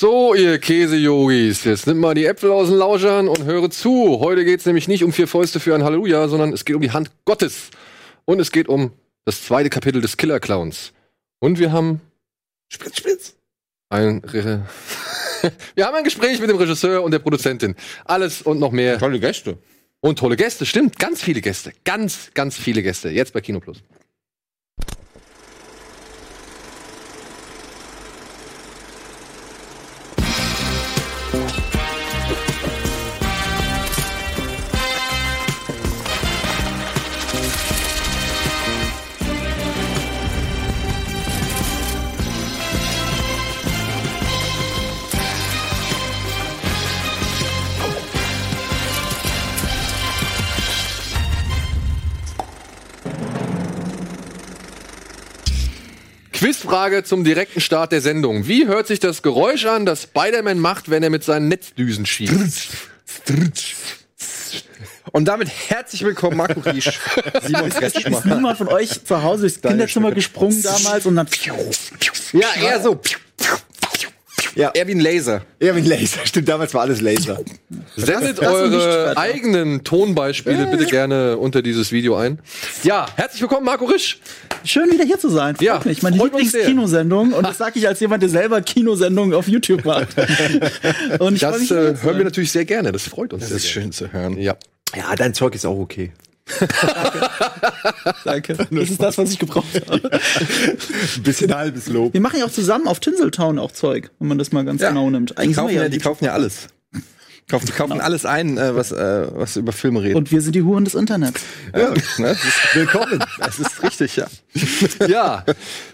So, ihr Käsejogis, jetzt nimmt mal die Äpfel aus den Lauschern und höre zu. Heute geht's nämlich nicht um vier Fäuste für ein Halleluja, sondern es geht um die Hand Gottes. Und es geht um das zweite Kapitel des Killer Clowns. Und wir haben Spitz, spitz. ein Re Wir haben ein Gespräch mit dem Regisseur und der Produzentin. Alles und noch mehr. Tolle Gäste. Und tolle Gäste, stimmt. Ganz viele Gäste. Ganz, ganz viele Gäste. Jetzt bei Kino Plus. Quizfrage zum direkten Start der Sendung. Wie hört sich das Geräusch an, das Spider-Man macht, wenn er mit seinen Netzdüsen schießt? Und damit herzlich willkommen, Marco Riesch. Simon Ist Kretschmer. niemand von euch zu Hause durchs Kinderzimmer gesprungen damals und dann Ja, eher so. Ja. Eher wie ein Laser. Mit Laser. Stimmt, damals war alles Laser. Sendet eure eigenen Tonbeispiele bitte gerne unter dieses Video ein. Ja, herzlich willkommen, Marco Risch. schön wieder hier zu sein. Freut Ja, mich. Meine sehr. Lieblingskinosendung und das sage ich als jemand, der selber Kinosendungen auf YouTube macht. und ich Das mich, äh, hören wir natürlich sehr gerne. Das freut uns Das sehr. ist schön zu hören. Ja. Ja, dein Zeug ist auch okay. Danke. Das ist das, was ich gebraucht habe. Ein bisschen halbes Lob. Wir machen ja auch zusammen auf Tinseltown auch Zeug, wenn man das mal ganz Ja. genau nimmt. Die Eigentlich sind kaufen ja, die kaufen ja alles. Kaufen, die kaufen alles ein, äh, was, äh, was über Filme redet. und wir sind die Huren des Internets. ja, ne? willkommen. Das ist richtig, ja. ja,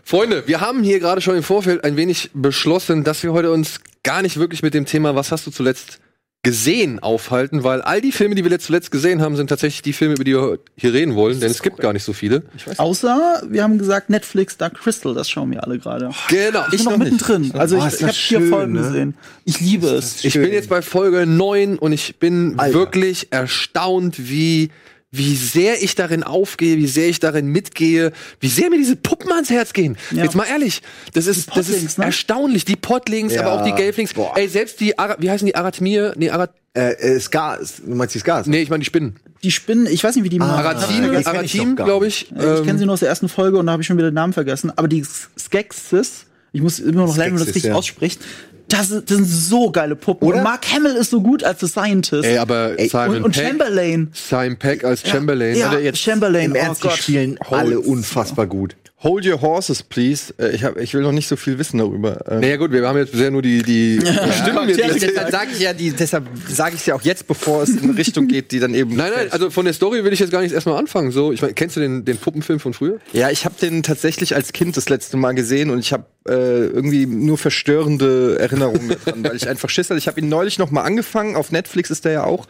Freunde, wir haben hier gerade schon im Vorfeld ein wenig beschlossen, dass wir heute uns gar nicht wirklich mit dem Thema, was hast du zuletzt gesehen, aufhalten, weil all die Filme, die wir jetzt zuletzt gesehen haben, sind tatsächlich die Filme, über die wir hier reden wollen, denn es gibt gar nicht so viele. Außer, wir haben gesagt, Netflix Dark Crystal, das schauen wir alle gerade. Genau. Ich bin noch noch nicht. mittendrin. Also Oh, ich, ich habe vier Folgen ne? gesehen. Ich liebe es. Ich bin jetzt bei Folge 9 und ich bin Alter. wirklich erstaunt, wie, wie sehr ich darin aufgehe, wie sehr ich darin mitgehe, wie sehr mir diese Puppen ans Herz gehen. Ja. Jetzt mal ehrlich, das ist, das ist ne? erstaunlich. Die Podlings, Ja. aber auch die Gelflings. Boah. Ey, selbst die, Ara wie heißen die Arathmir? Nee, Arat Äh, äh, Ska, du meinst die Skas? nee ich meine die Spinnen. Die Spinnen, ich weiß nicht, wie die Ah, Arathime, die kenn ich glaube ich. Äh, Ich kenne Ähm, sie nur aus der ersten Folge und da habe ich schon wieder den Namen vergessen. Aber die Skeksis, ich muss immer noch lernen, wie man das richtig ja. ausspricht. Das, sind- das sind so geile Puppen. Oder? Und Mark Hamill ist so gut als The Scientist. ey, aber Simon und, und Peck, Chamberlain. Simon Peck als Chamberlain. Ja, Oder jetzt, Chamberlain. Im Ernst, oh die Gott. spielen alle unfassbar gut. Hold your horses, please. Äh, Ich, hab, ich will noch nicht so viel wissen darüber. Ähm, naja gut, wir haben jetzt bisher nur die, die Stimmen jetzt Ja. Deshalb sage ich ja, die, deshalb sage ich ja auch jetzt, bevor es in eine Richtung geht, die dann eben. Nein, nein, also von der Story will ich jetzt gar nicht erstmal anfangen. So, ich mein, kennst du den, den Puppenfilm von früher? Ja, ich habe den tatsächlich als Kind das letzte Mal gesehen und ich habe äh, irgendwie nur verstörende Erinnerungen daran, weil ich einfach Schiss hatte. Ich habe ihn neulich noch mal angefangen, auf Netflix ist der ja auch,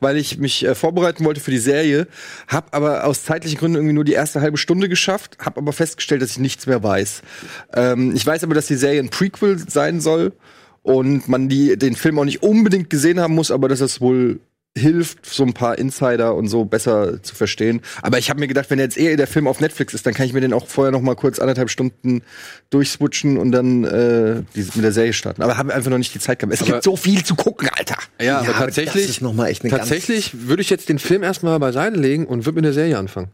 weil ich mich äh, vorbereiten wollte für die Serie, habe aber aus zeitlichen Gründen irgendwie nur die erste halbe Stunde geschafft, habe aber festgestellt, dass ich nichts mehr weiß. Ähm, ich weiß aber, dass die Serie ein Prequel sein soll und man die, den Film auch nicht unbedingt gesehen haben muss, aber dass es wohl hilft, so ein paar Insider und so besser zu verstehen. Aber ich habe mir gedacht, wenn jetzt eher der Film auf Netflix ist, dann kann ich mir den auch vorher noch mal kurz anderthalb Stunden durchswitchen und dann äh, die, mit der Serie starten. Aber habe einfach noch nicht die Zeit gehabt. Es Aber- gibt so viel zu gucken, Alter. Ja, aber tatsächlich, das tatsächlich würde ich jetzt den Film erstmal beiseite legen und würde mit der Serie anfangen.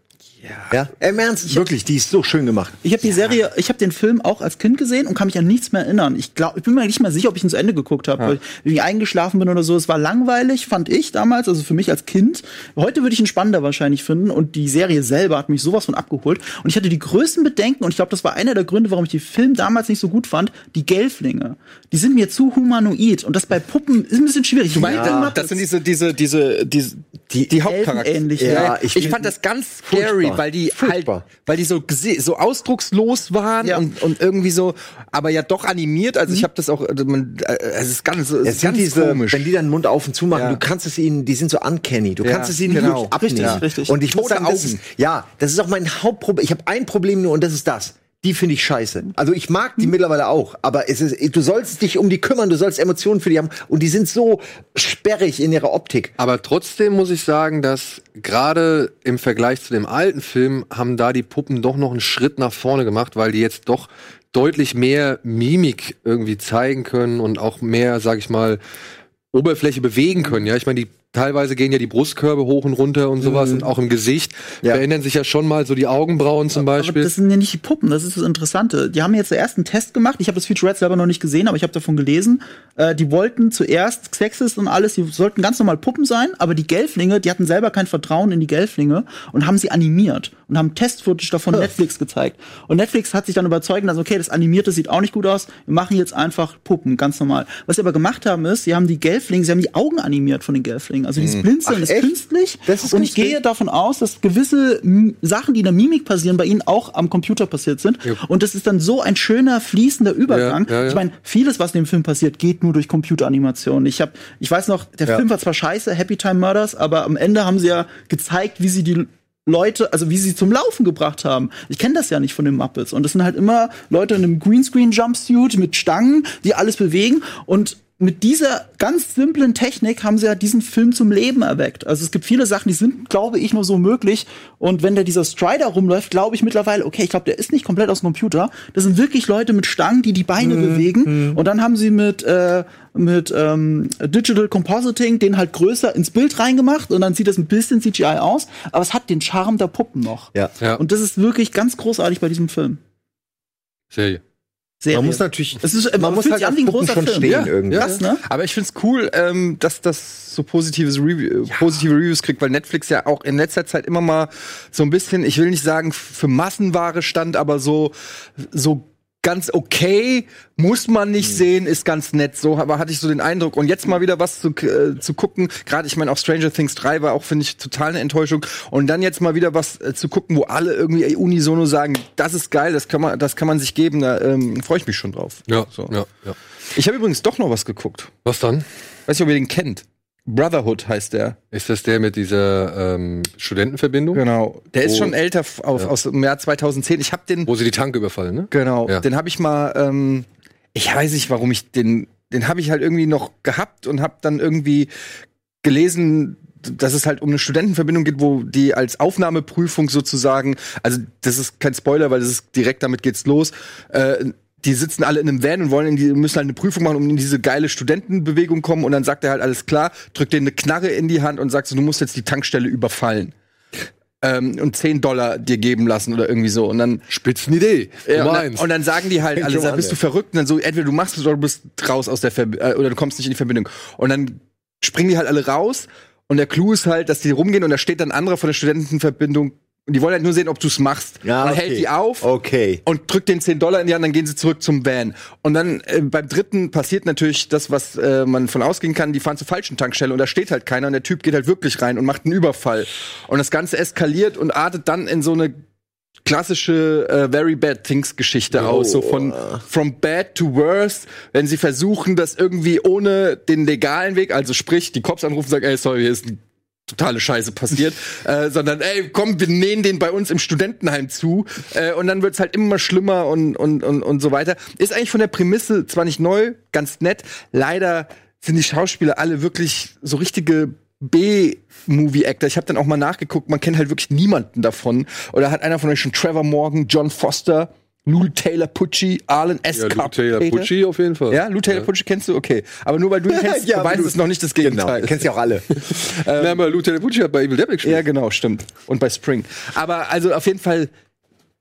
Ja, im Ernst, wirklich, die ist so schön gemacht. Ich habe die Serie, ich habe den Film auch als Kind gesehen und kann mich an nichts mehr erinnern. Ich glaube, ich bin mir nicht mehr sicher, ob ich ihn zu Ende geguckt habe, weil ich eingeschlafen bin oder so. Es war langweilig, fand ich damals, also für mich als Kind. Heute würde ich ihn spannender wahrscheinlich finden und die Serie selber hat mich sowas von abgeholt und ich hatte die größten Bedenken und ich glaube, das war einer der Gründe, warum ich den Film damals nicht so gut fand. Die Gelflinge, die sind mir zu humanoid und das bei Puppen ist ein bisschen schwierig. Du Meinst du, das sind diese, diese, diese, diese die, die Hauptcharaktere. Ja. Ich ich, fand das ganz scary, Furchtbar. weil die Furchtbar. halt, weil die so so ausdruckslos waren Ja. und, und irgendwie so, aber ja doch animiert. Also ich habe das auch, also man, äh, es ist ganz, es ist ganz diese, komisch. wenn die dann den Mund auf und zu machen, Ja. du kannst es ihnen, die sind so uncanny, du kannst es ihnen genau. nicht abnehmen. Richtig, richtig. Und ich muss sagen, das ist, ja, das ist auch mein Hauptproblem. Ich habe ein Problem nur und das ist das. Die finde ich scheiße. Also ich mag die mittlerweile auch, aber es ist, du sollst dich um die kümmern, du sollst Emotionen für die haben und die sind so sperrig in ihrer Optik. Aber trotzdem muss ich sagen, dass gerade im Vergleich zu dem alten Film haben da die Puppen doch noch einen Schritt nach vorne gemacht, weil die jetzt doch deutlich mehr Mimik irgendwie zeigen können und auch mehr, sag ich mal, Oberfläche bewegen können. Ja, ich meine, die teilweise gehen ja die Brustkörbe hoch und runter und sowas und auch im Gesicht Ja. verändern sich ja schon mal so die Augenbrauen zum Aber Beispiel. das sind ja nicht die Puppen, das ist das Interessante. Die haben jetzt zuerst einen Test gemacht. Ich habe das Featurette selber noch nicht gesehen, aber ich habe davon gelesen. Äh, die wollten zuerst Sexist und alles, die sollten ganz normal Puppen sein, aber die Gelflinge, die hatten selber kein Vertrauen in die Gelflinge und haben sie animiert und haben Test-Footage davon Netflix gezeigt. Und Netflix hat sich dann überzeugt, dass okay, das Animierte sieht auch nicht gut aus, wir machen jetzt einfach Puppen, ganz normal. Was sie aber gemacht haben ist, sie haben die Gelflinge, sie haben die Augen animiert von den Gelflingen. Also dieses Blinzeln Ach, ist echt? künstlich. Das ist und ich künstlich? gehe davon aus, dass gewisse Sachen, die in der Mimik passieren, bei ihnen auch am Computer passiert sind. Und das ist dann so ein schöner, fließender Übergang. Ja, ja, ja. Ich meine, vieles, was in dem Film passiert, geht nur durch Computeranimation. Ich habe, ich weiß noch, der Film war zwar scheiße, Happy Time Murders, aber am Ende haben sie ja gezeigt, wie sie die Leute, also wie sie zum Laufen gebracht haben. Ich kenne das ja nicht von den Muppets. Und das sind halt immer Leute in einem Greenscreen-Jumpsuit mit Stangen, die alles bewegen. Und mit dieser ganz simplen Technik haben sie ja diesen Film zum Leben erweckt. Also es gibt viele Sachen, die sind, glaube ich, nur so möglich. Und wenn da dieser Strider rumläuft, glaube ich mittlerweile, okay, ich glaube, der ist nicht komplett aus dem Computer. Das sind wirklich Leute mit Stangen, die die Beine bewegen. Und dann haben sie mit äh, mit ähm, Digital Compositing den halt größer ins Bild reingemacht und dann sieht das ein bisschen CGI aus, aber es hat den Charme der Puppen noch. Ja. Ja. Und das ist wirklich ganz großartig bei diesem Film. Serie. Serie. Man muss natürlich, Es ist- man muss fühlt halt an wie großer schon Film. stehen Ja, irgendwie. ja. Ne? Aber ich find's cool, ähm, dass das so positives Review, äh, positive Reviews kriegt, weil Netflix ja auch in letzter Zeit immer mal so ein bisschen, ich will nicht sagen für Massenware stand, aber so so ganz okay, muss man nicht sehen, ist ganz nett. So aber hatte ich so den Eindruck. Und jetzt mal wieder was zu, äh, zu gucken. Gerade, ich meine, auch Stranger Things 3 war auch, finde ich, total eine Enttäuschung. Und dann jetzt mal wieder was äh, zu gucken, wo alle irgendwie unisono sagen, das ist geil, das kann man, das kann man sich geben. Da ähm, freue ich mich schon drauf. Ja, So. ja, ja. Ich habe übrigens doch noch was geguckt. Was dann? Weiß nicht, ob ihr den kennt. Brotherhood heißt der. Ist das der mit dieser ähm, Studentenverbindung? Genau. Der ist Wo- schon älter auf, aus dem Jahr 2010. Ich habe den Wo sie die Tanke überfallen, ne? genau, Ja. den habe ich mal ähm, ich weiß nicht, warum ich den den habe ich halt irgendwie noch gehabt und habe dann irgendwie gelesen, dass es halt um eine Studentenverbindung geht, wo die als Aufnahmeprüfung sozusagen, also das ist kein Spoiler, weil das ist direkt damit geht's los. Äh, die sitzen alle in einem Van und wollen in die, müssen halt eine Prüfung machen, um in diese geile Studentenbewegung kommen. Und dann sagt er halt alles klar, drückt denen eine Knarre in die Hand und sagt so, du musst jetzt die Tankstelle überfallen. Ähm, und 10 Dollar dir geben lassen oder irgendwie so. Und dann Spitzenidee. ja, und, dann, und dann sagen die halt alle, sag, bist du verrückt? Und dann so, entweder du machst es oder du bist raus aus der Verb äh, oder du kommst nicht in die Verbindung. Und dann springen die halt alle raus. Und der Clou ist halt, dass die rumgehen und da steht dann ein anderer von der Studentenverbindung. Und die wollen halt nur sehen, ob du es machst. Ja, und okay. hält die auf Okay. und drückt den 10 Dollar in die Hand, dann gehen sie zurück zum Van. Und dann äh, beim dritten passiert natürlich das, was äh, man von ausgehen kann, die fahren zur falschen Tankstelle und da steht halt keiner und der Typ geht halt wirklich rein und macht einen Überfall. Und das Ganze eskaliert und artet dann in so eine klassische äh, Very Bad Things Geschichte aus, so von from bad to worse, wenn sie versuchen, das irgendwie ohne den legalen Weg, also sprich, die Cops anrufen und sagen, ey, sorry, hier ist ein totale Scheiße passiert, äh, sondern ey, komm, wir nähen den bei uns im Studentenheim zu äh, und dann wird's halt immer schlimmer und, und, und, und so weiter. Ist eigentlich von der Prämisse zwar nicht neu, ganz nett, leider sind die Schauspieler alle wirklich so richtige B-Movie-Actor. Ich habe dann auch mal nachgeguckt, man kennt halt wirklich niemanden davon. Oder hat einer von euch schon Trevor Morgan, John Foster, Lou Taylor Pucci, Arlen S. ja, Lou? Taylor Pucci auf jeden Fall. Ja, Lou Taylor Pucci kennst du? Okay. Aber nur weil du ihn kennst, Ja, du- es noch nicht das Genau. Gegenteil. Kennst ja auch alle. Na, aber Lou Taylor Pucci hat bei Evil Dead gespielt. Ja, genau, stimmt. Und bei Spring. Aber also auf jeden Fall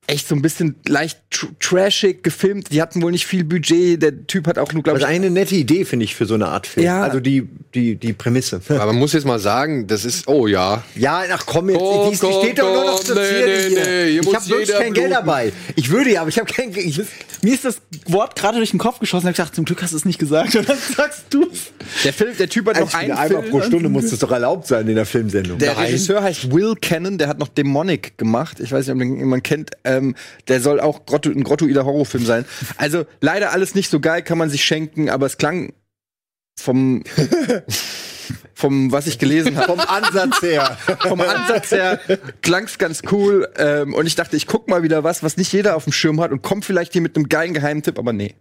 echt so ein bisschen leicht tr trashig gefilmt. Die hatten wohl nicht viel Budget. Der Typ hat auch nur, glaube Das ist ich, eine nette Idee, finde ich, für so eine Art Film. Ja. Also die, die, die Prämisse. Aber man muss jetzt mal sagen, das ist, oh ja. Ja, ach komm, jetzt, Komm, die, die komm, steht doch nur noch komm, zur nee, Zierde nee, hier. nee, hier ich habe wirklich kein Geld bluten. dabei. Ich würde ja, aber ich habe kein Geld. Ich, Mir ist das Wort gerade durch den Kopf geschossen. Ich hab gedacht, zum Glück hast du es nicht gesagt. Und dann sagst du der Film, der Typ hat ein noch einen einmal Film. pro Stunde muss es doch erlaubt sein in der Filmsendung. Der Regisseur heißt Will Cannon, der hat noch Demonic gemacht. Ich weiß nicht, ob jemand kennt. Ähm, der soll auch Grotto, ein grottoider Horrorfilm sein. Also leider alles nicht so geil, kann man sich schenken, aber es klang vom vom was ich gelesen habe, Vom Ansatz her. vom Ansatz her klang's ganz cool. Ähm, und ich dachte, ich guck mal wieder was, was nicht jeder auf dem Schirm hat und komm vielleicht hier mit einem geilen Geheimtipp, aber nee.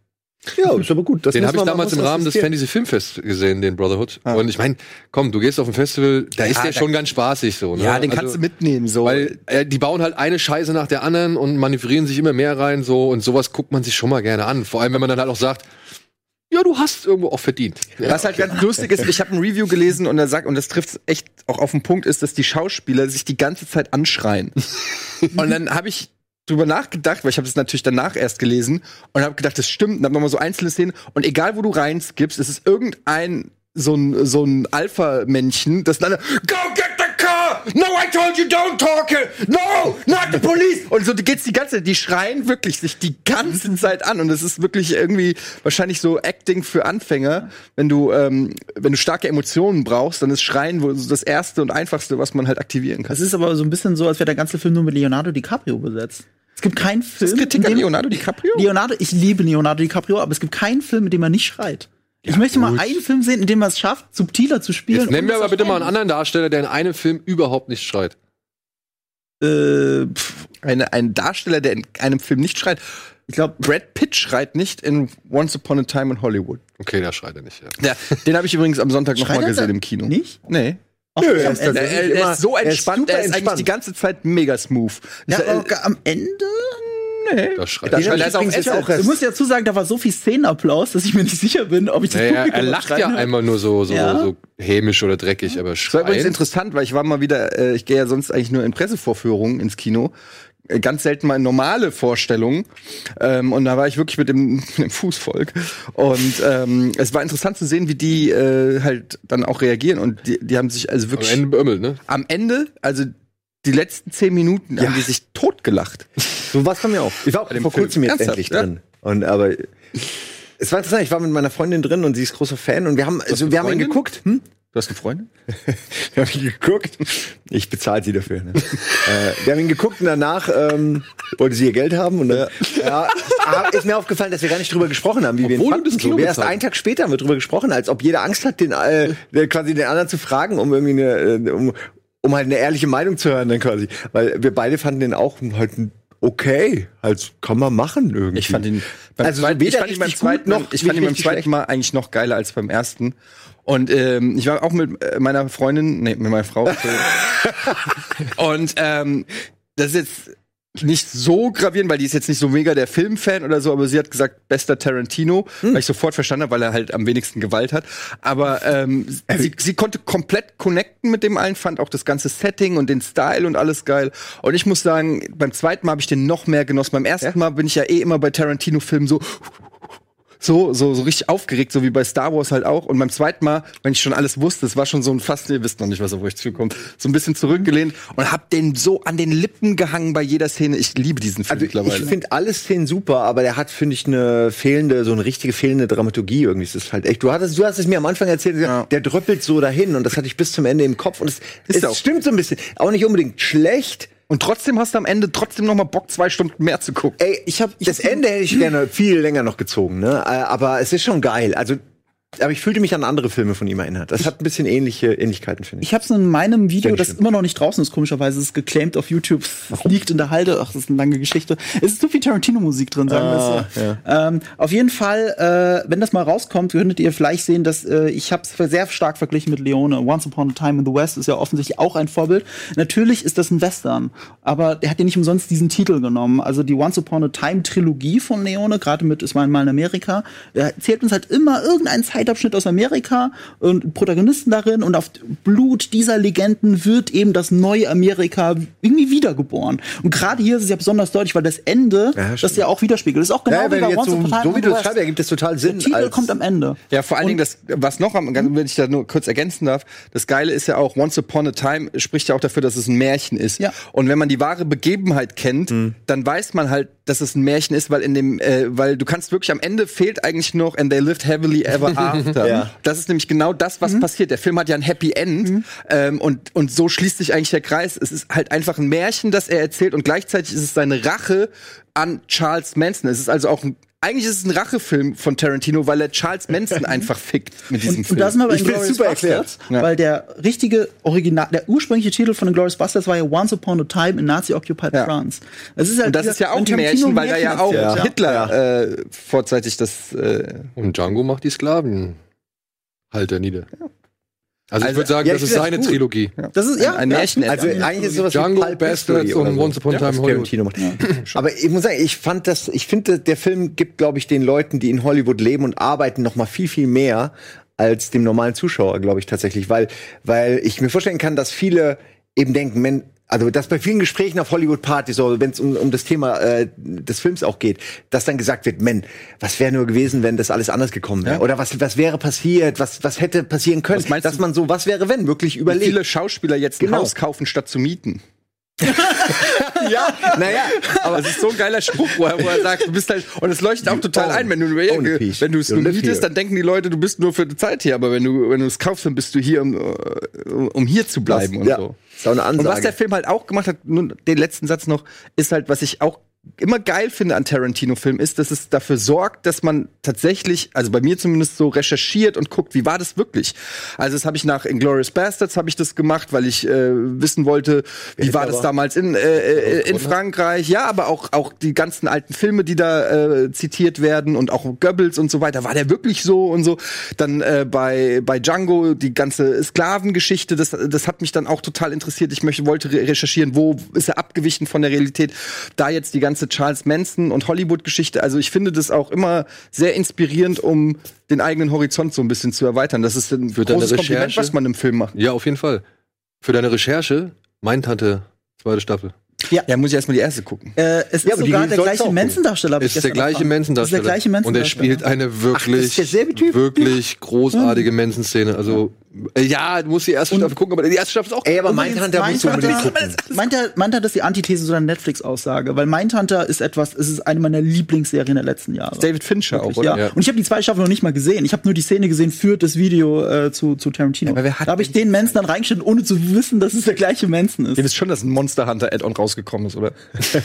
Ja, ist aber gut. Das Den habe ich damals im Rahmen des. Fantasy Filmfest gesehen, den Brotherhood. Und ich meine, komm, du gehst auf ein Festival, da ist Ja, der da- schon ganz spaßig so. Ne? Ja, den kannst Also, du mitnehmen, so. Weil äh, die bauen halt eine Scheiße nach der anderen und manövrieren sich immer mehr rein so und sowas guckt man sich schon mal gerne an. Vor allem, wenn man dann halt auch sagt, ja, du hast irgendwo auch verdient. Ja. Was halt ganz lustig ist, ich habe ein Review gelesen und er sagt, und das trifft echt auch auf den Punkt, ist, dass die Schauspieler sich die ganze Zeit anschreien. und dann habe ich drüber nachgedacht, weil ich habe es natürlich danach erst gelesen und habe gedacht, das stimmt, und habe nochmal so einzelne Szenen und egal wo du reinskippst, es ist irgendein so ein so ein Alpha-Männchen, das dann Go car! No, I told you don't talk here! No, not the police! Und so geht's die ganze Zeit, die schreien wirklich sich die ganze Zeit an und es ist wirklich irgendwie wahrscheinlich so Acting für Anfänger, wenn du ähm, wenn du starke Emotionen brauchst, dann ist Schreien wohl so das erste und einfachste, was man halt aktivieren kann. Das ist aber so ein bisschen so, als wäre der ganze Film nur mit Leonardo DiCaprio besetzt. Es gibt keinen Film. ist Kritik in an dem- Leonardo DiCaprio? Leonardo, ich liebe Leonardo DiCaprio, aber es gibt keinen Film, in dem er nicht schreit. Ich möchte mal einen Film sehen, in dem er es schafft, subtiler zu spielen. Jetzt nenn ohne mir dass aber er bitte mal einen anderen Darsteller, der in einem Film überhaupt nicht schreit. Äh, pff, Eine, ein Darsteller, der in einem Film nicht schreit. Ich glaube, Brad Pitt schreit nicht in Once Upon a Time in Hollywood. Okay, da schreit er nicht. Ja. Ja, den habe ich übrigens am Sonntag noch Schreit mal er gesehen im Kino. nicht? Nee. ach, Nö, am er ist Er, er ist so er ist entspannt, super er ist eigentlich entspannt. die ganze Zeit mega smooth. Ja, aber am Ende? Nee. Da schreit Da er. schreit er ist auch musst ja dazu sagen, da war so viel Szenenapplaus, dass ich mir nicht sicher bin, ob ich das Naja, er lacht ja einmal nur so, so, Ja. so hämisch oder dreckig, aber Das war übrigens interessant, weil ich war mal wieder, äh, ich gehe ja sonst eigentlich nur in Pressevorführungen ins Kino. Äh, Ganz selten mal in normale Vorstellungen. Ähm, und da war ich wirklich mit dem, mit dem Fußvolk. Und ähm, es war interessant zu sehen, wie die äh, halt dann auch reagieren. Und die, die haben sich also Am wirklich Ende beömmelt, ne? am Ende, also die letzten zehn Minuten, haben die sich totgelacht. So was haben wir auch. Ich war auch vor kurzem jetzt Ernsthaft, endlich ja? drin. Und aber es war interessant, ich war mit meiner Freundin drin und sie ist großer Fan und wir haben also wir haben ihn geguckt. Hm? Du hast eine Freundin? Wir haben ihn geguckt. Ich bezahle sie dafür. Ne? äh, wir haben ihn geguckt und danach ähm, wollte sie ihr Geld haben. Und dann, ja. ah, ist mir aufgefallen, dass wir gar nicht drüber gesprochen haben, wie wir ihn Obwohl fanden. das Kino So, wir erst einen Tag später haben wir drüber gesprochen, als ob jeder Angst hat, den äh, quasi den anderen zu fragen, um irgendwie eine, äh, um, um halt eine ehrliche Meinung zu hören, dann quasi. Weil wir beide fanden den auch halt okay, halt kann man machen irgendwie. Ich fand ihn beim Also zweiten, ich fand ihn beim zweiten, noch ich fand ihn beim zweiten. Mal eigentlich noch geiler als beim ersten. Und ähm, ich war auch mit äh, meiner Freundin, nee, mit meiner Frau. und ähm, das ist jetzt nicht so gravierend, weil die ist jetzt nicht so mega der Filmfan oder so, aber sie hat gesagt, bester Tarantino, weil ich sofort verstanden habe, weil er halt am wenigsten Gewalt hat. Aber ähm, sie, sie konnte komplett connecten mit dem allen, fand auch das ganze Setting und den Style und alles geil. Und ich muss sagen, beim zweiten Mal habe ich den noch mehr genossen. Beim ersten Mal bin ich ja eh immer bei Tarantino-Filmen so so, so, so richtig aufgeregt, so wie bei Star Wars halt auch. Und beim zweiten Mal, wenn ich schon alles wusste, es war schon so ein fast, ihr wisst noch nicht, was auf euch zukommt, so ein bisschen zurückgelehnt und hab den so an den Lippen gehangen bei jeder Szene. Ich liebe diesen Film Also mittlerweile. ich finde alle Szenen super, aber der hat, finde ich, eine fehlende, so eine richtige fehlende Dramaturgie irgendwie. Es ist halt echt. Du hattest, du hast es mir am Anfang erzählt, Ja. der dröppelt so dahin und das hatte ich bis zum Ende im Kopf und es, es stimmt so ein bisschen. Auch nicht unbedingt schlecht. Und trotzdem hast du am Ende trotzdem noch mal Bock, zwei Stunden mehr zu gucken. Ey, ich habe das Ende hätte ich gerne viel länger noch gezogen, ne? Äh, Aber es ist schon geil. Also, aber ich fühlte mich an andere Filme von ihm erinnert. Das hat ein bisschen ähnliche Ähnlichkeiten, finde ich. Ich habe es in meinem Video, das schlimm. immer noch nicht draußen ist, komischerweise, es ist geclaimed auf YouTube, es liegt in der Halde. Ach, das ist eine lange Geschichte. Es ist zu viel Tarantino-Musik drin, sagen wir es so. Ähm, auf jeden Fall, äh, wenn das mal rauskommt, könntet ihr vielleicht sehen, dass äh, ich habe es sehr stark verglichen mit Leone. Once Upon a Time in the West ist ja offensichtlich auch ein Vorbild. Natürlich ist das ein Western, aber der hat ja nicht umsonst diesen Titel genommen. Also die Once Upon a Time Trilogie von Leone, gerade mit Ist mal in Amerika, er erzählt uns halt immer irgendeinen Zeitabschnitt aus Amerika und Protagonisten darin und auf Blut dieser Legenden wird eben das neue Amerika irgendwie wiedergeboren. Und gerade hier ist es ja besonders deutlich, weil das Ende Ja, das ja auch widerspiegelt. Das ist auch genau Ja, wie bei Once so, Upon so wie du West. schreibst, ergibt das total Sinn. Der Titel kommt am Ende. Ja, vor allen Dingen, das, was noch am, wenn ich da nur kurz ergänzen darf, das Geile ist ja auch, Once Upon a Time spricht ja auch dafür, dass es ein Märchen ist. Ja. Und wenn man die wahre Begebenheit kennt, dann weiß man halt, dass es ein Märchen ist, weil in dem, äh, weil du kannst wirklich am Ende fehlt eigentlich noch and they lived heavily ever after. Ja. Das ist nämlich genau das, was passiert. Der Film hat ja ein Happy End ähm, und, und so schließt sich eigentlich der Kreis. Es ist halt einfach ein Märchen, das er erzählt und gleichzeitig ist es seine Rache an Charles Manson. Es ist also auch ein eigentlich ist es ein Rachefilm von Tarantino, weil er Charles Manson einfach fickt mit diesem Und, Film. und da sind bei Ich find's Inglourious super erklärt. Bastards, Ja. weil der richtige Original, der ursprüngliche Titel von Inglourious Bastards war ja Once Upon a Time in Nazi-Occupied Ja. France. Das ist halt und das dieser- ist ja auch ein Märchen, weil da ja auch erzählt, Hitler Äh, vorzeitig das. Äh, Und Django macht die Sklaven. Halter nieder. Also, ich Also, würde sagen, ja, das ich ist seine gut. Trilogie. Das ist ja ein ja, Märchen. Also eigentlich ist sowas Django, wie Pulp Bastards oder und so. Once Upon a Time was in Hollywood. Aber ich muss sagen, ich fand das, ich finde, der Film gibt, glaube ich, den Leuten, die in Hollywood leben und arbeiten, noch mal viel, viel mehr als dem normalen Zuschauer, glaube ich tatsächlich, weil, weil ich mir vorstellen kann, dass viele eben denken, also dass bei vielen Gesprächen auf Hollywood-Partys, so wenn es um, um das Thema äh, des Films auch geht, dass dann gesagt wird, men, was wäre nur gewesen, wenn das alles anders gekommen wäre? Ja. Oder was, was wäre passiert? Was, was hätte passieren können? Was meinst dass du- man so, was wäre wenn, wirklich überlegt. viele Schauspieler jetzt ein Genau. Haus kaufen, statt zu mieten. ja, naja, Aber es ist so ein geiler Spruch, wo er, wo er sagt, du bist halt, und es leuchtet auch total own- ein, wenn du, a piece. wenn du es nur live mietest, dann denken die Leute, du bist nur für die Zeit hier, aber wenn du, wenn du es kaufst, dann bist du hier, um, äh, um hier zu bleiben und ja, so. Ist auch eine Und Ansage. was der Film halt auch gemacht hat, nur den letzten Satz noch, ist halt, was ich auch immer geil finde an Tarantino-Filmen, ist, dass es dafür sorgt, dass man tatsächlich, also bei mir zumindest so recherchiert und guckt, wie war das wirklich? Also das habe ich nach Inglourious Bastards habe ich das gemacht, weil ich äh, wissen wollte, wie war das damals in, äh, äh, in Frankreich, ja, aber auch auch die ganzen alten Filme, die da äh, zitiert werden und auch Goebbels und so weiter, war der wirklich so und so? Dann äh, bei bei Django die ganze Sklavengeschichte, das das hat mich dann auch total interessiert. Ich möchte wollte re recherchieren, wo ist er abgewichen von der Realität? Da jetzt die ganze Charles Manson und Hollywood-Geschichte. Also ich finde das auch immer sehr inspirierend, um den eigenen Horizont so ein bisschen zu erweitern. Das ist ein Für deine großes Kompliment, Recherche? was man im Film macht. Ja, auf jeden Fall. Für deine Recherche, mein Tante, zweite Staffel. Ja, muss ich erstmal die erste gucken. Äh, es Ja, ist sogar der gleiche hab ich Ist der gleiche. Manson-Darsteller. Und er spielt eine wirklich, Typ? wirklich großartige Manson-Szene. Also, ja, du musst die erste Staffel gucken, aber die erste Staffel ist auch Ey, aber Mindhunter musst du unbedingt gucken. Mindhunter, Mindhunter ist die Antithese zu einer Netflix-Aussage, weil Mindhunter ist etwas, es ist eine meiner Lieblingsserien der letzten Jahre. David Fincher auch, Wirklich, oder? Ja. Ja. Und ich habe die zweite Staffel noch nicht mal gesehen. Ich habe nur die Szene gesehen für das Video äh, zu, zu Tarantino. aber wer hat da habe ich den Manson dann reingestellt, ohne zu wissen, dass es der gleiche Manson ist. Ihr wisst schon, dass ein Monster Hunter Add-on rausgekommen ist, oder?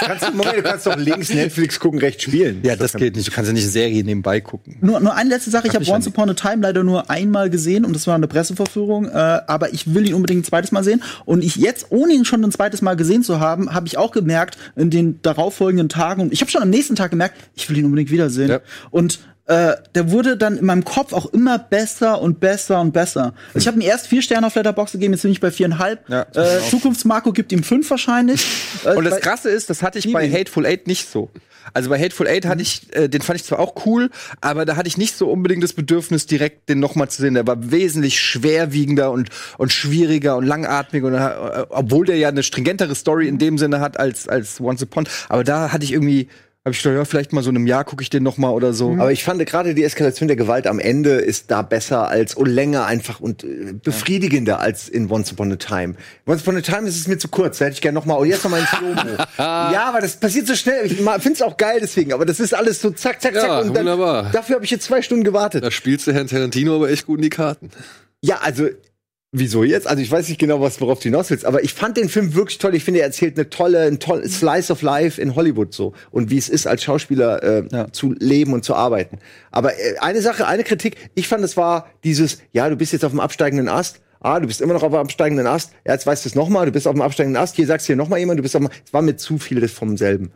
Kannst, du- Moment, du kannst doch links Netflix gucken, rechts spielen. Ja, das geht nicht. Du kannst ja nicht eine Serie nebenbei gucken. Nur, nur eine letzte Sache, ich habe Once Upon a Time leider nur einmal gesehen und das war eine Presseverführung, äh, aber ich will ihn unbedingt ein zweites Mal sehen und ich jetzt, ohne ihn schon ein zweites Mal gesehen zu haben, habe ich auch gemerkt in den darauffolgenden Tagen und ich habe schon am nächsten Tag gemerkt, ich will ihn unbedingt wiedersehen Ja. und äh, der wurde dann in meinem Kopf auch immer besser und besser und besser. Also ich habe ihm erst vier Sterne auf Letterboxd gegeben, jetzt bin ich bei viereinhalb. Ja. äh, Zukunftsmarco gibt ihm fünf wahrscheinlich. Äh, Und das weil- Krasse ist, das hatte ich bei. Hateful Eight nicht so. Also bei Hateful Eight hatte ich, äh, den fand ich zwar auch cool, aber da hatte ich nicht so unbedingt das Bedürfnis, direkt den nochmal zu sehen. Der war wesentlich schwerwiegender und, und schwieriger und langatmiger, und, äh, obwohl der ja eine stringentere Story in dem Sinne hat als, als Once Upon. Aber da hatte ich irgendwie, habe ich gedacht, ja, vielleicht mal so in einem Jahr gucke ich den nochmal oder so. Aber ich fand gerade die Eskalation der Gewalt am Ende ist da besser als und länger einfach und äh, befriedigender als in Once Upon a Time. Once Upon a Time ist es mir zu kurz. Da hätte ich gerne noch mal. Oh, jetzt noch mal ein Slow-Mo. ja, aber das passiert so schnell. Ich finde es auch geil deswegen. Aber das ist alles so zack, zack, zack. Ja, und dann, wunderbar. Dafür habe ich jetzt zwei Stunden gewartet. Da spielst du Herrn Tarantino aber echt gut in die Karten. Ja, also wieso jetzt? Also ich weiß nicht genau, was worauf du hinaus willst, aber ich fand den Film wirklich toll. Ich finde, er erzählt eine tolle, ein tolle Slice of Life in Hollywood so und wie es ist, als Schauspieler äh, Ja. zu leben und zu arbeiten. Aber äh, eine Sache, eine Kritik, ich fand, es war dieses, ja, du bist jetzt auf dem absteigenden Ast. Ah, du bist immer noch auf dem absteigenden Ast. Ja, jetzt weißt du es nochmal, du bist auf dem absteigenden Ast. Hier sagst du hier nochmal jemand, du bist auf dem, es war mir zu viel vom selben.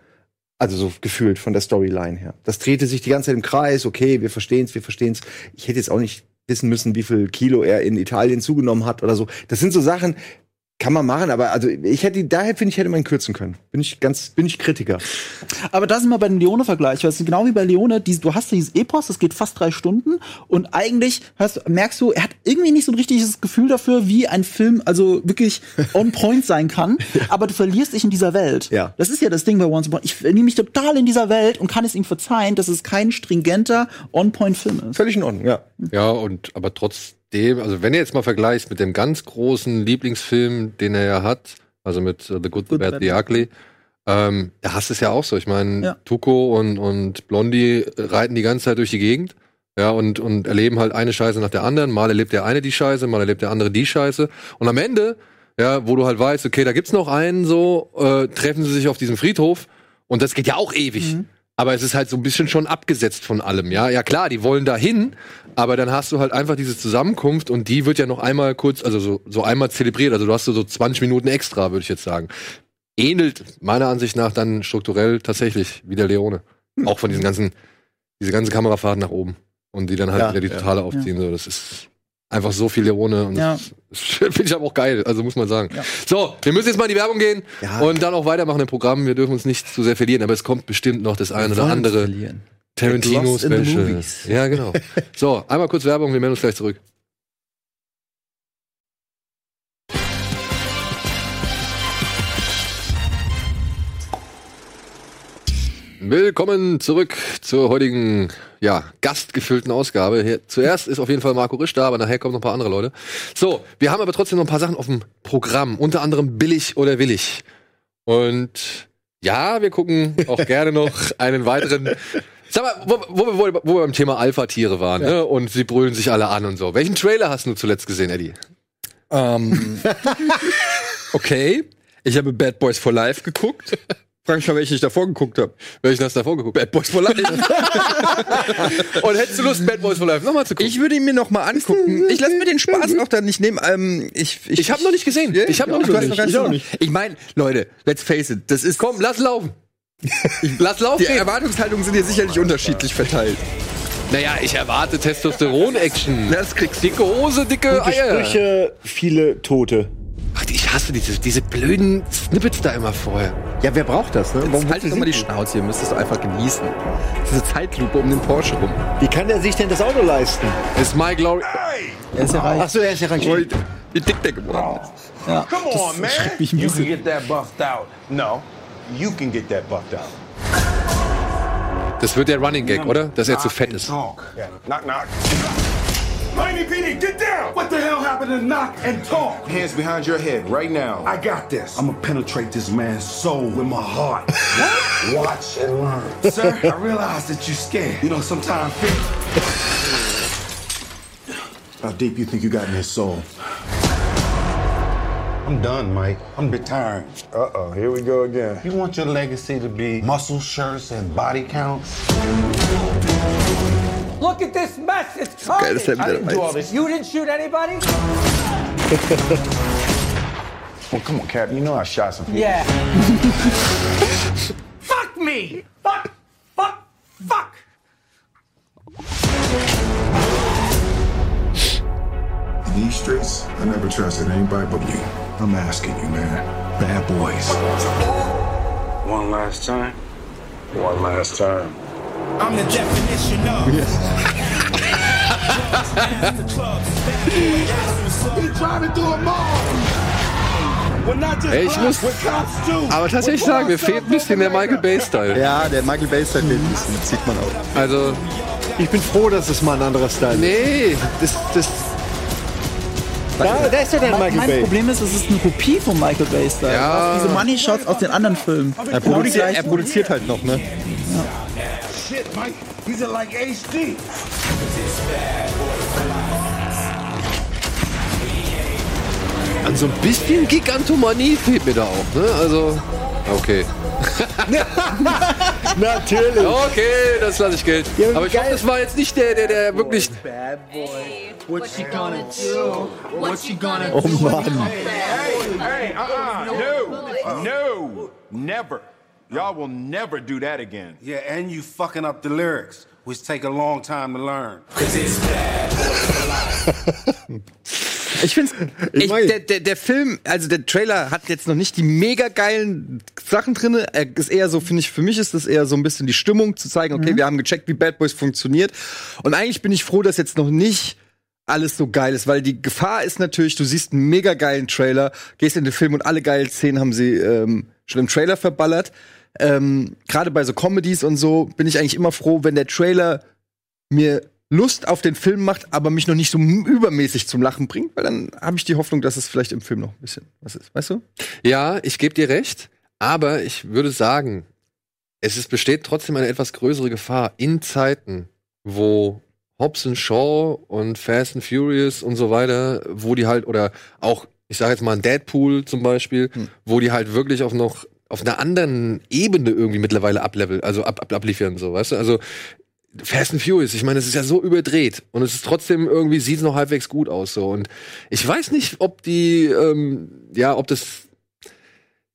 Also so gefühlt von der Storyline her. Das drehte sich die ganze Zeit im Kreis. Okay, wir verstehen's, wir verstehen's. Ich hätte jetzt auch nicht wissen müssen, wie viel Kilo er in Italien zugenommen hat oder so. Das sind so Sachen, kann man machen, aber also ich hätte, daher finde ich, hätte man ihn kürzen können. Bin ich ganz, bin ich Kritiker. Aber da sind wir bei dem Leone-Vergleich. weil es ist genau wie bei Leone, die, du hast dieses Epos, das geht fast drei Stunden und eigentlich hast, merkst du, er hat irgendwie nicht so ein richtiges Gefühl dafür, wie ein Film also wirklich on point sein kann, aber du verlierst dich in dieser Welt. Ja. Das ist ja das Ding bei Once Upon. Ich verliere mich total in dieser Welt und kann es ihm verzeihen, dass es kein stringenter On-Point-Film ist. Völlig in Ordnung, ja. Ja, und aber trotzdem, also wenn ihr jetzt mal vergleichst mit dem ganz großen Lieblingsfilm, den er ja hat, also mit äh, The Good, The Bad, The Ugly, ähm, da hast du es ja auch so. Ich meine, Ja. Tuco und, und Blondie reiten die ganze Zeit durch die Gegend. Ja, und, und erleben halt eine Scheiße nach der anderen. Mal erlebt der eine die Scheiße, mal erlebt der andere die Scheiße. Und am Ende, ja, wo du halt weißt, okay, da gibt's noch einen so, äh, treffen sie sich auf diesem Friedhof. Und das geht ja auch ewig. Aber es ist halt so ein bisschen schon abgesetzt von allem, ja. Ja klar, die wollen dahin, aber dann hast du halt einfach diese Zusammenkunft und die wird ja noch einmal kurz, also so, so einmal zelebriert. Also du hast so, so 20 Minuten extra, würde ich jetzt sagen. Ähnelt meiner Ansicht nach dann strukturell tatsächlich wie der Leone. Auch von diesen ganzen, diese ganzen Kamerafahrten nach oben. Und die dann halt Ja, wieder die Totale aufziehen. So, das ist einfach so viel Leone und Ja. finde ich aber auch geil, also muss man sagen. Ja. So, wir müssen jetzt mal in die Werbung gehen Ja. und dann auch weitermachen im Programm. Wir dürfen uns nicht zu sehr verlieren, aber es kommt bestimmt noch das eine oder andere Tarantino Lost in the Special. movies. Ja, genau. So, einmal kurz Werbung, wir melden uns gleich zurück. Willkommen zurück zur heutigen, ja, gastgefüllten Ausgabe. Hier, zuerst ist auf jeden Fall Marco Risch da, aber nachher kommen noch ein paar andere Leute. So, wir haben aber trotzdem noch ein paar Sachen auf dem Programm, unter anderem billig oder willig. Und ja, wir gucken auch gerne noch einen weiteren. Sag mal, wo, wo, wir- wo, wo wir beim Thema Alpha-Tiere waren, ne? Und sie brüllen sich alle an und so. Welchen Trailer hast du zuletzt gesehen, Eddie? Ähm, okay. Ich habe Bad Boys for Life geguckt. Frag mich mal, welchen ich davor geguckt habe. Welchen hast du davor geguckt? Bad Boys for Life. Und hättest du Lust, Bad Boys for Life nochmal zu gucken? ich würde ihn mir noch mal angucken. Ich lasse mir den Spaß auch da nicht nehmen. Ähm, ich ich, Ich habe noch nicht gesehen. Ich habe noch Ach, du hast nicht. noch gar Ich nicht. Ich meine, Leute, let's face it, das ist Komm, lass laufen. lass laufen. die Erwartungshaltungen sind hier sicherlich unterschiedlich verteilt. Naja, ich erwarte Testosteron-Action. Das kriegst du. Dicke Hose, dicke Eier. Sprüche, viele Tote. Ach, ich hasse diese, diese blöden Snippets da immer vorher. Ja, wer braucht das, ne? Warum Halt doch mal die Schnauze, ihr müsst es einfach genießen. Diese Zeitlupe um den Porsche rum. Wie kann der sich denn das Auto leisten? Das ist My Glory. Er ist ja reich. Ach so, er ist ja reich. Wie dick der geworden ist. Ja. Come on, man. schreckt mich ein You can bisschen. get that buffed out. No, you can get that buffed out. Das wird der Running Gag, oder? Dass er zu fett ist. Knock, knock. Mighty PD, get down! What the hell happened to knock and talk? Hands behind your head right now. I got this. I'm gonna penetrate this man's soul with my heart. what? Watch and learn. Sir, I realize that you're scared. You know, sometimes fear. How deep you think you got in his soul? I'm done, Mike. I'm retiring. Uh-oh, here we go again. You want your legacy to be muscle shirts and body counts? Look at this mess. It's Geil, dass er carnage. wieder dabei ist. You didn't shoot anybody? Well, come on, Cap. You know I shot some people. Yeah. fuck me. Fuck. Fuck. Fuck. In these streets, I never trusted anybody but you. I'm asking you, man. Bad boys. One last time. One last time. I'm the definition of. Ey, ich muss aber tatsächlich sagen, mir fehlt ein bisschen der Michael Bay-Style. Ja, der Michael Bay Style fehlt ein bisschen, das sieht man auch. Also, Ich bin froh, dass es mal ein anderer Style ist. nee, das, das, Da, da ist ja dein Mein, Michael mein Bay. Problem ist, es ist eine Kopie von Michael Bay Style. Ja. Diese Money Shots aus den anderen Filmen. Er produziert, er produziert halt noch, ne? Shit, Mike. These are like HD. an so ein bisschen Gigantomanie fehlt mir da auch, ne? Also, okay. Natürlich. Okay, das lasse ich Geld. Ja, Aber ich geil. hoffe, das war jetzt nicht der, der, der wirklich. What she gonna do? What she gonna Oh Mann. Hey, uh-uh. No. No. Never. Y'all will never do that again. Yeah, and you fucking up the lyrics, which take a long time to learn. Ich finde Ich ich mein- der, der, der Film, also der Trailer hat jetzt noch nicht die mega geilen Sachen drin. Er ist eher so, finde ich, für mich ist das eher so ein bisschen die Stimmung zu zeigen, okay, wir haben gecheckt, wie Bad Boys funktioniert. Und eigentlich bin ich froh, dass jetzt noch nicht alles so geil ist, weil die Gefahr ist natürlich, du siehst einen mega geilen Trailer, gehst in den Film und alle geilen Szenen haben sie ähm, schon im Trailer verballert. Ähm, Gerade bei so Comedies und so bin ich eigentlich immer froh, wenn der Trailer mir Lust auf den Film macht, aber mich noch nicht so übermäßig zum Lachen bringt, weil dann habe ich die Hoffnung, dass es vielleicht im Film noch ein bisschen was ist. Weißt du? Ja, ich gebe dir recht, aber ich würde sagen, es ist, besteht trotzdem eine etwas größere Gefahr in Zeiten, wo Hobbs and Shaw und Fast and Furious und so weiter, wo die halt, oder auch, ich sage jetzt mal ein Deadpool zum Beispiel, wo die halt wirklich auf noch auf einer anderen Ebene irgendwie mittlerweile ablevel, also ab, ab, abliefern, so, weißt du? Also Fast and Furious, ich meine, es ist ja so überdreht und es ist trotzdem irgendwie sieht es noch halbwegs gut aus so und ich weiß nicht, ob die ähm, ja, ob das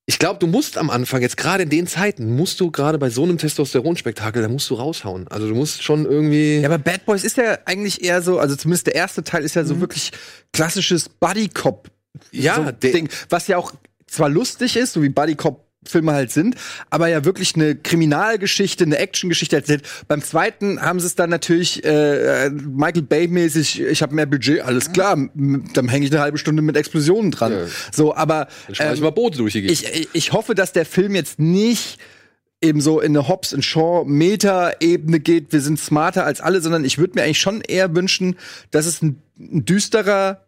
ich glaube, du musst am Anfang, jetzt gerade in den Zeiten, musst du gerade bei so einem Testosteronspektakel, da musst du raushauen. Also du musst schon irgendwie. Ja, aber Bad Boys ist ja eigentlich eher so, also zumindest der erste Teil ist ja so wirklich klassisches Buddy Cop Ja, so Ding, was ja auch zwar lustig ist, so wie Buddy Cop Filme halt sind, aber ja wirklich eine Kriminalgeschichte, eine Actiongeschichte erzählt. Beim zweiten haben sie es dann natürlich äh, äh, Michael Bay mäßig, ich habe mehr Budget, alles klar, m- dann hänge ich eine halbe Stunde mit Explosionen dran. Ja. So, aber schmeiß ich ähm, mal Boote durch ich, ich- hoffe, dass der Film jetzt nicht eben so in eine Hobbs and Shaw Meta-Ebene geht, wir sind smarter als alle, sondern ich würde mir eigentlich schon eher wünschen, dass es ein, ein düsterer,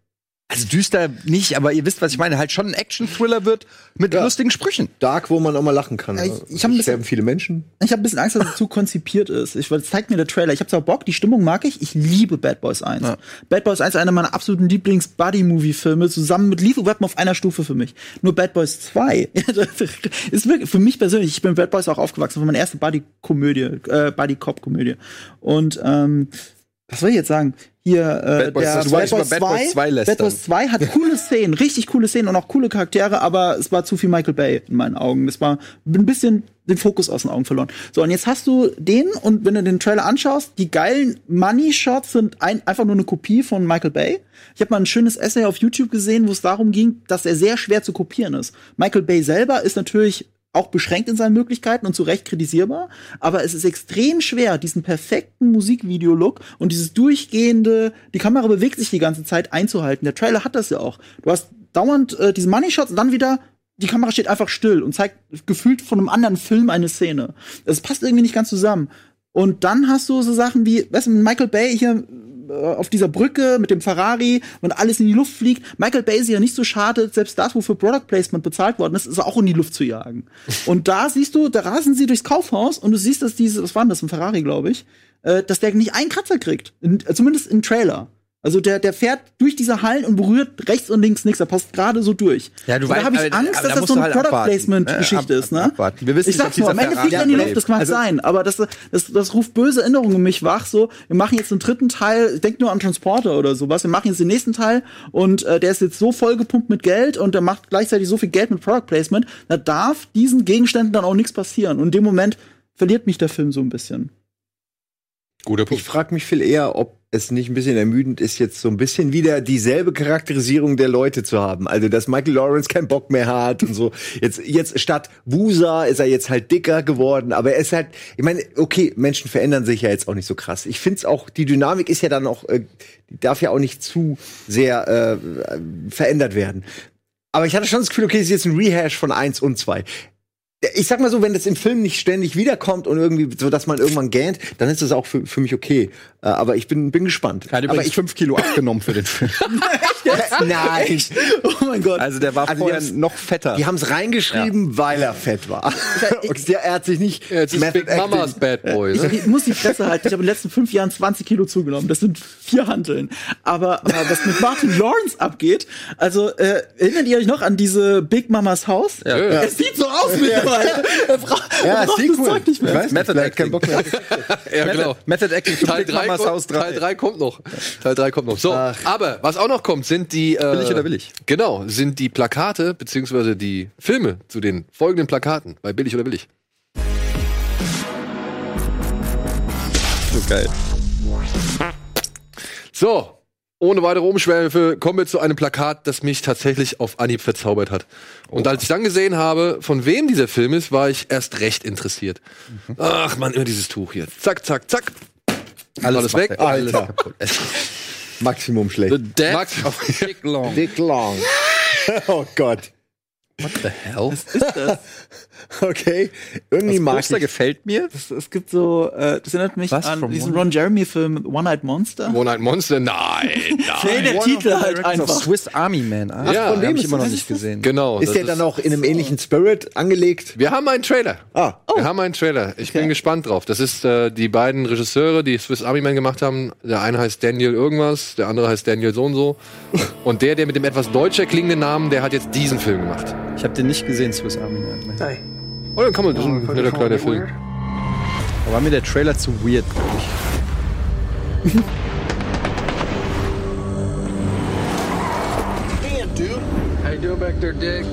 also düster nicht, aber ihr wisst, was ich meine, halt schon ein Action-Thriller wird mit Ja. lustigen Sprüchen. Dark, wo man auch mal lachen kann. Ja, ich- ich hab ein bisschen- sterben viele Menschen. Ich habe ein bisschen Angst, dass es zu konzipiert ist. Ich, weil es zeigt mir der Trailer. Ich habe zwar Bock, die Stimmung mag ich. Ich liebe Bad Boys 1. Bad Boys 1 ist einer meiner absoluten Lieblings-Buddy-Movie-Filme, zusammen mit Lethal Weapon auf einer Stufe für mich. Nur Bad Boys 2 ist wirklich, für mich persönlich, ich bin Bad Boys auch aufgewachsen, das war meine erste Buddy-Komödie, äh, Buddy-Cop-Komödie. Und, ähm, was soll ich jetzt sagen? Hier, äh, Bad Boys- der du wolltest über Bad Boys 2 lästern. Bad Boys 2 hat coole Szenen, richtig coole Szenen und auch coole Charaktere, aber es war zu viel Michael Bay in meinen Augen. Das war ein bisschen den Fokus aus den Augen verloren. So, und jetzt hast du den und wenn du den Trailer anschaust, die geilen Money-Shots sind ein, einfach nur eine Kopie von Michael Bay. Ich habe mal ein schönes Essay auf YouTube gesehen, wo es darum ging, dass er sehr schwer zu kopieren ist. Michael Bay selber ist natürlich auch beschränkt in seinen Möglichkeiten und zu Recht kritisierbar, aber es ist extrem schwer, diesen perfekten Musikvideo-Look und dieses durchgehende, die Kamera bewegt sich die ganze Zeit einzuhalten. Der Trailer hat das ja auch. Du hast dauernd äh, diese Money-Shots und dann wieder die Kamera steht einfach still und zeigt gefühlt von einem anderen Film eine Szene. Das passt irgendwie nicht ganz zusammen. Und dann hast du so Sachen wie, weißt du, Michael Bay hier auf dieser Brücke mit dem Ferrari und alles in die Luft fliegt. Michael Bay ist ja nicht so schade, selbst das, wofür Product Placement bezahlt worden ist, ist auch in die Luft zu jagen. und da siehst du, da rasen sie durchs Kaufhaus und du siehst, dass diese, was war denn das, ein Ferrari, glaube ich, äh, dass der nicht einen Kratzer kriegt. In, äh, zumindest im Trailer. Also der, der fährt durch diese Hallen und berührt rechts und links nichts. Er passt gerade so durch. Ja, du und da weißt, habe ich aber- Angst, aber dass da das so eine halt Product. Placement-Geschichte ab- ist, ne? abwarten. Wir wissen ich sag's nur, am Ende fliegt er in die. Luft, das mag Also- sein. Aber das, das, das ruft böse Erinnerungen in mich wach. So, wir machen jetzt einen dritten Teil, denk nur an Transporter oder sowas. Wir machen jetzt den nächsten Teil und äh, der ist jetzt so vollgepumpt mit Geld und der macht gleichzeitig so viel Geld mit Product Placement. Da darf diesen Gegenständen dann auch nichts passieren. Und in dem Moment verliert mich der Film so ein bisschen. Guter Ich Punkt. frage mich viel eher, ob es nicht ein bisschen ermüdend ist, jetzt so ein bisschen wieder dieselbe Charakterisierung der Leute zu haben. Also, dass Michael Lawrence keinen Bock mehr hat und so. Jetzt, jetzt statt Wusa ist er jetzt halt dicker geworden. Aber er ist halt, ich meine, okay, Menschen verändern sich ja jetzt auch nicht so krass. Ich finde es auch, die Dynamik ist ja dann auch, äh, die darf ja auch nicht zu sehr äh, verändert werden. Aber ich hatte schon das Gefühl, okay, es ist jetzt ein Rehash von eins und zwei ich sag mal so, wenn das im Film nicht ständig wiederkommt und irgendwie so, dass man irgendwann gähnt, dann ist das auch für, für mich okay. Äh, aber ich bin, bin gespannt. Er hat aber übrigens ich, fünf Kilo abgenommen für den Film. nein, Oh mein Gott. Also der war Also vorher noch fetter. die haben es reingeschrieben, weil er fett war. Und der, er hat sich nicht Jetzt ist Big Mamas Bad Boy, Ich, ne? ich muss die Fresse halten. Ich habe in den letzten fünf Jahren 20 Kilo zugenommen. Das sind vier Hanteln. Aber, aber was mit Martin Lawrence abgeht, also äh, erinnert ihr euch noch an diese Big Mamas Haus? Ja. Es sieht so aus Er bra Ja, braucht das. Zeug nicht mehr. Ich weiß Method Acting. keinen Bock mehr. Ja, genau. Method Acting für Teil Big 3 Mamas Haus kommt, 3. Teil 3 kommt noch. Teil 3 kommt noch. So, aber was auch noch kommt, sind die. Äh, Billig oder billig? Genau, sind die Plakate, beziehungsweise die Filme zu den folgenden Plakaten bei Billig oder Billig. So geil. So, ohne weitere Umschweife kommen wir zu einem Plakat, das mich tatsächlich auf Anhieb verzaubert hat. Und als ich dann gesehen habe, von wem dieser Film ist, war ich erst recht interessiert. Ach man, immer dieses Tuch hier. Zack, zack, zack. Alles, macht weg. er. Alles Alter. kaputt. Maximum The schlecht. Dead Max of Dick Long. Dick Long. oh Gott. What the hell? Okay. Irgendwie Das mag Poster ich. gefällt mir. Es, es gibt so, äh, das erinnert mich Was? an diesen Ron Jeremy-Film One Night Monster. One Night Monster? Nein, Nee, nein. der One Titel halt einfach. Swiss Army Man. Ah, Ja, habe ich ist immer noch das? nicht gesehen. Genau. Ist das der dann auch in einem ähnlichen Spirit angelegt? Wir haben einen Trailer. Ah. Wir haben einen Trailer. Ich bin gespannt drauf. Das ist äh, die beiden Regisseure, die Swiss Army Man gemacht haben. Der eine heißt Daniel irgendwas, der andere heißt Daniel so und so. Und der, der mit dem etwas deutscher klingenden Namen, der hat jetzt diesen Film gemacht. Ich habe den nicht gesehen, Swiss Army Man. Hey, Oh, dann kann man, das ist ein netter kleiner Film. Da war mir der Trailer zu weird. How you doing back there, Dick?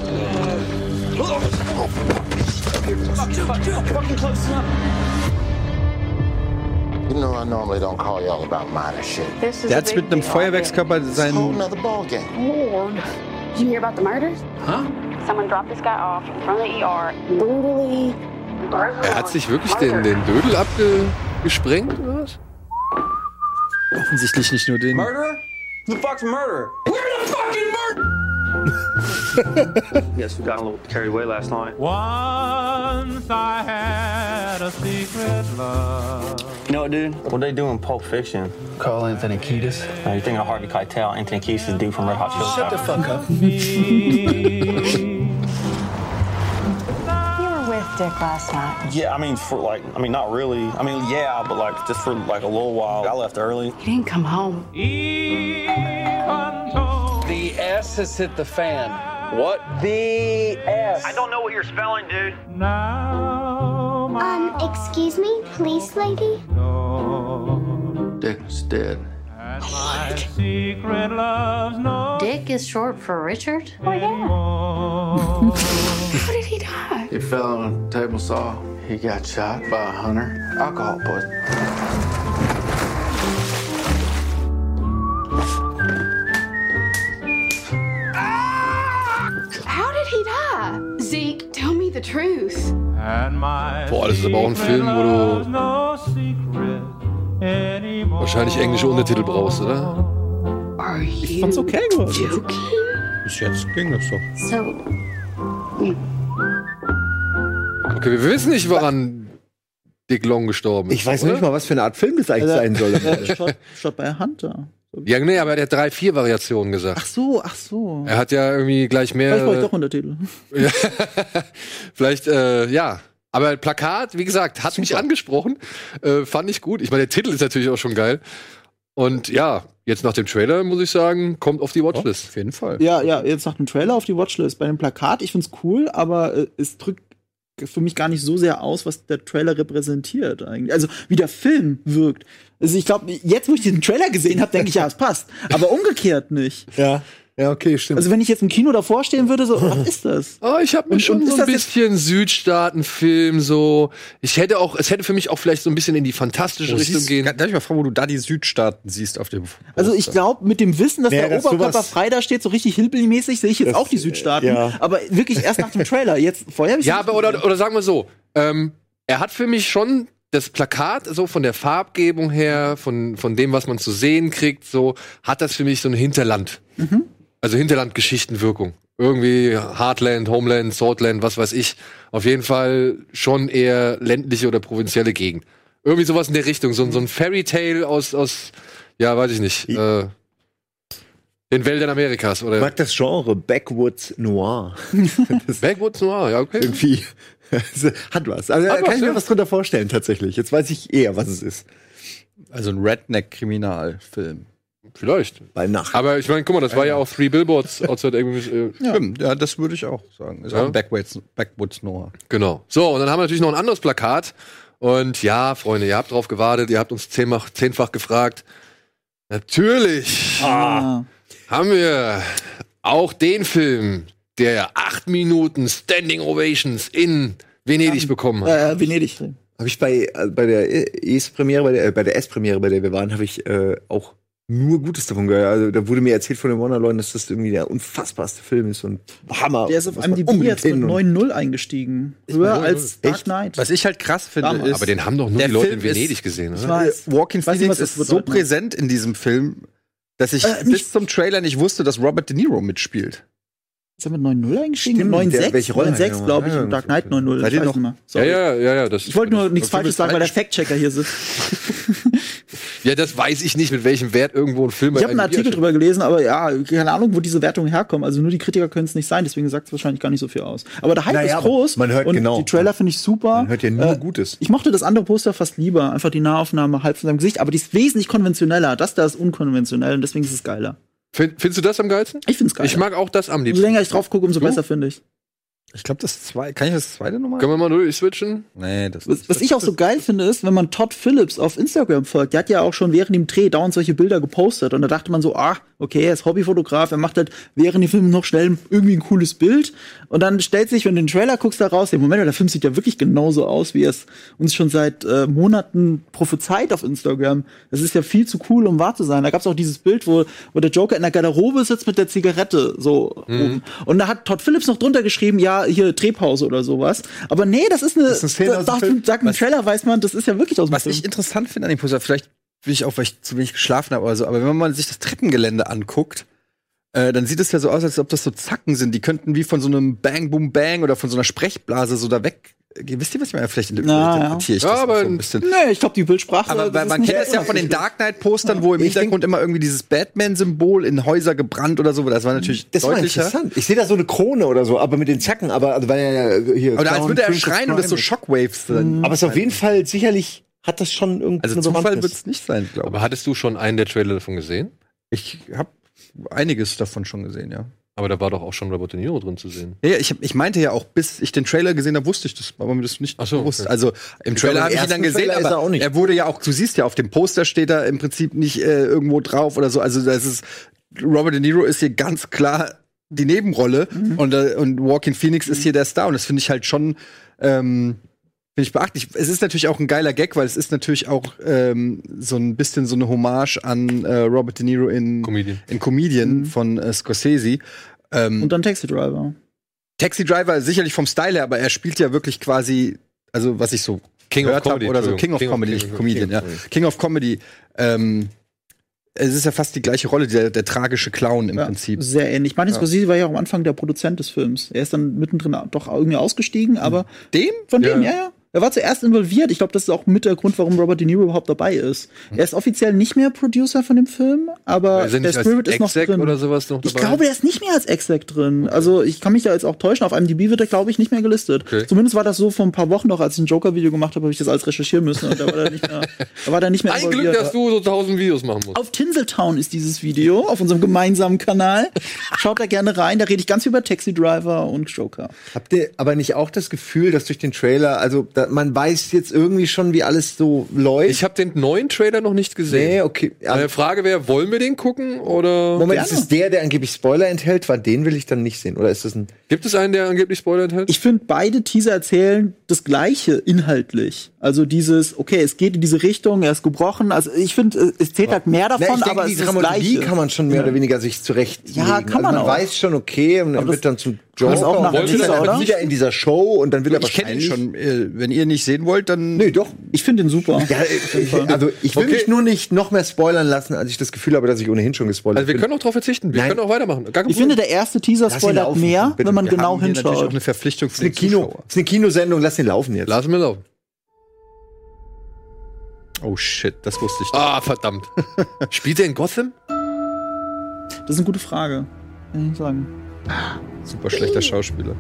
You know, I normally don't call y'all about minor shit. This is Der big mit einem. Feuerwerkskörper a whole seinen. nother ballgame. Lord. Did you hear about the murders? Huh? Someone dropped this guy off in front of the ER. Brutally. Er hat sich wirklich den, den Dödel abgesprengt, oder was? Offensichtlich nicht nur den. Murderer? Who the fuck's a murderer? Yes, we got a little carried away last night. Once I had a secret love. You know what, dude? What they do in Pulp Fiction? Call Anthony Kiedis. Uh, you think of Harvey Keitel, Anthony Kiedis, the dude from Red Hot Chili Shut the fuck up. You were with Dick last night. Yeah, I mean, for like, I mean, not really. I mean, yeah, but like, just for like a little while. I left early. He didn't come home. The S has hit the fan. What? The S. I don't know what you're spelling, dude. Um, excuse me, police lady? Dick's dead. Dick is short for Richard? Oh, yeah. How did he die? He fell on a table saw. He got shot by a hunter. Alcohol poison. How did he die? Zeke, tell me the truth. Boah, das ist aber auch ein Film, wo du wahrscheinlich englische Untertitel brauchst, oder? Ich fand's okay joking? Bis jetzt ging das doch. So, Okay, wir wissen nicht, woran Dick Long gestorben ist. Ich weiß noch oder? nicht mal, was für eine Art Film das eigentlich sein soll. Äh, Shot, Shot by a Hunter. Ja, nee, aber er hat drei, vier Variationen gesagt. Ach so, ach so. Er hat ja irgendwie gleich Vielleicht brauche ich mehr. doch Untertitel. Vielleicht, äh, ja. Aber Plakat, wie gesagt, hat mich angesprochen. Äh, fand ich gut. Ich meine, der Titel ist natürlich auch schon geil. Und ja, jetzt nach dem Trailer muss ich sagen, kommt auf die Watchlist. Auf jeden Fall. Ja, ja, jetzt nach dem Trailer auf die Watchlist. Bei dem Plakat, ich find's cool, aber äh, es drückt für mich gar nicht so sehr aus, was der Trailer repräsentiert eigentlich. Also wie der Film wirkt. Also ich glaube, jetzt, wo ich diesen Trailer gesehen habe, denke ich, ja, es passt. Aber umgekehrt nicht. Ja, ja, okay, stimmt. Also wenn ich jetzt im Kino davor stehen würde, so, was ist das? Oh, ich habe mir schon so ein bisschen Südstaaten-Film so. Ich hätte auch, es hätte für mich auch vielleicht so ein bisschen in die fantastische Richtung siehst, gehen. darf ich mal fragen, wo du da die Südstaaten siehst auf dem Also ich glaube, mit dem Wissen, dass Wäre der das Oberkörper frei da steht, so richtig Hillbilly-mäßig, sehe ich jetzt Das, auch die Südstaaten. äh, ja. Aber wirklich erst nach dem Trailer. Jetzt vorher hab ich Ja, aber oder, oder sagen wir so, ähm, er hat für mich schon das Plakat, so von der Farbgebung her, von, von dem, was man zu sehen kriegt, so, hat das für mich so eine Hinterland. Also Hinterlandgeschichtenwirkung. Irgendwie Heartland, Homeland, Saltland, was weiß ich. Auf jeden Fall schon eher ländliche oder provinzielle Gegend. Irgendwie sowas in der Richtung. So, so ein Fairy Tale aus, aus, ja, weiß ich nicht, äh, den Wäldern Amerikas Ich oder mag das Genre Backwoods Noir. Backwoods Noir, ja, okay. Irgendwie also, hat was. Also Hat da kann was, ich mir ja. was drunter vorstellen tatsächlich. Jetzt weiß ich eher, was es ist. Also ein Redneck-Kriminalfilm. Vielleicht. Bei Nacht. Aber ich meine, guck mal, das war ja auch Three Billboards outside Ebbing, äh, Stimmt, ja, das würde ich auch sagen. Ist Ja. auch ein Backwoods, Backwoods Noir. Genau. So, und dann haben wir natürlich noch ein anderes Plakat. Und ja, Freunde, ihr habt drauf gewartet, ihr habt uns zehnfach, zehnfach gefragt. Natürlich Ah. haben wir auch den Film, der acht Minuten Standing Ovations in Venedig bekommen hat. Äh, Venedig. Habe ich bei, äh, bei der ES-Premiere, bei der, äh, bei der S-Premiere, bei der wir waren, habe ich äh, auch nur Gutes davon gehört. Also da wurde mir erzählt von den Warner-Leuten, dass das irgendwie der unfassbarste Film ist und Hammer. Der ist auf IMDb unbedingt jetzt mit hin und- 9-0 eingestiegen. Höher als Dark? Knight. Was ich halt krass finde, Damals. ist. Aber den haben doch nur die Leute Film in Venedig ist- gesehen, Ich oder? weiß. Walking Weiß nicht, Phoenix was das ist so präsent in diesem Film, dass ich Äh, bis zum Trailer nicht wusste, dass Robert De Niro mitspielt. Ist er mit 9-0 eingestiegen? Stimmt, 9-6? der- welche Rolle 9-6, hat er glaube ich, und Dark Knight 9-0. Seid Ich noch-. Ja, ja, ja, ja. Das, Ich wollte nur nichts Falsches sagen, weil der. Fact-Checker hier sitzt. ja, das weiß ich nicht, mit welchem Wert irgendwo ein Film Ich habe einen Artikel drüber gelesen, aber ja, keine Ahnung, wo diese Wertungen herkommen. Also nur die Kritiker können es nicht sein, deswegen sagt es wahrscheinlich gar nicht so viel aus. Aber der Hype Naja, ist groß. man hört und genau. Die Trailer finde ich super. Man hört ja nur Äh, Gutes. Ich mochte das andere Poster fast lieber. Einfach die Nahaufnahme halb von seinem Gesicht. Aber die ist wesentlich konventioneller. Das da ist unkonventionell und deswegen ist es geiler. Find, findest du das am geilsten? Ich find's geil. Ich mag auch das am Je liebsten. länger ich drauf gucke, umso Du? besser finde ich. Ich glaube, das zwei. Kann ich das zweite nochmal? Können wir mal durchswitchen? Nee, das Was, was ich auch so geil finde, ist, wenn man Todd Phillips auf Instagram folgt, der hat ja auch schon während dem Dreh dauernd solche Bilder gepostet. Und da dachte man so, ah, okay, er ist Hobbyfotograf, er macht halt während dem Film noch schnell irgendwie ein cooles Bild. Und dann stellt sich, wenn du den Trailer guckst, da raus, der Moment, der Film sieht ja wirklich genauso aus, wie er es uns schon seit äh, Monaten prophezeit auf Instagram. Das ist ja viel zu cool, um wahr zu sein. Da gab es auch dieses Bild, wo, wo der Joker in der Garderobe sitzt mit der Zigarette so oben. Und da hat Todd Phillips noch drunter geschrieben, ja, hier Drehpause oder sowas. Aber nee, das ist eine, ist Szene aus dem da, Film. sagt ein Trailer, weiß man, das ist ja wirklich aus dem Was Film. ich interessant finde an dem Poster, vielleicht will ich auch, weil ich zu wenig geschlafen habe oder so, aber wenn man sich das Treppengelände anguckt, äh, dann sieht es ja so aus, als ob das so Zacken sind. Die könnten wie von so einem Bang, Boom, Bang oder von so einer Sprechblase so da weg. Wisst ihr, was ich meine? Vielleicht Na, interpretiere ich ja. das Ja, aber- so ein bisschen. Nee, ich glaube, die Bildsprache. Aber das man kennt es ja von den Dark Knight-Postern, wo im Ich Hintergrund immer irgendwie dieses Batman-Symbol in Häuser gebrannt oder so. Das war natürlich Das war deutlicher. interessant. Ich sehe da so eine Krone oder so, aber mit den Zacken, aber also, weil er ja hier. Aber als würde er schreien und das so. Shockwaves dann. Aber es ist auf jeden Fall sicherlich hat das schon irgendwie Also Zufall wird es nicht sein, glaube Aber hattest du schon einen der Trailer davon gesehen? ich. Ich habe einiges davon schon gesehen, ja. Aber da war doch auch schon Robert De Niro drin zu sehen. Ja, ja, ich, ich meinte ja auch, bis ich den Trailer gesehen habe, wusste ich das, aber mir das nicht Ach so, bewusst. okay. Also im Trailer im habe ich ihn dann gesehen, Trailer ist aber er auch nicht. er wurde ja auch, du siehst ja, auf dem Poster steht er im Prinzip nicht äh, irgendwo drauf oder so. Also das ist, Robert De Niro ist hier ganz klar die Nebenrolle und, äh, und Walking Phoenix ist hier der Star und das finde ich halt schon ähm, Finde ich beachtlich. Es ist natürlich auch ein geiler Gag, weil es ist natürlich auch ähm, so ein bisschen so eine Hommage an äh, Robert De Niro in Comedian. in Comedian von äh, Scorsese. Ähm, Und dann Taxi Driver. Taxi Driver sicherlich vom Style her, aber er spielt ja wirklich quasi, also was ich so King of gehört hab Comedy, oder so King of King of- Comedy, King nicht of- Comedian, King ja. of King of Comedy. Ähm, es ist ja fast die gleiche Rolle, der, der tragische Clown im Ja, Prinzip. Sehr ähnlich. Martin Ja. Scorsese war ja auch am Anfang der Produzent des Films. Er ist dann mittendrin doch irgendwie ausgestiegen, aber Dem? von Ja. dem, ja, ja. Er war zuerst involviert. Ich glaube, das ist auch mit der Grund, warum Robert De Niro überhaupt dabei ist. Er ist offiziell nicht mehr Producer von dem Film, aber er der Spirit ist noch drin. oder sowas noch Ich dabei? glaube, der ist nicht mehr als Exec drin. Also ich kann mich da jetzt auch täuschen. Auf IMDb wird er, glaube ich, nicht mehr gelistet. Okay. Zumindest war das so vor ein paar Wochen noch, als ich ein Joker-Video gemacht habe, habe ich das alles recherchieren müssen. Und da war er nicht mehr, da war der nicht mehr Ein Glück, involviert. dass du so tausend Videos machen musst. Auf Tinseltown ist dieses Video, auf unserem gemeinsamen Kanal. Schaut da gerne rein, da rede ich ganz viel über Taxi Driver und Joker. Habt ihr aber nicht auch das Gefühl, dass durch den Trailer, also da, man weiß jetzt irgendwie schon, wie alles so läuft? Ich habe den neuen Trailer noch nicht gesehen. nee, okay. Meine Frage wäre, wollen wir den gucken oder Moment, Gerne. ist es der, der angeblich Spoiler enthält? War den will ich dann nicht sehen? Oder ist das ein. gibt es einen, der angeblich Spoiler enthält? Ich finde, beide Teaser erzählen das Gleiche inhaltlich. Also dieses, okay, es geht in diese Richtung, er ist gebrochen. Also ich finde, es zählt halt mehr Na, davon, ich denke, aber es die ist das Gleiche. kann man schon mehr oder weniger sich zurechtlegen. Ja, kann man also auch. man weiß schon, okay, und dann wird dann zum das Joker auch nach ist er Teaser, dann oder? wieder in dieser Show und dann will er Ich kenne ihn wahrscheinlich schon. Äh, wenn ihr nicht sehen wollt, dann. Nee, doch. Ich finde ihn super. Ja, ich, also ich will Okay. mich nur nicht noch mehr spoilern lassen, als ich das Gefühl habe, dass ich ohnehin schon gespoilert also wir bin. können auch darauf verzichten. Wir Nein. können auch weitermachen. Gar kein Ich finde, der erste Teaser Lass ihn spoilert mehr, bitte. wenn man Wir genau haben hier natürlich auch hinschaut. eine Verpflichtung Das für ist eine, Kino, Zuschauer. das ist eine Kinosendung, lass ihn laufen jetzt. Lassen wir laufen. Oh shit, das wusste ich. nicht. Ah, verdammt. Spielt er in Gotham? Das ist eine gute Frage. Kann ich sagen. Super schlechter Schauspieler.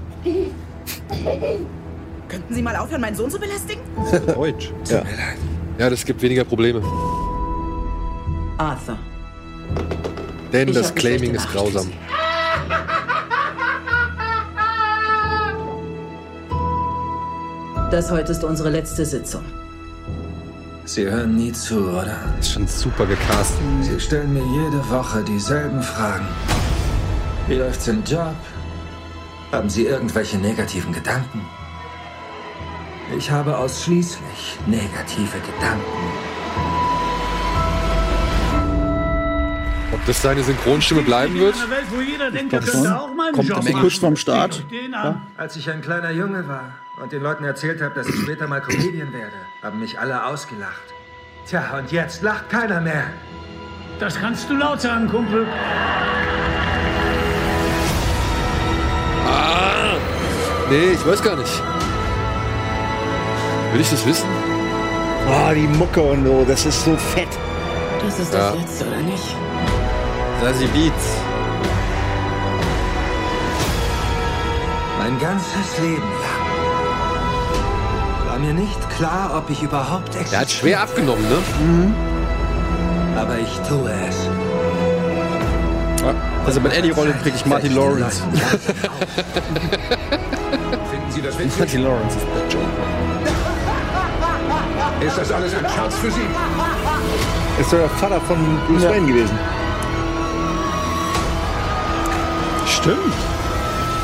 Könnten Sie mal aufhören, meinen Sohn zu belästigen? Deutsch. Ja. Ja, das gibt weniger Probleme. Arthur. Denn Ich das Claiming ist grausam. Das heute ist unsere letzte Sitzung. Sie hören nie zu, oder? Ist schon super gecastet. Sie stellen mir jede Woche dieselben Fragen. Wie läuft's im Job? Haben Sie irgendwelche negativen Gedanken? Ich habe ausschließlich negative Gedanken. Ob das seine Synchronstimme bleiben wird? Welt, denkt, Kommt machen. kurz vorm Start. An. Als ich ein kleiner Junge war und den Leuten erzählt habe, dass ich später mal Comedian werde, haben mich alle ausgelacht. Tja, und jetzt lacht keiner mehr. Das kannst du laut sagen, Kumpel. Nee, ich weiß gar nicht. Will ich das wissen? Oh, die Mucke und so, das ist so fett. Das ist Ja. das Letzte, oder nicht? Sassy Beats. Mein ganzes Leben lang war mir nicht klar, ob ich überhaupt existiere. Er hat schwer abgenommen, ne? Aber ich tue es. Also bei Eddie Rolle kriege ich Martin Lawrence. Sie das witzig? Martin Lawrence ist der Joker. Ist das alles ein Scherz für Sie? Ist doch der Vater von Bruce Ja. Wayne gewesen. Stimmt.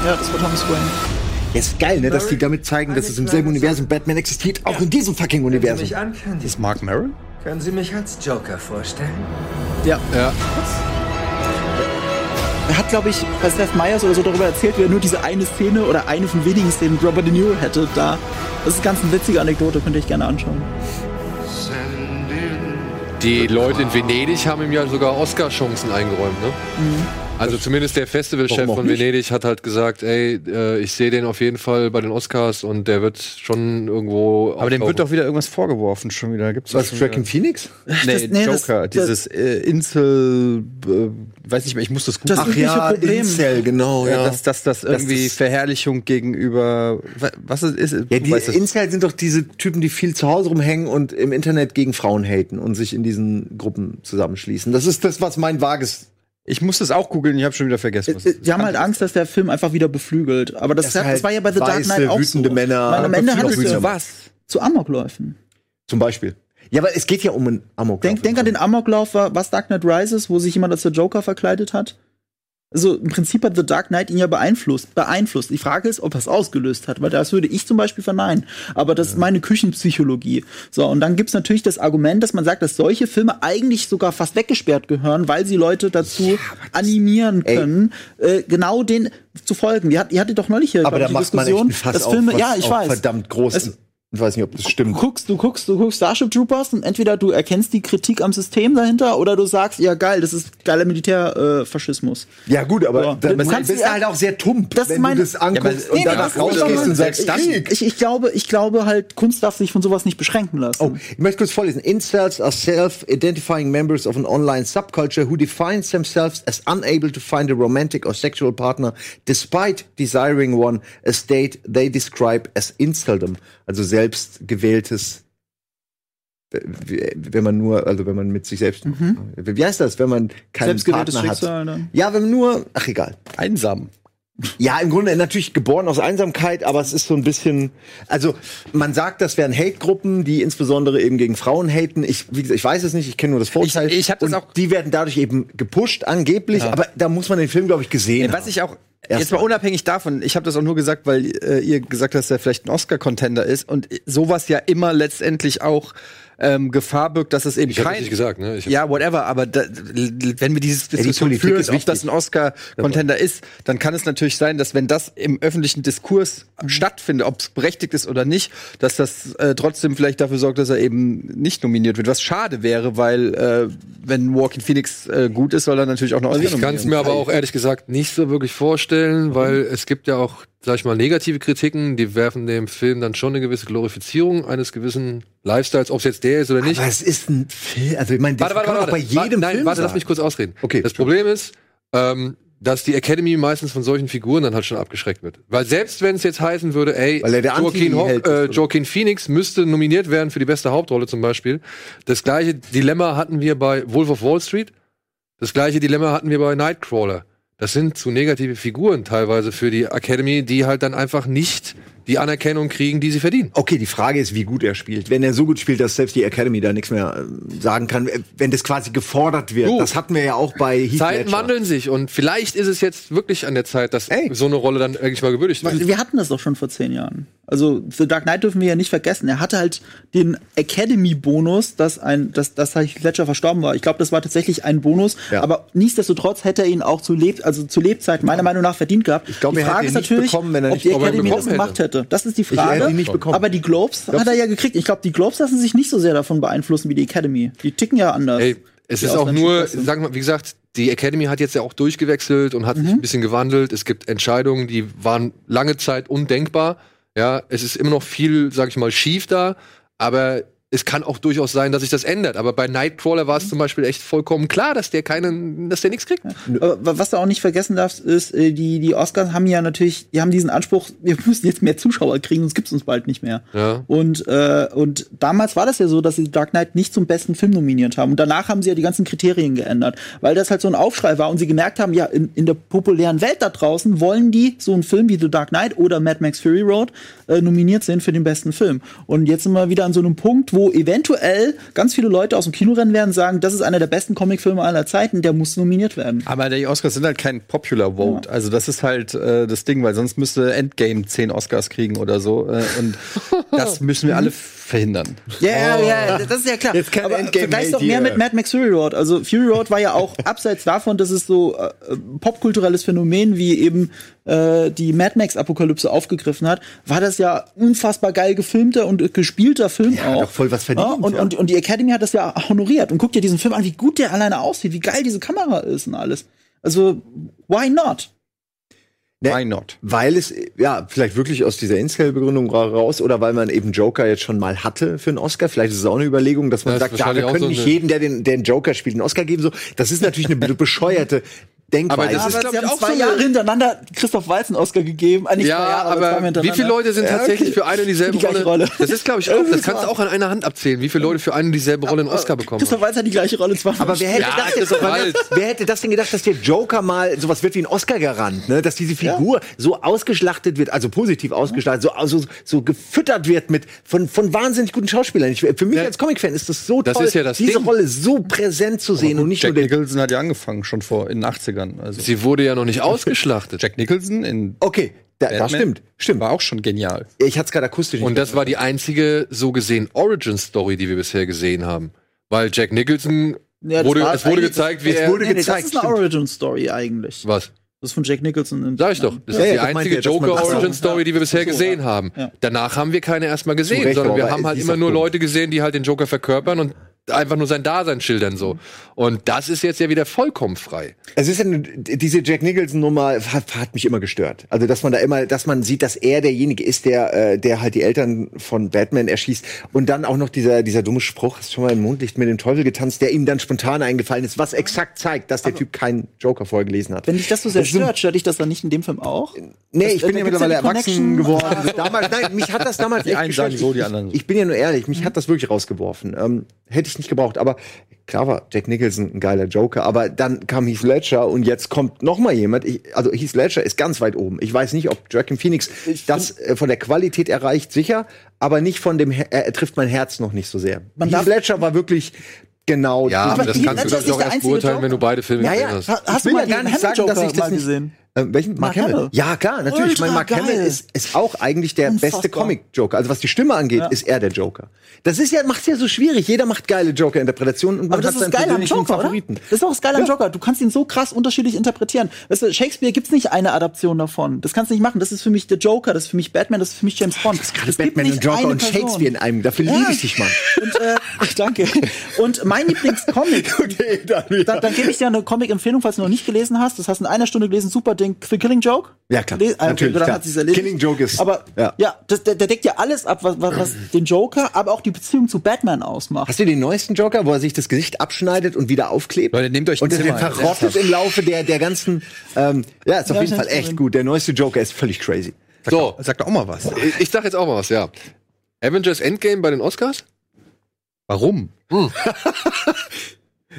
Ja, das war Thomas Wayne. Ja, ist geil, ne, dass die damit zeigen, dass es im selben Universum Batman existiert, auch in diesem fucking Wenn Sie Universum. mich ankennen, Ist Mark Maron? können Sie mich als Joker vorstellen? Ja. Ja. Er hat, glaube ich, bei Seth Meyers oder so darüber erzählt, wie er nur diese eine Szene oder eine von wenigen Szenen Robert De Niro hätte. Da, das ist ganz eine witzige Anekdote, könnt ihr euch gerne anschauen. Die Leute in Venedig haben ihm ja sogar Oscar-Chancen eingeräumt, ne? Also zumindest der Festivalchef von nicht? Venedig hat halt gesagt, ey, äh, ich sehe den auf jeden Fall bei den Oscars und der wird schon irgendwo. Aber dem wird doch wieder irgendwas vorgeworfen schon wieder. Gibt's Was, wieder- Phoenix? Nee, nee, das- Joker, das- dieses äh, Insel, äh, weiß nicht mehr, ich muss das gut Das Ach ja, Problem. Incel, genau, ja. ja. Dass, dass das irgendwie das- Verherrlichung gegenüber, wa- was ist, Ja, die. Incel sind doch diese Typen, die viel zu Hause rumhängen und im Internet gegen Frauen haten und sich in diesen Gruppen zusammenschließen. Das ist das, was mein vages. Ich muss das auch googeln, ich habe schon wieder vergessen. Was Äh, Die haben halt Angst, dass der Film einfach wieder beflügelt. Aber das, Das hat, halt das war ja bei The Dark weiße, Knight auch wütende so. Männer. Weil am Ende hat Beflügelt es zu was? zu Amokläufen. Zum Beispiel. Ja, aber es geht ja um einen Amok. Denk, denk an den Amoklauf, was Dark Knight Rises, wo sich jemand als der Joker verkleidet hat. Also im Prinzip hat The Dark Knight ihn ja beeinflusst. beeinflusst. Die Frage ist, ob er es ausgelöst hat, weil das würde ich zum Beispiel verneinen. Aber das ist meine Küchenpsychologie. So, und dann gibt's natürlich das Argument, dass man sagt, dass solche Filme eigentlich sogar fast weggesperrt gehören, weil sie Leute dazu animieren können, äh, genau den zu folgen. Ihr, hat, ihr hattet doch neulich hier aber da die macht man echt Diskussion, ein Fass dass auf, Filme, was ja, ich weiß. verdammt groß Es-. Ich weiß nicht, ob das Du stimmt. guckst, du guckst, du guckst Starship Troopers und entweder du erkennst die Kritik am System dahinter oder du sagst, ja geil, das ist geiler Militärfaschismus. Äh. Ja, gut, aber Ja. da, Du man bist halt auch sehr tump, Das ist wenn meine- du das anguckst und Nee, danach das rausgehst und sagst, Krieg. Ich, ich, glaube, ich glaube halt, Kunst darf sich von sowas nicht beschränken lassen. Oh, ich möchte kurz vorlesen. Incels are self-identifying members of an online subculture who defines themselves as unable to find a romantic or sexual partner despite desiring one, a state they describe as inceldom. Also selbst gewähltes, äh, wenn man nur, also wenn man mit sich selbst, wie heißt das, wenn man keinen Selbstgewähltes Partner Schicksal hat? dann. Ja, wenn man nur, ach egal. einsam. Ja, im Grunde natürlich geboren aus Einsamkeit, aber es ist so ein bisschen, also man sagt, das wären Hate-Gruppen, die insbesondere eben gegen Frauen haten. Ich, wie gesagt, ich weiß es nicht, ich kenne nur das Vorteil. Ich- ich hab das Und auch- Die werden dadurch eben gepusht, angeblich, Ja. aber da muss man den Film, glaube ich, gesehen Was ich auch Erst jetzt mal mal. unabhängig davon, ich habe das auch nur gesagt, weil äh, ihr gesagt habt, dass er vielleicht ein Oscar-Contender ist und sowas ja immer letztendlich auch ähm, Gefahr birgt, dass es eben Ich kein nicht gesagt, ne? Ich ja whatever, aber da, wenn wir diese die Diskussion Politik führen, ist ob das ein Oscar-Contender ist, dann kann es natürlich sein, dass wenn das im öffentlichen Diskurs stattfindet, ob es berechtigt ist oder nicht, dass das äh, trotzdem vielleicht dafür sorgt, dass er eben nicht nominiert wird. Was schade wäre, weil äh, wenn Walking Phoenix äh, gut ist, soll er natürlich auch noch Ich kann es mir aber auch ehrlich gesagt nicht so wirklich vorstellen, weil es gibt ja auch, sag ich mal, negative Kritiken, die werfen dem Film dann schon eine gewisse Glorifizierung eines gewissen Lifestyles, ob es jetzt der ist oder nicht. Aber es ist ein Film, also ich meine, das Warte, warte, kann man warte. auch bei jedem Nein, Film warte, lass sagen. mich kurz ausreden. Okay. Das Problem ist, ähm, dass die Academy meistens von solchen Figuren dann halt schon abgeschreckt wird. Weil selbst wenn es jetzt heißen würde, ey, Joaquin, Ho äh? Joaquin Phoenix müsste nominiert werden für die beste Hauptrolle zum Beispiel. Das gleiche Dilemma hatten wir bei Wolf of Wall Street. Das gleiche Dilemma hatten wir bei Nightcrawler. Das sind zu negative Figuren teilweise für die Academy, die halt dann einfach nicht die Anerkennung kriegen, die sie verdienen. Okay, die Frage ist, wie gut er spielt. Wenn er so gut spielt, dass selbst die Academy da nichts mehr äh, sagen kann, äh, wenn das quasi gefordert wird. Du, das hatten wir ja auch bei Heath Zeiten Ledger. wandeln sich und vielleicht ist es jetzt wirklich an der Zeit, dass Ey. so eine Rolle dann eigentlich mal gewürdigt wird. Wir hatten das doch schon vor zehn Jahren. Also The Dark Knight dürfen wir ja nicht vergessen. Er hatte halt den Academy-Bonus, dass ein, dass, dass Heath Ledger verstorben war. Ich glaube, das war tatsächlich ein Bonus. Ja. Aber nichtsdestotrotz hätte er ihn auch zu Leb also zu Lebzeiten meiner Meinung nach verdient gehabt. Ich glaub, die er Frage hätte ist ihn nicht natürlich, bekommen, wenn er ob nicht- die ob ihn Academy das gemacht hätte. Das ist die hätte Frage. ihn nicht bekommen. Aber die Globes hat er ja gekriegt. Ich glaube, die Globes lassen sich nicht so sehr davon beeinflussen wie die Academy. Die ticken ja anders. Ey, es ist auch nur, sagen wir, wie gesagt, die Academy hat jetzt ja auch durchgewechselt und hat sich ein bisschen gewandelt. Es gibt Entscheidungen, die waren lange Zeit undenkbar. Ja, es ist immer noch viel, sag ich mal, schief da, aber es kann auch durchaus sein, dass sich das ändert. Aber bei Nightcrawler war es zum Beispiel echt vollkommen klar, dass der keinen, dass der nichts kriegt. Aber was du auch nicht vergessen darfst, ist, äh, die, die Oscars haben ja natürlich, die haben diesen Anspruch, wir müssen jetzt mehr Zuschauer kriegen, sonst gibt's uns bald nicht mehr. Ja. Und, äh, und damals war das ja so, dass sie Dark Knight nicht zum besten Film nominiert haben. Und danach haben sie ja die ganzen Kriterien geändert, weil das halt so ein Aufschrei war und sie gemerkt haben, ja, in, in der populären Welt da draußen wollen die so einen Film wie The Dark Knight oder Mad Max Fury Road äh, nominiert sind für den besten Film. Und jetzt sind wir wieder an so einem Punkt, wo eventuell ganz viele Leute aus dem Kino rennen werden und sagen, das ist einer der besten Comicfilme aller Zeiten, der muss nominiert werden. Aber die Oscars sind halt kein Popular Vote. Also das ist halt äh, das Ding, weil sonst müsste Endgame zehn Oscars kriegen oder so. Äh, und das müssen wir alle verhindern. Ja, ja, ja, das ist ja klar. Jetzt kein Aber Endgame vergleich's doch mehr mit Mad Max Fury Road. Also Fury Road war ja auch abseits davon, dass es so äh, popkulturelles Phänomen wie eben äh, die Mad Max Apokalypse aufgegriffen hat, war das ja unfassbar geil gefilmter und gespielter Film Ja, auch. voll was verdient, Ja, und, ja. und, und die Academy hat das ja honoriert und guckt dir diesen Film an, wie gut der alleine aussieht, wie geil diese Kamera ist und alles. Also why not? Why not? Weil es, ja, vielleicht wirklich aus dieser Incel-Begründung ra- raus oder weil man eben Joker jetzt schon mal hatte für einen Oscar. Vielleicht ist es auch eine Überlegung, dass man ist sagt, ja, wir können so nicht jedem, der den, der den Joker spielt, einen Oscar geben. So, das ist natürlich eine be- bescheuerte Denkweise. Aber das ist, aber sie ich, haben auch zwei so Jahre hintereinander Christoph Waltz einen Oscar gegeben. Ah, nicht zwei Ja, Jahre, aber zweimal wie viele Leute sind Ja, tatsächlich okay. für eine und dieselbe Die Rolle? Rolle. Das ist, glaube ich, auch, das kannst du auch an einer Hand abzählen, wie viele Leute für eine und dieselbe Rolle einen Oscar bekommen Christoph. Waltz hat die gleiche Rolle zweimal. aber wer hätte, Ja, das Waltz. wer hätte das denn gedacht, dass der Joker mal sowas wird wie ein Oscar-Garant, ne? Dass diese Figur so ausgeschlachtet wird, also positiv ausgeschlachtet, so, also, so gefüttert wird mit von, von wahnsinnig guten Schauspielern. Ich, für mich als Comic-Fan ist das so Das toll, ist ja das diese Ding. Rolle so präsent zu sehen und nicht Jack nur den Nicholson hat ja angefangen, schon vor in den 80ern. Also Sie wurde ja noch nicht ausgeschlachtet. Jack Nicholson in Okay, da, das Batman stimmt. Stimmt. war auch schon genial. Ich hatte es gerade akustisch nicht Und das war die einzige so gesehen Origin-Story, die wir bisher gesehen haben. Weil Jack Nicholson Ja, das wurde, es wurde gezeigt, wie es er. wurde Nee, nee, gezeigt, das ist eine. Origin-Story eigentlich. was? Das ist von Jack Nicholson. in- Sag ich doch. Das Ja, ist ja, die das meinte einzige er, Joker-Origin-Story, die wir bisher gesehen ja. haben. Ja. Danach haben wir keine erstmal gesehen, Recht, sondern wir haben halt immer nur cool. Leute gesehen, die halt den Joker verkörpern und einfach nur sein Dasein schildern so. Und das ist jetzt ja wieder vollkommen frei. Es ist ja, diese Jack Nicholson Nummer hat, hat mich immer gestört. Also dass man da immer, dass man sieht, dass er derjenige ist, der, äh, der halt die Eltern von Batman erschießt und dann auch noch dieser dieser dumme Spruch, hast schon mal im Mondlicht mit dem Teufel getanzt, der ihm dann spontan eingefallen ist, was exakt zeigt, dass der Typ keinen Joker vorher gelesen hat. Wenn dich das so sehr Das stört, stört dich das dann nicht in dem Film auch? Nee, Das- ich bin ja mittlerweile erwachsen Connection. geworden. damals, nein, mich hat das damals Die echt einen gestört. sagen so, Ich- die anderen so. Ich bin ja nur ehrlich, mich hat das wirklich rausgeworfen. Ähm, hätte ich nicht gebraucht, aber klar war Jack Nicholson ein geiler Joker, aber dann kam Heath Ledger und jetzt kommt noch mal jemand. Ich, also Heath Ledger ist ganz weit oben. Ich weiß nicht, ob Joaquin Phoenix das äh, von der Qualität erreicht, sicher, aber nicht von dem, Her- er trifft mein Herz noch nicht so sehr. Man Heath Ledger war wirklich genau. Ja, Aber das Heath kannst du, ich, der erst beurteilen, wenn du Joker. beide Filme Ja, gesehen ja. hast. Ha- Hast Ich will du mal ja gar nicht sagen, Hamill dass ich Joker das mal nicht- gesehen? Äh, welchen? Mark, Mark Hamill. Hamill. Ja, klar, natürlich. Ultra mein Mark geil. Hamill ist, ist auch eigentlich der Unfassbar. beste Comic-Joker. Also was die Stimme angeht, Ja. ist er der Joker. Das ist ja, macht's ja so schwierig. Jeder macht geile Joker-Interpretationen und man Aber das hat ist seinen geil am persönlichen Joker, Favoriten. oder? Das ist auch das Geile am Joker. Du kannst ihn so krass unterschiedlich interpretieren. Weißt du, Shakespeare gibt's nicht eine Adaption davon. Das kannst du nicht machen. Das ist für mich der Joker, das ist für mich Batman, das ist für mich James Bond. Das Gerade Batman und Joker und Shakespeare in einem. Dafür liebe ich dich, Mann. Und, äh, ach, danke. Und mein Lieblingscomic, Okay, dann, ja. dann, dann gebe ich dir eine Comic-Empfehlung, falls du noch nicht gelesen hast. Das hast du in einer Stunde gelesen. Super Ding. The Killing Joke? Ja, klar. Le- ah, Natürlich, dann klar. Killing Joke ist- Aber ja. ja, das, der, der deckt ja alles ab, was, was, den Joker, aber auch die Beziehung zu Batman ausmacht. Hast du den neuesten Joker, wo er sich das Gesicht abschneidet und wieder aufklebt? Leute, nehmt euch ein und der Zimmer. verrottet im Laufe der, der ganzen. Ähm, ja, ist auf Ja, jeden Fall echt gut. Der neueste Joker ist völlig crazy. So, Sag doch auch mal was. ich, ich sag jetzt auch mal was, ja. Avengers Endgame bei den Oscars? Warum?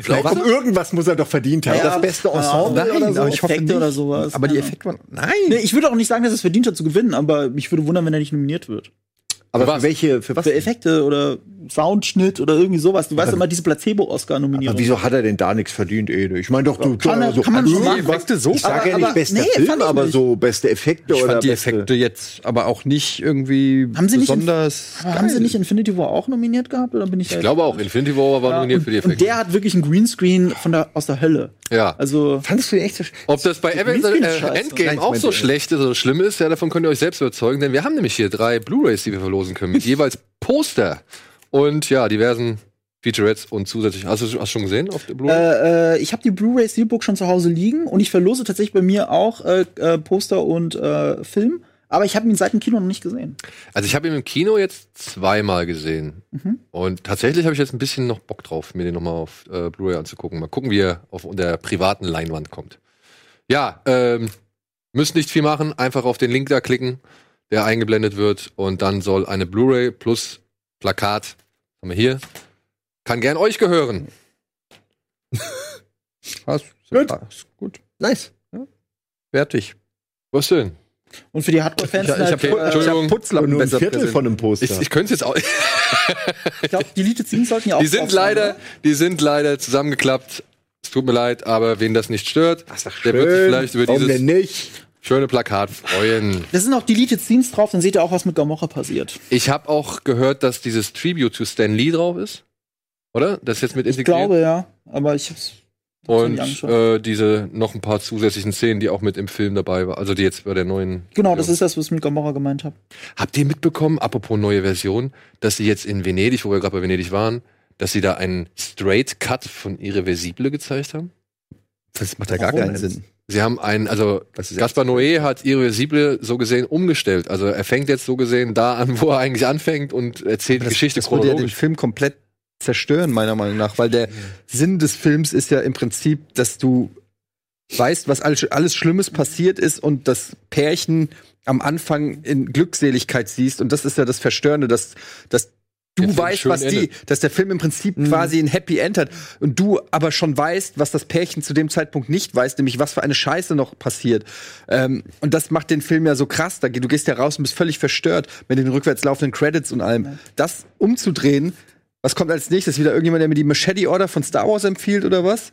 Vielleicht um irgendwas muss er doch verdient haben. Ja, das beste Ensemble nein, oder so. aber ich hoffe Effekte nicht. oder sowas. Aber die. Effekte waren. Nein! Nee, ich würde auch nicht sagen, dass es verdient hat zu gewinnen, aber mich würde wundern, wenn er nicht nominiert wird. Aber was? für welche, für was? Für Effekte oder Soundschnitt oder irgendwie sowas. Du weißt immer diese Placebo-Oscar-Nominierung. Aber wieso hat er denn da nichts verdient, Ede? Ich meine doch, du Kann er- also, kann man machen. Effekte so. Ich sage ja nicht bester nee, Film, aber so beste Effekte Ich oder fand die beste- Effekte jetzt aber auch nicht irgendwie Haben sie nicht in- besonders. Aber haben sie nicht Infinity War auch nominiert gehabt? Oder bin ich, Ich glaube auch, Infinity War war nominiert für die und, Effekte. und der hat wirklich einen Greenscreen von der, aus der Hölle. ja. Also, Fandest du den echt so Ob das bei Avengers äh. Endgame auch so schlecht ist oder schlimm ist, ja, davon könnt ihr euch selbst überzeugen, denn wir haben nämlich hier drei Blu-Rays, die wir verlosen können, mit jeweils Poster und ja, diversen Featurettes und zusätzlich. Hast du hast schon gesehen auf der Blu-ray? äh, äh, ich habe die Blu-ray Steelbook schon zu Hause liegen und ich verlose tatsächlich bei mir auch äh, äh, Poster und äh, Film. Aber ich habe ihn seit dem Kino noch nicht gesehen. Also ich habe ihn im Kino jetzt zweimal gesehen. Mhm. Und tatsächlich habe ich jetzt ein bisschen noch Bock drauf, mir den nochmal auf äh, Blu-ray anzugucken. Mal gucken, wie er auf der privaten Leinwand kommt. Ja, ähm, müsst nicht viel machen, einfach auf den Link da klicken, der eingeblendet wird und dann soll eine Blu-ray plus Plakat, haben wir hier, kann gern euch gehören. Hast, Gut. Ist gut. Nice. Fertig. Was denn? Und für die Hardcore-Fans Ich, ich halt, habe äh, hab Putzlappen Nur ein besser Viertel präsent. von einem Poster. Ich, ich könnte es jetzt auch. ich glaube, die Deleted Scenes sollten ja auch Die sind leider, oder? die sind leider zusammengeklappt. Es tut mir leid, aber wen das nicht stört, Das der wird sich vielleicht über Warum dieses denn nicht? Schöne Plakat freuen. Da sind auch Deleted Scenes drauf, dann seht ihr auch, was mit Gamora passiert. Ich habe auch gehört, dass dieses Tribute to Stan Lee drauf ist. Oder? Das ist jetzt mit Ich integriert. glaube, ja. Aber ich hab's. Und äh, diese noch ein paar zusätzlichen Szenen, die auch mit im Film dabei waren. Also die jetzt bei der neuen. Genau, das ist das, was ich mit Gamora gemeint habe. Habt ihr mitbekommen, apropos neue Version, dass sie jetzt in Venedig, wo wir gerade bei Venedig waren, dass sie da einen Straight Cut von Irreversible gezeigt haben? Das macht ja gar Warum keinen? Sinn. Sie haben einen, also Das ist Gaspar Noé hat Irreversible so gesehen umgestellt. Also er fängt jetzt so gesehen da an, wo er eigentlich anfängt und erzählt die das, Geschichte das würde ja den chronologisch. Film komplett zerstören, meiner Meinung nach, weil der Sinn des Films ist ja im Prinzip, dass du weißt, was alles, alles Schlimmes passiert ist und das Pärchen am Anfang in Glückseligkeit siehst und das ist ja das Verstörende, dass, dass du weißt, was die, endet. dass der Film im Prinzip quasi ein Happy End hat und du aber schon weißt, was das Pärchen zu dem Zeitpunkt nicht weiß, nämlich was für eine Scheiße noch passiert. Ähm, und das macht den Film ja so krass. Da, du gehst ja raus und bist völlig verstört mit den rückwärts laufenden Credits und allem. Das umzudrehen, was kommt als nächstes? Wieder irgendjemand, der mir die Machete Order von Star Wars empfiehlt oder was?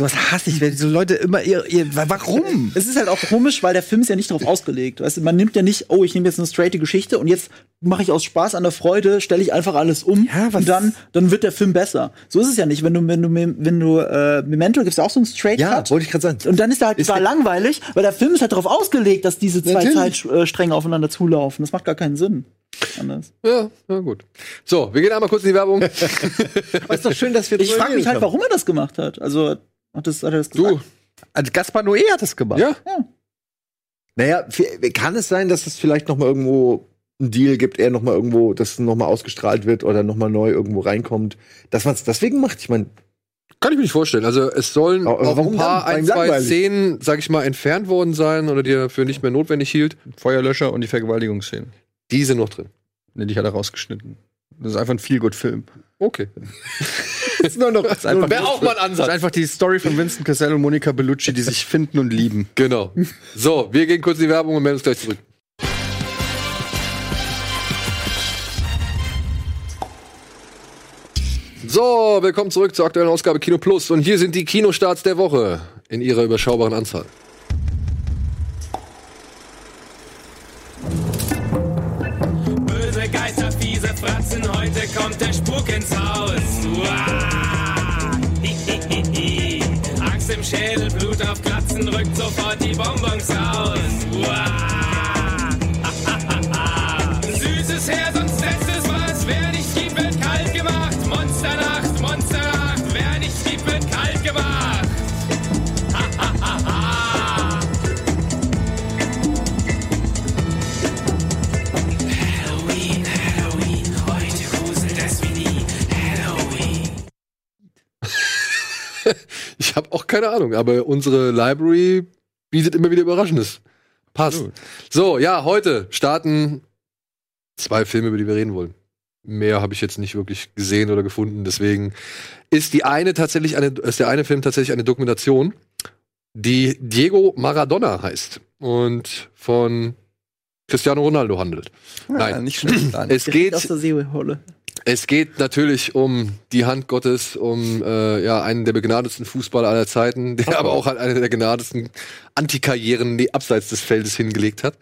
Sowas hasse ich, wenn so Leute immer ihr, ihr warum? Es ist halt auch komisch, weil der Film ist ja nicht darauf ausgelegt. Weißt du, man nimmt ja nicht, oh, ich nehme jetzt eine straighte Geschichte und jetzt mache ich aus Spaß an der Freude, stelle ich einfach alles um Ja, was- und dann, dann wird der Film besser. So ist es ja nicht. Wenn du, wenn du, wenn du äh, Memento gibt's ja auch so einen Straight Ja, wollte ich gerade sagen. Und dann ist er halt zwar langweilig, weil der Film ist halt darauf ausgelegt, dass diese zwei. Zeitstränge aufeinander zulaufen. Das macht gar keinen Sinn. Anders. Ja, na gut. So, wir gehen einmal kurz in die Werbung. Aber ist doch schön, dass wir Ich frage mich halt, können. warum er das gemacht hat. Also, hat, das, hat er das gesagt? Du, Also Gaspar Noé hat das gemacht. ja? Naja, f- kann es sein, dass es vielleicht noch mal irgendwo einen Deal gibt, er noch mal irgendwo, dass es noch mal ausgestrahlt wird oder noch mal neu irgendwo reinkommt, dass man es deswegen macht? Ich meine, Kann ich mir nicht vorstellen. Also es sollen Aber auch ein paar, dann? ein, zwei langweilig. Szenen, sag ich mal, entfernt worden sein oder die er für nicht mehr notwendig hielt. Feuerlöscher und die Vergewaltigungsszene. Die sind noch drin. Ne, die hat er rausgeschnitten. Das ist einfach ein Feel-Good-Film. Okay. ist nur noch Das ist einfach, Wäre auch mal ein das Ansatz. ist einfach die Story von Vincent Cassell und Monica Bellucci, die sich finden und lieben. Genau. So, wir gehen kurz in die Werbung und melden uns gleich zurück. So, willkommen zurück zur aktuellen Ausgabe Kino Plus. Und hier sind die Kinostarts der Woche in ihrer überschaubaren Anzahl. Kommt der Spuk ins Haus. Uah. Angst im Schädel, Blut auf Glatzen, rückt sofort die Bonbons. Hahaha. Süßes her, sonst habe auch keine Ahnung, aber unsere Library bietet immer wieder Überraschendes. Passt. So, ja, heute starten zwei Filme, über die wir reden wollen. Mehr habe ich jetzt nicht wirklich gesehen oder gefunden. Deswegen ist die eine tatsächlich eine, ist der eine Film tatsächlich eine Dokumentation, die Diego Maradona heißt und von Cristiano Ronaldo handelt. Nein, nicht schlecht. es geht Aus der. Es geht natürlich um die Hand Gottes, um äh, ja, einen der begnadetsten Fußballer aller Zeiten, der aber auch halt eine der begnadetsten Antikarrieren die abseits des Feldes hingelegt hat.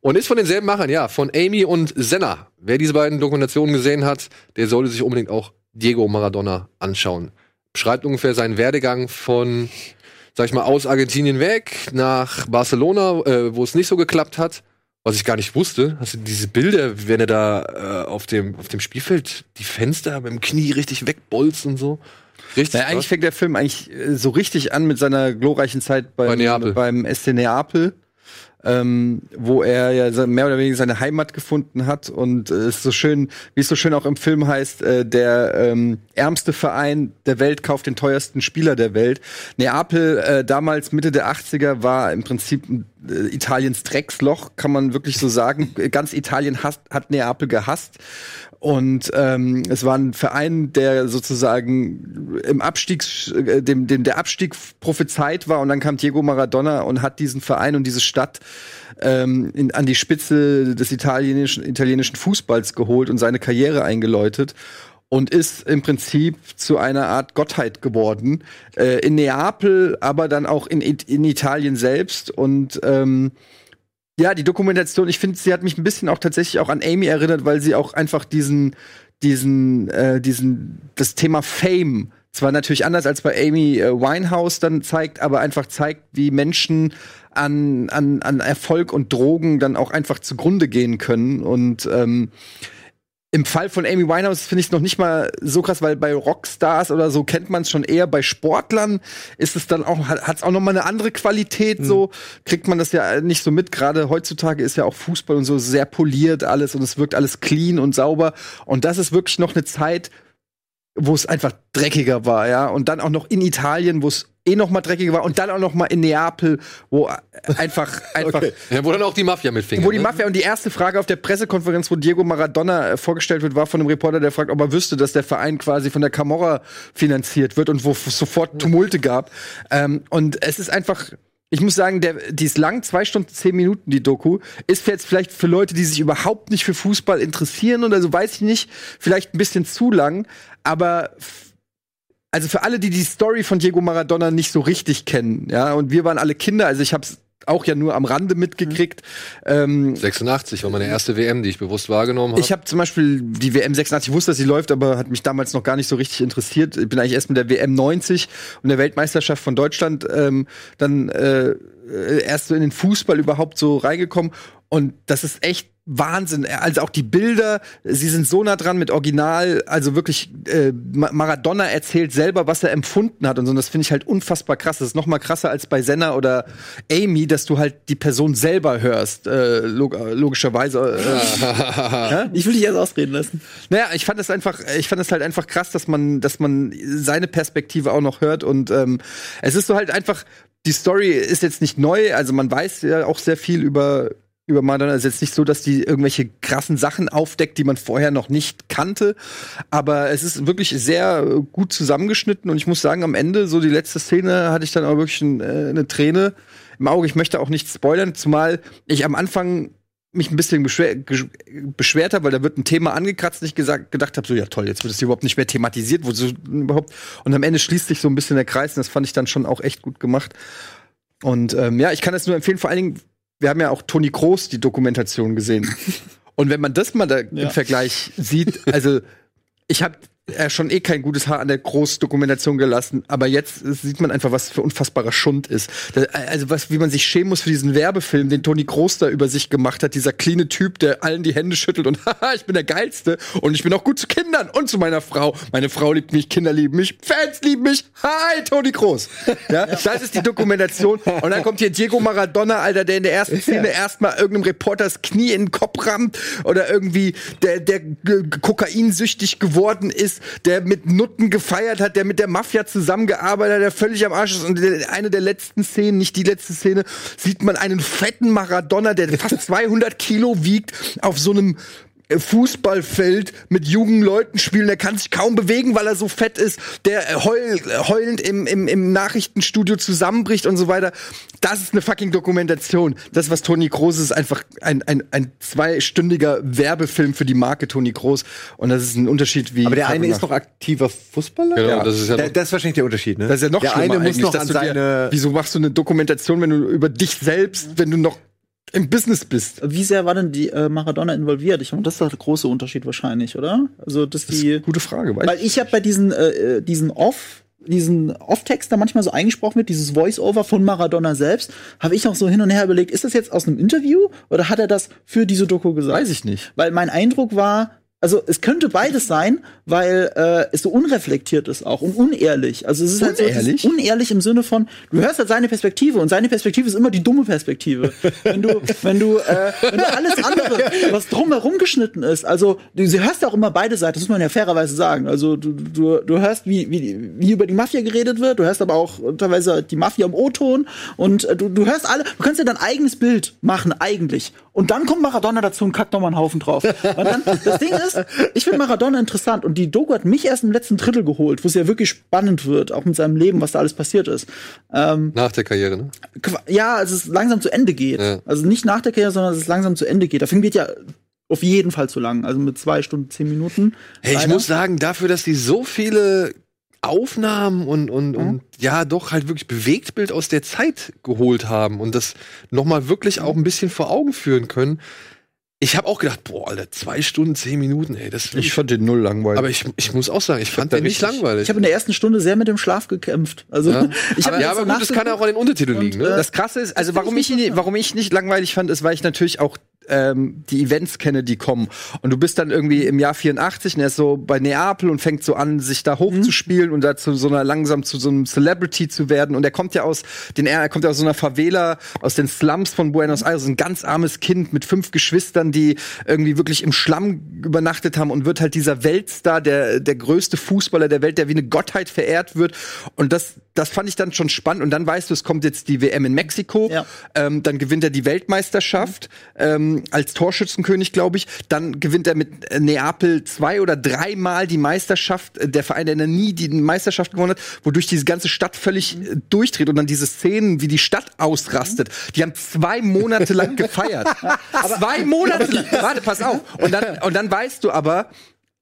Und ist von denselben Machern, ja, von Amy und Senna. Wer diese beiden Dokumentationen gesehen hat, der sollte sich unbedingt auch Diego Maradona anschauen. Beschreibt ungefähr seinen Werdegang von, sag ich mal, aus Argentinien weg nach Barcelona, äh, wo es nicht so geklappt hat. Was ich gar nicht wusste, hast du diese Bilder, wenn er da äh, auf, dem, auf dem Spielfeld die Fenster mit dem Knie richtig wegbolzt und so. Richtig. Ja, eigentlich fängt der Film eigentlich äh, so richtig an mit seiner glorreichen Zeit beim, Bei Neapel. beim SC Neapel. Ähm, wo er ja mehr oder weniger seine Heimat gefunden hat und äh, ist so schön, wie es so schön auch im Film heißt, äh, der ähm, ärmste Verein der Welt kauft den teuersten Spieler der Welt. Neapel äh, damals Mitte der 80er war im Prinzip äh, Italiens Drecksloch, kann man wirklich so sagen. Ganz Italien hasst, hat Neapel gehasst. Und ähm, es war ein Verein, der sozusagen im Abstiegs, äh, dem, dem der Abstieg prophezeit war. Und dann kam Diego Maradona und hat diesen Verein und diese Stadt ähm, in, an die Spitze des italienischen, italienischen Fußballs geholt und seine Karriere eingeläutet. Und ist im Prinzip zu einer Art Gottheit geworden. Äh, in Neapel, aber dann auch in, in Italien selbst. Und ähm, ja, die Dokumentation, ich finde, sie hat mich ein bisschen auch tatsächlich auch an Amy erinnert, weil sie auch einfach diesen, diesen, äh, diesen, das Thema Fame zwar natürlich anders als bei Amy äh, Winehouse dann zeigt, aber einfach zeigt, wie Menschen an, an, an Erfolg und Drogen dann auch einfach zugrunde gehen können. Und ähm, im Fall von Amy Winehouse finde ich es noch nicht mal so krass, weil bei Rockstars oder so kennt man es schon eher. Bei Sportlern ist es dann auch, hat es auch noch mal eine andere Qualität. So kriegt man das ja nicht so mit. Gerade heutzutage ist ja auch Fußball und so sehr poliert alles und es wirkt alles clean und sauber. Und das ist wirklich noch eine Zeit, wo es einfach dreckiger war, ja. Und dann auch noch in Italien, wo es eh noch mal dreckiger war. Und dann auch noch mal in Neapel, wo einfach, einfach Ja, wo dann auch die Mafia mitfing. wo die Mafia und die erste Frage auf der Pressekonferenz, wo Diego Maradona äh, vorgestellt wird, war von einem Reporter, der fragt, ob er wüsste, dass der Verein quasi von der Camorra finanziert wird und wo sofort Tumulte gab. Ähm, und es ist einfach. Ich muss sagen, der, die ist lang, zwei Stunden, zehn Minuten, die Doku. Ist jetzt vielleicht für Leute, die sich überhaupt nicht für Fußball interessieren oder so, weiß ich nicht, vielleicht ein bisschen zu lang. Aber also für alle, die die Story von Diego Maradona nicht so richtig kennen, ja, und wir waren alle Kinder, also ich hab's auch ja nur am Rande mitgekriegt. Ähm, 86 war meine erste WM, die ich bewusst wahrgenommen habe. ich habe zum Beispiel die WM 86, ich wusste, dass sie läuft, aber hat mich damals noch gar nicht so richtig interessiert. Ich bin eigentlich erst mit der WM 90 und der Weltmeisterschaft von Deutschland ähm, dann äh, äh, erst so in den Fußball überhaupt so reingekommen. Und das ist echt Wahnsinn. Also auch die Bilder, sie sind so nah dran mit Original. Also wirklich, äh, Ma- Maradona erzählt selber, was er empfunden hat und so. Und das finde ich halt unfassbar krass. Das ist noch mal krasser als bei Senna oder Amy, dass du halt die Person selber hörst. Äh, log logischerweise. Äh, Ich will dich erst ausreden lassen. naja, ich fand es einfach, ich fand es halt einfach krass, dass man, dass man seine Perspektive auch noch hört und ähm, es ist so halt einfach, die Story ist jetzt nicht neu, also man weiß ja auch sehr viel über über Madonna. Ist jetzt nicht so, dass die irgendwelche krassen Sachen aufdeckt, die man vorher noch nicht kannte, aber es ist wirklich sehr gut zusammengeschnitten und ich muss sagen, am Ende so die letzte Szene hatte ich dann auch wirklich ein, äh, eine Träne im Auge. Ich möchte auch nicht spoilern, zumal ich am Anfang mich ein bisschen beschwer, beschwert habe, weil da wird ein Thema angekratzt, nicht gesagt, gedacht habe, so ja toll, jetzt wird es überhaupt nicht mehr thematisiert, wo so überhaupt und am Ende schließt sich so ein bisschen der Kreis und das fand ich dann schon auch echt gut gemacht. Und ähm, ja, ich kann das nur empfehlen, vor allen Dingen, wir haben ja auch Toni Kroos die Dokumentation gesehen. und wenn man das mal da Ja. im Vergleich sieht, also ich habe ja schon eh kein gutes Haar an der Großdokumentation gelassen, aber jetzt sieht man einfach, was für unfassbarer Schund ist. Da, also was, wie man sich schämen muss für diesen Werbefilm, den Toni Kroos da über sich gemacht hat, dieser kleine Typ, der allen die Hände schüttelt und haha, ich bin der geilste und ich bin auch gut zu Kindern und zu meiner Frau. Meine Frau liebt mich, Kinder lieben mich, Fans lieben mich. Hi, Toni Kroos. Ja, das ist die Dokumentation und dann kommt hier Diego Maradona, Alter, der in der ersten Szene erstmal irgendeinem Reporter das Knie in den Kopf rammt oder irgendwie der der g- g- kokainsüchtig geworden ist, der mit Nutten gefeiert hat, der mit der Mafia zusammengearbeitet hat, der völlig am Arsch ist. Und eine der letzten Szenen, nicht die letzte Szene, sieht man einen fetten Maradona, der fast 200 Kilo wiegt, auf so einem Fußballfeld mit jungen Leuten spielen, der kann sich kaum bewegen, weil er so fett ist, der äh, heul, heulend im, im, im Nachrichtenstudio zusammenbricht und so weiter. Das ist eine fucking Dokumentation. Das, was Toni Kroos ist, ist einfach ein, ein, ein zweistündiger Werbefilm für die Marke Toni Kroos. Und das ist ein Unterschied wie. Aber der eine ist noch aktiver Fußballer? Genau, das ist ja Der- das ist wahrscheinlich der Unterschied, ne? Das ist ja noch der schlimmer eine muss noch an du dir- seine. Wieso machst du eine Dokumentation, wenn du über dich selbst, wenn du noch im Business bist? Wie sehr war denn die äh, Maradona involviert? Ich meine, das ist der große Unterschied wahrscheinlich, oder? Also, dass die. Gute Frage, weiß Weil ich habe bei diesen, äh, äh, diesen Off, diesen Off-Text da manchmal so eingesprochen wird, dieses Voice-Over von Maradona selbst, habe ich auch so hin und her überlegt, ist das jetzt aus einem Interview oder hat er das für diese Doku gesagt? Weiß ich nicht. Weil mein Eindruck war, also es könnte beides sein, weil äh, es so unreflektiert ist auch und unehrlich. Also es ist halt so Unehrlich? unehrlich im Sinne von, du hörst halt seine Perspektive und seine Perspektive ist immer die dumme Perspektive. wenn du, wenn du, äh, wenn du alles andere, was drumherum geschnitten ist, also du, du hörst ja auch immer beide Seiten, das muss man ja fairerweise sagen. Also du, du, du hörst, wie, wie, wie über die Mafia geredet wird, du hörst aber auch teilweise die Mafia im O-Ton und äh, du, du hörst alle, du kannst ja dein eigenes Bild machen, eigentlich. Und dann kommt Maradona dazu und kackt nochmal einen Haufen drauf. Und dann, das Ding ist, ich finde Maradona interessant und die Doku hat mich erst im letzten Drittel geholt, wo es ja wirklich spannend wird, auch mit seinem Leben, was da alles passiert ist. Ähm, Nach der Karriere, ne? Ja, als es langsam zu Ende geht. Ja. Also nicht nach der Karriere, sondern als es langsam zu Ende geht. Der Film geht ja auf jeden Fall zu lang, also mit zwei Stunden, zehn Minuten. Hey, ich muss sagen, dafür, dass die so viele Aufnahmen und, und, Mhm. und ja, doch halt wirklich Bewegtbild aus der Zeit geholt haben und das nochmal wirklich auch ein bisschen vor Augen führen können. Ich habe auch gedacht, boah, Alter, zwei Stunden, zehn Minuten, ey, das Ich fand den null langweilig. Aber ich, ich muss auch sagen, ich fand den nicht langweilig. Ich habe in der ersten Stunde sehr mit dem Schlaf gekämpft. Also ja, ich aber, ja, aber gut, das kann ja auch an den Untertiteln liegen, ne? Das Krasse ist, also warum ich, ihn, warum ich nicht langweilig fand, ist, weil ich natürlich auch ähm, die Events kenne, die kommen. Und du bist dann irgendwie im Jahr 84 und er ist so bei Neapel und fängt so an, sich da hochzuspielen und da zu so einer langsam zu so einem Celebrity zu werden. Und er kommt ja aus den er kommt ja aus so einer Favela, aus den Slums von Buenos Aires, ein ganz armes Kind mit fünf Geschwistern, die irgendwie wirklich im Schlamm übernachtet haben und wird halt dieser Weltstar, der der größte Fußballer der Welt, der wie eine Gottheit verehrt wird. Und das das fand ich dann schon spannend. Und dann weißt du, es kommt jetzt die WM in Mexiko. Ähm, dann gewinnt er die Weltmeisterschaft ähm, als Torschützenkönig, glaube ich. Dann gewinnt er mit äh, Neapel zwei oder dreimal die Meisterschaft. Äh, Der Verein, der nie die Meisterschaft gewonnen hat, wodurch diese ganze Stadt völlig äh, durchdreht. Und dann diese Szenen, wie die Stadt ausrastet. Die haben zwei Monate lang gefeiert. zwei Monate lang. Warte, pass auf. Und dann, und dann weißt du aber,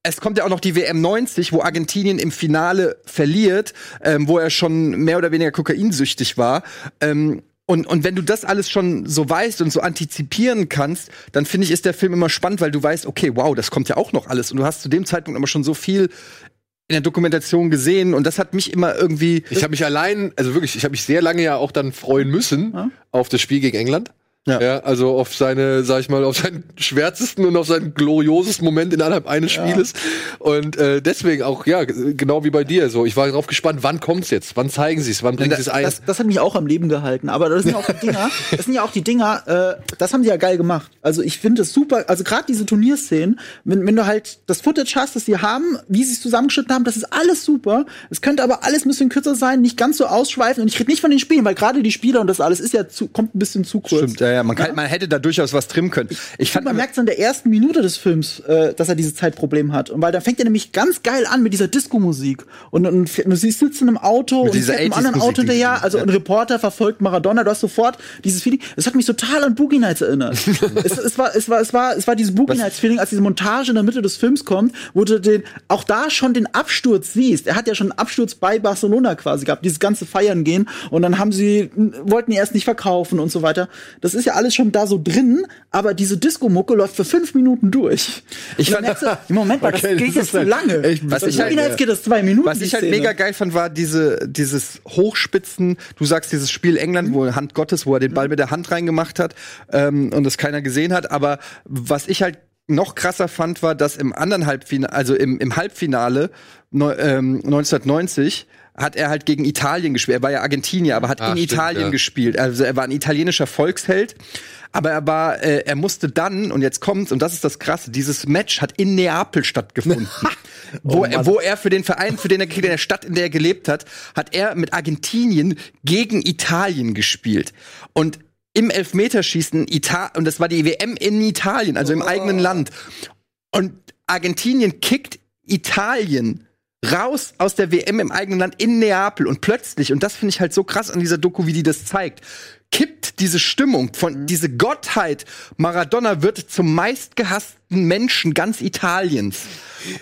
es kommt ja auch noch die WM 90, wo Argentinien im Finale verliert, ähm, wo er schon mehr oder weniger kokainsüchtig war. Ähm, und, und wenn du das alles schon so weißt und so antizipieren kannst, dann finde ich, ist der Film immer spannend, weil du weißt, okay, wow, das kommt ja auch noch alles. Und du hast zu dem Zeitpunkt aber schon so viel in der Dokumentation gesehen und das hat mich immer irgendwie. Ich habe mich allein, also wirklich, ich habe mich sehr lange ja auch dann freuen müssen auf das Spiel gegen England. Ja. also auf seine, sag ich mal, auf seinen schwärzesten und auf seinen gloriosesten Moment innerhalb eines Spieles. Und äh, deswegen auch, ja, genau wie bei dir. So, ich war darauf gespannt, wann kommt's jetzt? Wann zeigen sie es? Wann bringen sie es ein? Das, das hat mich auch am Leben gehalten. Aber das sind ja auch die Dinger, das sind ja auch die Dinger, äh, das haben die ja geil gemacht. Also ich finde es super, also gerade diese Turnierszenen, wenn, wenn du halt das Footage hast, das die haben, wie sie es zusammengeschnitten haben, das ist alles super. Es könnte aber alles ein bisschen kürzer sein, nicht ganz so ausschweifend. Und ich rede nicht von den Spielen, weil gerade die Spieler und das alles ist ja zu, kommt ein bisschen zu kurz. Stimmt, ja, ja, man, kann, man hätte da durchaus was trimmen können. Ich fand, man merkt es in der ersten Minute des Films, äh, dass er dieses Zeitproblem hat. Und weil da fängt er nämlich ganz geil an mit dieser Disco-Musik. Und, und, und du siehst sitzen im Auto Mit und fährt einem 80s anderen Auto die hinterher. Also ja. ein Reporter verfolgt Maradona. Du hast sofort dieses Feeling. Das hat mich total an Boogie Nights erinnert. es, es, war, es, war, es, war, es war dieses Boogie Nights-Feeling, als diese Montage in der Mitte des Films kommt, wo du den, auch da schon den Absturz siehst. Er hat ja schon einen Absturz bei Barcelona quasi gehabt, dieses ganze Feiern gehen. Und dann haben sie, wollten ihn erst nicht verkaufen und so weiter. Das ist ja alles schon da so drin, aber diese Disco-Mucke läuft für fünf Minuten durch. Ich fand- merkst du, im Moment, mal, das Okay, das geht ist jetzt zu halt lange. echt Boogie lang, Nights ja. geht das zwei Minuten. Was ich halt Szene. mega geil fand, war diese, dieses Hochspitzen. Du sagst dieses Spiel England, wo Hand Gottes, wo er den Ball mit der Hand reingemacht hat ähm, und das keiner gesehen hat. Aber was ich halt noch krasser fand, war, dass im anderen Halbfinale, also im, im Halbfinale neu, ähm, 1990 hat er halt gegen Italien gespielt. Er war ja Argentinier, aber hat Ah, in stimmt, Italien ja. gespielt. Also er war ein italienischer Volksheld. Aber er war, äh, er musste dann, und jetzt kommt's, und das ist das Krasse, dieses Match hat in Neapel stattgefunden. wo, er, wo er für den Verein, für den er in der Stadt, in der er gelebt hat, hat er mit Argentinien gegen Italien gespielt. Und im Elfmeterschießen, Ita und das war die WM in Italien, also im eigenen Land. Und Argentinien kickt Italien raus aus der WM im eigenen Land in Neapel und plötzlich, und das finde ich halt so krass an dieser Doku, wie die das zeigt, kippt diese Stimmung von diese Gottheit Maradona wird zum meistgehassten Menschen ganz Italiens.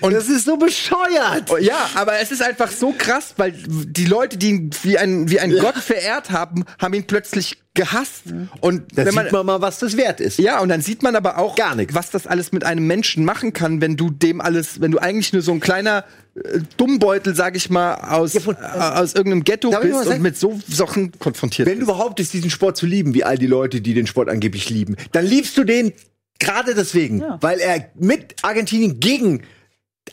Und das ist so bescheuert. Oh, Ja, aber es ist einfach so krass, weil die Leute, die ihn wie ein, wie ein Gott verehrt haben, haben ihn plötzlich gehasst. Und Da wenn sieht man mal, was das wert ist. ja, und dann sieht man aber auch, Gar nichts. was das alles mit einem Menschen machen kann, wenn du dem alles, wenn du eigentlich nur so ein kleiner Dummbeutel, sag ich mal, aus, Ja, von- äh, aus irgendeinem Ghetto bist und sagen? mit so Sachen konfrontiert Wenn du bist. behauptest, diesen Sport zu lieben, wie all die Leute, die den Sport angeblich lieben, dann liebst du den gerade deswegen, weil er mit Argentinien gegen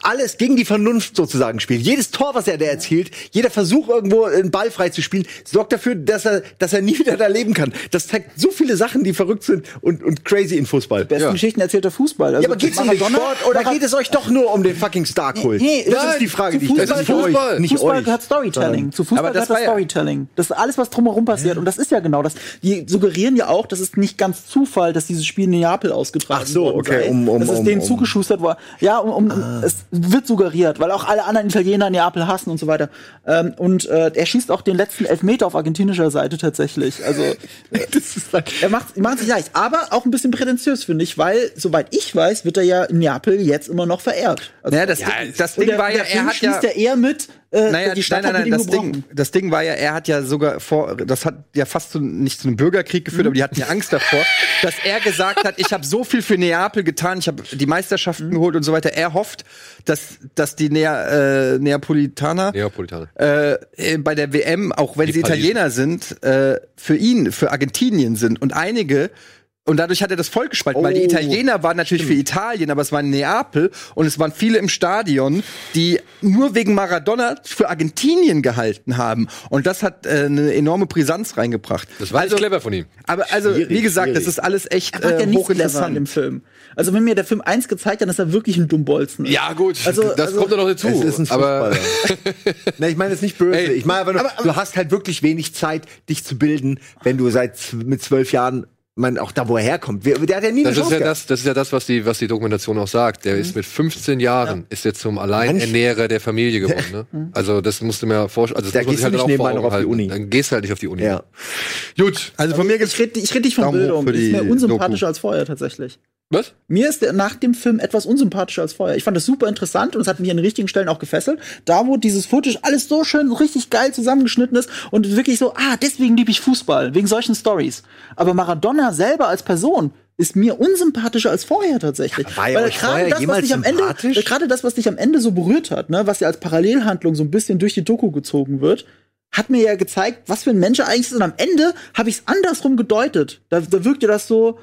alles gegen die Vernunft sozusagen spielt. Jedes Tor, was er da erzielt, jeder Versuch irgendwo einen Ball frei zu spielen, sorgt dafür, dass er, dass er nie wieder da leben kann. Das zeigt so viele Sachen, die verrückt sind und, und crazy in Fußball. Besten Geschichten erzählt der Fußball. Also ja, aber geht's um den Sport oder geht es euch doch nur um den fucking Star-Kult? Nee, das nein, ist die Frage, zu die ich Fußball, das ist Fußball, euch, nicht Fußball euch. gehört Storytelling. Zu Fußball das gehört das ja- Storytelling. Das ist alles, was drumherum passiert. Und das ist ja genau das. Die suggerieren ja auch, das ist nicht ganz Zufall, dass dieses Spiel in Neapel ausgetragen Ach so, okay, sei. um- um- das ist denen um- Ah. zugeschustert worden. Ja, um, um, es wird suggeriert, weil auch alle anderen Italiener Neapel hassen und so weiter. Ähm, und äh, er schießt auch den letzten Elfmeter auf argentinischer Seite tatsächlich. Also er macht, macht sich leicht, aber auch ein bisschen prätentiös, finde ich, weil, soweit ich weiß, wird er ja in Neapel jetzt immer noch verehrt. Also, Naja, das, Ding- das und Ding der, war ja, er Film hat ja. schließt ja eher mit, äh, Naja, die Stadt nein, nein, hat nein, das Ding, das Ding war ja, er hat ja sogar vor, das hat ja fast zu, nicht zu einem Bürgerkrieg geführt, Mhm. aber die hatten ja Angst davor, dass er gesagt hat, ich habe so viel für Neapel getan, ich habe die Meisterschaften Mhm. geholt und so weiter. Er hofft, dass, dass die Nea, äh, Neapolitaner Neapolitaner. äh, äh, bei der WM, auch wenn Die sie Pariser. Italiener sind, äh, für ihn, für Argentinien sind. Und einige und dadurch hat er das Volk gespalten, weil die Oh, Italiener waren natürlich für Italien, aber es war in Neapel und es waren viele im Stadion, die nur wegen Maradona für Argentinien gehalten haben. Und das hat äh, eine enorme Brisanz reingebracht. Das war nicht clever von ihm. Aber also, Schwierig, wie gesagt, schwierig. das ist alles echt Er ja äh, nichts clever in hochinteressant. dem Film. Also wenn mir der Film eins gezeigt hat, ist er wirklich ein Dummbolzen. ist. Ja, gut, Also- das also- kommt doch noch dazu. Es ist ein aber Fußballer. Na, ich meine das ist nicht böse. Ey, ich meine aber, nur, du hast halt wirklich wenig Zeit, dich zu bilden, wenn du seit mit zwölf Jahren, man auch da, wo er herkommt. Der hat ja nie eine das ist Chance ja gehabt. das, das ist ja das, was die, was die Dokumentation auch sagt. Der ist mit 15 Jahren ist jetzt zum Alleinernährer der Familie geworden. Ne? Also das musst du mir vorstellen. Also das Da gehst halt du nicht nebenbei noch auf die. Uni. Dann gehst du halt nicht auf die Uni. Ja. Gut. Also von mir Ich rede ich red nicht von Bildung. für Ist mir unsympathischer Doku. als vorher tatsächlich. Was? Mir ist der nach dem Film etwas unsympathischer als vorher. Ich fand das super interessant und es hat mich an den richtigen Stellen auch gefesselt. Da, wo dieses Footage alles so schön, richtig geil zusammengeschnitten ist und wirklich so, ah, deswegen liebe ich Fußball, wegen solchen Stories. Aber Maradona selber als Person ist mir unsympathischer als vorher tatsächlich. war er Weil gerade das, was dich am Ende, gerade das, was dich am Ende so berührt hat, ne, was ja als Parallelhandlung so ein bisschen durch die Doku gezogen wird, hat mir ja gezeigt, was für ein Mensch er eigentlich ist. Und am Ende habe ich es andersrum gedeutet. Da, da wirkte das so,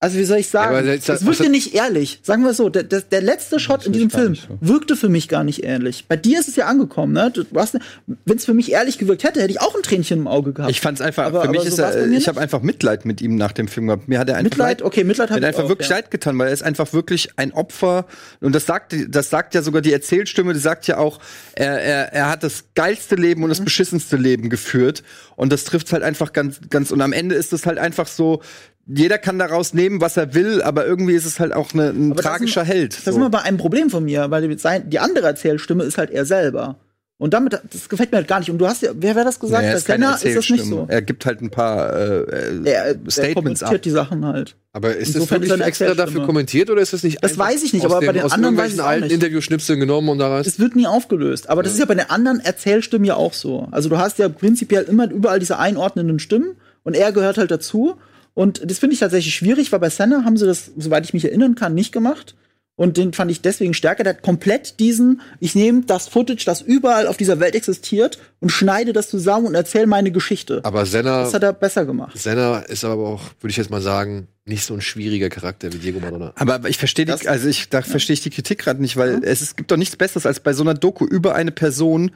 also wie soll ich sagen? Ja, jetzt- es wirkte hat- nicht ehrlich. Sagen wir es so, der, der, der letzte Shot in diesem Film wirkte für mich gar nicht ehrlich. Bei dir ist es ja angekommen, ne? Hast, wenn es für mich ehrlich gewirkt hätte, hätte ich auch ein Tränchen im Auge gehabt. Ich fand's einfach, Aber- für mich ist so war's er, ich habe einfach Mitleid mit ihm nach dem Film gehabt. Mir hat er einfach Mitleid, okay, Mitleid hat ich einfach auch, wirklich ja. leid getan, weil er ist einfach wirklich ein Opfer. Und das sagt, das sagt ja sogar die Erzählstimme, die sagt ja auch, er, er, er hat das geilste Leben Mhm. und das beschissenste Leben geführt. Und das trifft halt einfach ganz, ganz, und am Ende ist es halt einfach so, jeder kann daraus nehmen, was er will, aber irgendwie ist es halt auch eine, ein Aber das tragischer sind- Held. Das so. ist immer bei einem Problem von mir, weil die, andere Erzählstimme ist halt er selber. Und damit, das gefällt mir halt gar nicht. Und du hast ja, wer wäre das gesagt? Nee, er Bei ist das nicht so. Er gibt halt ein paar äh, äh, Er, er Statements kommentiert ab. die Sachen halt. Aber ist das wirklich er extra dafür kommentiert oder ist das nicht Das weiß ich nicht, aber dem, bei den aus anderen weiß irgendwelchen ich auch alten nicht. Interviewschnipseln genommen und daraus? Es wird nie aufgelöst. Aber das ist ja bei den anderen Erzählstimmen ja auch so. Also du hast ja prinzipiell immer überall diese einordnenden Stimmen und er gehört halt dazu. Und das finde ich tatsächlich schwierig, weil bei Senna haben sie das, soweit ich mich erinnern kann, nicht gemacht. Und den fand ich deswegen stärker. Der hat komplett diesen, ich nehme das Footage, das überall auf dieser Welt existiert und schneide das zusammen und erzähle meine Geschichte. Aber Senna, Das hat er besser gemacht. Senna ist aber auch, würde ich jetzt mal sagen, nicht so ein schwieriger Charakter wie Diego Maradona. Aber ich verstehe die, also ich, da verstehe ich die Kritik gerade nicht, weil es, es gibt doch nichts Besseres, als bei so einer Doku über eine Person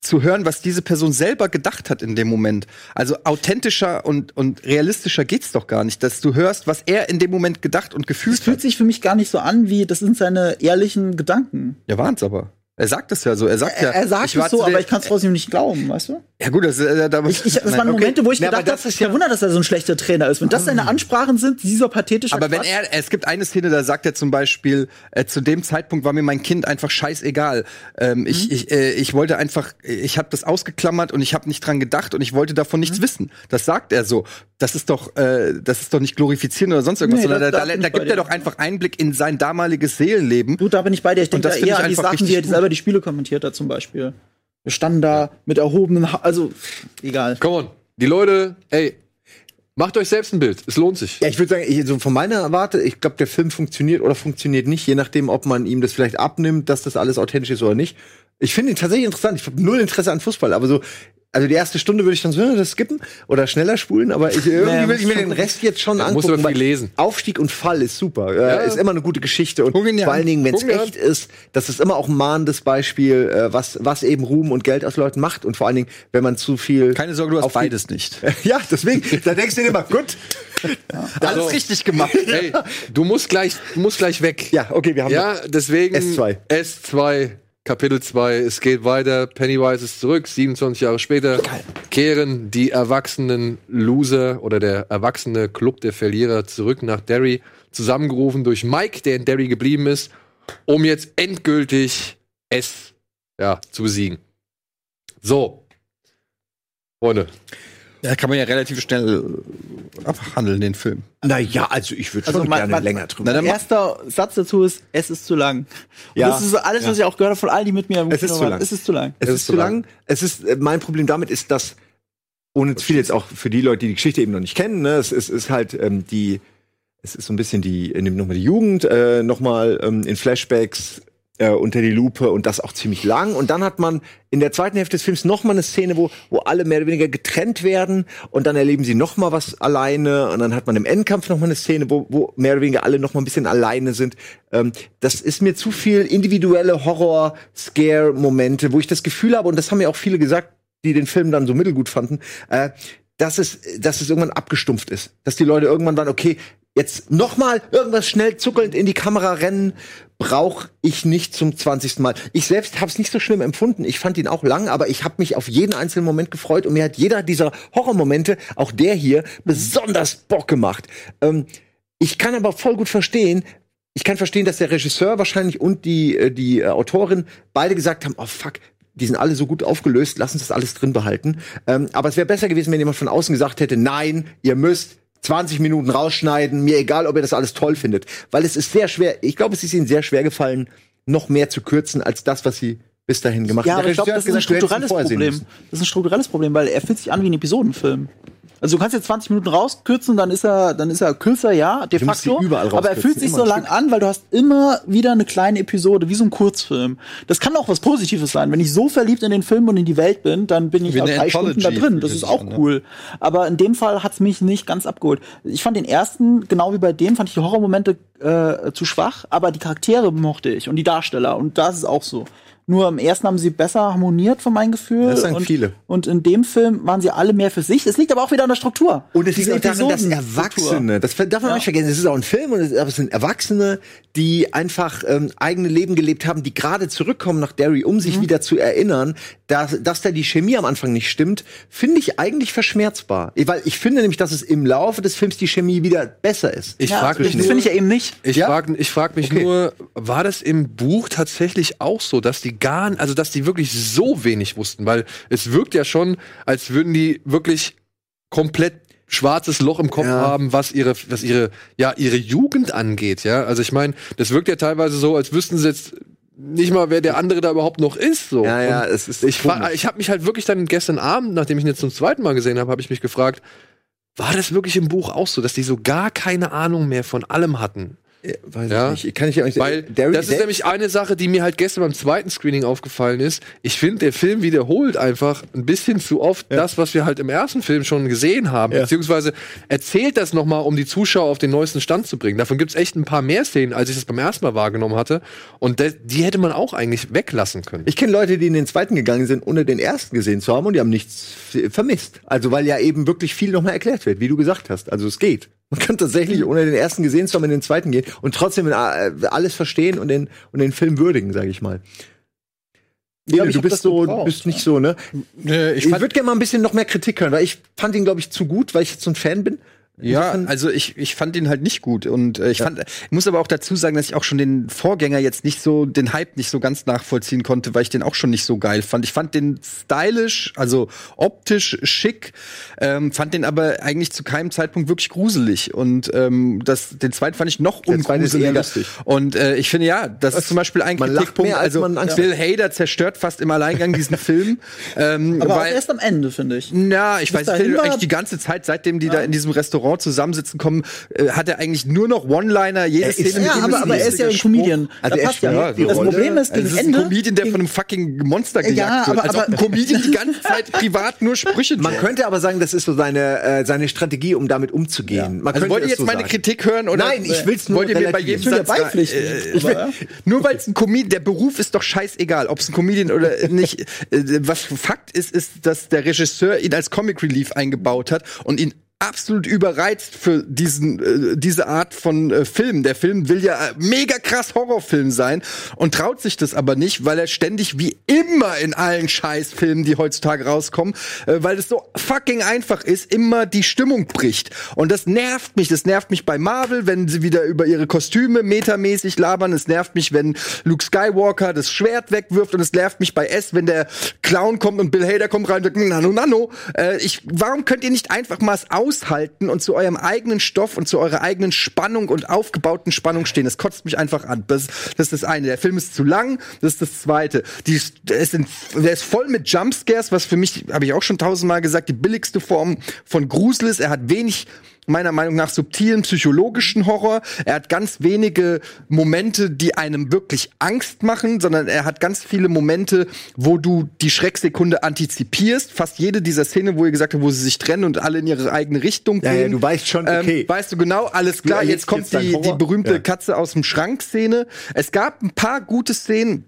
zu hören, was diese Person selber gedacht hat in dem Moment. Also authentischer und, und realistischer geht's doch gar nicht, dass du hörst, was er in dem Moment gedacht und gefühlt Es fühlt hat. sich für mich gar nicht so an, wie das sind seine ehrlichen Gedanken. Ja, waren's aber. Er sagt es ja so. Er sagt Er, ja. er sagt ich es so, aber ich kann es trotzdem nicht glauben, weißt du? Ja gut, das, äh, da, Ich, ich, das waren okay. Momente, wo ich Ja, gedacht habe, ist kein Wunder, dass er so ein schlechter Trainer ist. Wenn das seine Ansprachen sind, dieser pathetische Aber wenn Quatsch. er, es gibt eine Szene, da sagt er zum Beispiel, äh, zu dem Zeitpunkt war mir mein Kind einfach scheißegal. Ähm, ich, Mhm. ich, äh, ich wollte einfach, ich habe das ausgeklammert und ich habe nicht dran gedacht und ich wollte davon Mhm. nichts wissen. Das sagt er so. Das ist doch, äh, das ist doch nicht glorifizieren oder sonst irgendwas, Nee, sondern da, da da, gibt er doch einfach Einblick in sein damaliges Seelenleben. Du, da bin ich bei dir. Ich denke da eher ich an die Sachen, wie er selber die Spiele kommentiert hat, zum Beispiel. Wir standen da mit erhobenem, ha also egal. Come on. Die Leute, ey, macht euch selbst ein Bild. Es lohnt sich. Ja, ich würde sagen, ich, so von meiner Warte, ich glaube, der Film funktioniert oder funktioniert nicht, je nachdem, ob man ihm das vielleicht abnimmt, dass das alles authentisch ist oder nicht. Ich finde ihn tatsächlich interessant. Ich habe null Interesse an Fußball, aber so, also die erste Stunde würde ich dann so äh, das skippen oder schneller spulen, aber ich, irgendwie Nee, will ich mir den Rest jetzt schon Ja, angucken. aber viel lesen. Aufstieg und Fall ist super, Ja. ist immer eine gute Geschichte und vor allen Dingen, wenn es echt ist, das ist immer auch ein mahnendes Beispiel, äh, was was eben Ruhm und Geld aus Leuten macht und vor allen Dingen, wenn man zu viel Keine Sorge, du hast beides nicht. ja, deswegen, da denkst du dir immer, gut, Alles Also- richtig gemacht. Ey, du musst gleich, du musst gleich weg. ja, okay, wir haben Ja, deswegen S2. S2, Kapitel 2. Es geht weiter. Pennywise ist zurück. 27 Jahre später kehren die erwachsenen Loser oder der erwachsene Club der Verlierer zurück nach Derry, zusammengerufen durch Mike, der in Derry geblieben ist, um jetzt endgültig S ja, zu besiegen. So. Freunde, Ja, kann man ja relativ schnell äh, abhandeln, den Film. Naja, also ich würde Also schon mein- gerne mein- länger drüber. Mach- erster Satz dazu ist, es ist zu lang. Und Ja. das ist alles, was ich auch gehört habe von allen, die mit mir im Es ist zu lang. Es ist zu lang. Es ist zu lang. Es ist äh, mein Problem damit ist, dass ohne viel jetzt auch für die Leute, die die Geschichte eben noch nicht kennen, ne, es ist, ist halt ähm, die, es ist so ein bisschen die, nimmt nochmal die Jugend äh, nochmal ähm, in Flashbacks äh, unter die Lupe und das auch ziemlich lang. Und dann hat man in der zweiten Hälfte des Films nochmal eine Szene, wo, wo alle mehr oder weniger getrennt werden und dann erleben sie nochmal was alleine und dann hat man im Endkampf nochmal eine Szene, wo, wo mehr oder weniger alle nochmal ein bisschen alleine sind. Ähm, das ist mir zu viel individuelle Horror-Scare-Momente, wo ich das Gefühl habe, und das haben mir auch viele gesagt, die den Film dann so mittelgut fanden, äh, dass es, dass es irgendwann abgestumpft ist. Dass die Leute irgendwann waren, okay, jetzt noch mal irgendwas schnell zuckelnd in die Kamera rennen, brauche ich nicht zum 20. Mal. Ich selbst habe es nicht so schlimm empfunden. Ich fand ihn auch lang, aber ich habe mich auf jeden einzelnen Moment gefreut und mir hat jeder dieser Horrormomente, auch der hier, besonders Bock gemacht. Ähm, ich kann aber voll gut verstehen, ich kann verstehen, dass der Regisseur wahrscheinlich und die, äh, die äh, Autorin beide gesagt haben, oh fuck, die sind alle so gut aufgelöst, lass uns das alles drin behalten. Ähm, aber es wäre besser gewesen, wenn jemand von außen gesagt hätte, nein, ihr müsst 20 Minuten rausschneiden, mir egal, ob ihr das alles toll findet. Weil es ist sehr schwer, ich glaube, es ist ihnen sehr schwer gefallen, noch mehr zu kürzen als das, was sie bis dahin gemacht Ja, haben. aber Der ich glaube, das ist ein strukturelles Problem. Das ist ein strukturelles Problem, weil er fühlt sich an wie ein Episodenfilm. Also du kannst jetzt 20 Minuten rauskürzen, dann ist er, dann ist er kürzer, ja, de facto. aber er fühlt sich so lang an, weil du hast immer wieder eine kleine Episode, wie so ein Kurzfilm. Das kann auch was Positives sein. Wenn ich so verliebt in den Film und in die Welt bin, dann bin ich auch eine drei Stunden da drin. Das ist auch ne? cool. Aber in dem Fall hat's mich nicht ganz abgeholt. Ich fand den ersten, genau wie bei dem, fand ich die Horrormomente äh, zu schwach, aber die Charaktere mochte ich und die Darsteller. Und das ist auch so. Nur im ersten haben sie besser harmoniert, von meinem Gefühl. Das sagen und, viele. Und in dem Film waren sie alle mehr für sich. Es liegt aber auch wieder an der Struktur. Und es liegt auch daran, dass. Erwachsene, das darf man nicht vergessen, es ist auch ein Film, und es, aber es sind Erwachsene, die einfach ähm, eigene Leben gelebt haben, die gerade zurückkommen nach Derry, um Mhm. sich wieder zu erinnern, dass, dass da die Chemie am Anfang nicht stimmt, finde ich eigentlich verschmerzbar. Weil ich finde nämlich, dass es im Laufe des Films die Chemie wieder besser ist. Ich Ja, frag mich das finde ich ja eben nicht. Ich Ja? frage ich frag mich Okay. nur, war das im Buch tatsächlich auch so, dass die gar, also dass die wirklich so wenig wussten? Weil es wirkt ja schon, als würden die wirklich komplett schwarzes Loch im Kopf Ja. haben, was ihre, was ihre, ja, ihre Jugend angeht, ja. Also ich meine, das wirkt ja teilweise so, als wüssten sie jetzt nicht mal, wer der andere da überhaupt noch ist. So. Ja, ja, Und es ist ich, komisch. ich habe mich halt wirklich dann gestern Abend, nachdem ich ihn jetzt zum zweiten Mal gesehen habe, habe ich mich gefragt, war das wirklich im Buch auch so, dass die so gar keine Ahnung mehr von allem hatten? Ja, weiß Ja. ich nicht. Kann ich ja auch nicht Weil Derry das ist nämlich eine Sache, die mir halt gestern beim zweiten Screening aufgefallen ist. Ich finde, der Film wiederholt einfach ein bisschen zu oft das, was wir halt im ersten Film schon gesehen haben. Ja. Beziehungsweise erzählt das nochmal, um die Zuschauer auf den neuesten Stand zu bringen. Davon gibt's echt ein paar mehr Szenen, als ich das beim ersten Mal wahrgenommen hatte. Und die hätte man auch eigentlich weglassen können. Ich kenne Leute, die in den zweiten gegangen sind, ohne den ersten gesehen zu haben und die haben nichts vermisst. Also weil ja eben wirklich viel nochmal erklärt wird, wie du gesagt hast. Also es geht. Man kann tatsächlich, ohne den ersten gesehen zu haben, in den zweiten gehen und trotzdem äh, alles verstehen und den, und den Film würdigen, sage ich mal. Ja, ich du bist so, gebraucht, du bist nicht so, ne? Äh, Ich, würde gerne mal ein bisschen noch mehr Kritik hören, weil ich fand ihn, glaube ich, zu gut, weil ich jetzt so ein Fan bin. Ja, Insofern- also ich, ich fand ihn halt nicht gut und äh, ich fand, ich muss aber auch dazu sagen, dass ich auch schon den Vorgänger jetzt nicht so, den Hype nicht so ganz nachvollziehen konnte, weil ich den auch schon nicht so geil fand. Ich fand den stylisch, also optisch schick, ähm, fand den aber eigentlich zu keinem Zeitpunkt wirklich gruselig und ähm, das, den zweiten fand ich noch ungruseliger. lustig. Und äh, ich finde ja, das ist zum Beispiel ein man lacht Kritikpunkt. mehr, als also man Angst Bill Hader zerstört fast im Alleingang diesen Film. Ähm, Aber auch weil, erst am Ende, finde ich. na, ich Bis weiß war- eigentlich die ganze Zeit, seitdem die da in diesem Restaurant Restaurant zusammensitzen, kommen, äh, hat er eigentlich nur noch One-Liner, jede Er ist- Szene Ja, ihm aber, aber er ist ja ein Comedian. Also Da passt ja. die Das Rolle. Problem ist, Also gegen es ist ein Ende. Comedian, der von einem fucking Monster gejagt Ja, wird. aber- Als ob ein aber- Comedian die ganze Zeit privat nur Sprüche Man droppt. könnte aber sagen, das ist so seine, äh, seine Strategie, um damit umzugehen. Man Also könnte wollt ihr jetzt so meine sagen. Kritik hören oder Nein, ich will's nur wollt ihr mir bei jedem Satz beipflichten. Äh, will, Aber- nur weil es ein Comedian, der Beruf ist doch scheißegal, ob es ein Comedian oder nicht. Äh, was Fakt ist, ist, dass der Regisseur ihn als Comic Relief eingebaut hat und ihn absolut überreizt für diesen äh, diese Art von äh, Film. Der Film will ja äh, mega krass Horrorfilm sein und traut sich das aber nicht, weil er ständig wie immer in allen Scheißfilmen, die heutzutage rauskommen, äh, weil es so fucking einfach ist, immer die Stimmung bricht. Und das nervt mich. Das nervt mich bei Marvel, wenn sie wieder über ihre Kostüme metamäßig labern. Es nervt mich, wenn Luke Skywalker das Schwert wegwirft. Und es nervt mich bei S, wenn der Clown kommt und Bill Hader kommt rein und sagt, nano, nano. Äh, ich, warum könnt ihr nicht einfach mal es aushalten und zu eurem eigenen Stoff und zu eurer eigenen Spannung und aufgebauten Spannung stehen? Das kotzt mich einfach an. Das, das ist das eine. Der Film ist zu lang. Das ist das zweite. Die, es sind, der ist voll mit Jumpscares, was für mich, habe ich auch schon tausendmal gesagt, die billigste Form von Grusel ist. Er hat wenig meiner Meinung nach subtilen psychologischen Horror. Er hat ganz wenige Momente, die einem wirklich Angst machen, sondern er hat ganz viele Momente, wo du die Schrecksekunde antizipierst. Fast jede dieser Szenen, wo ihr gesagt habt, wo sie sich trennen und alle in ihre eigene Richtung Ja, gehen. ja, du weißt schon, okay. Ähm, weißt du genau, alles klar. Jetzt kommt jetzt die, die berühmte Ja. Katze aus dem Schrank-Szene. Es gab ein paar gute Szenen.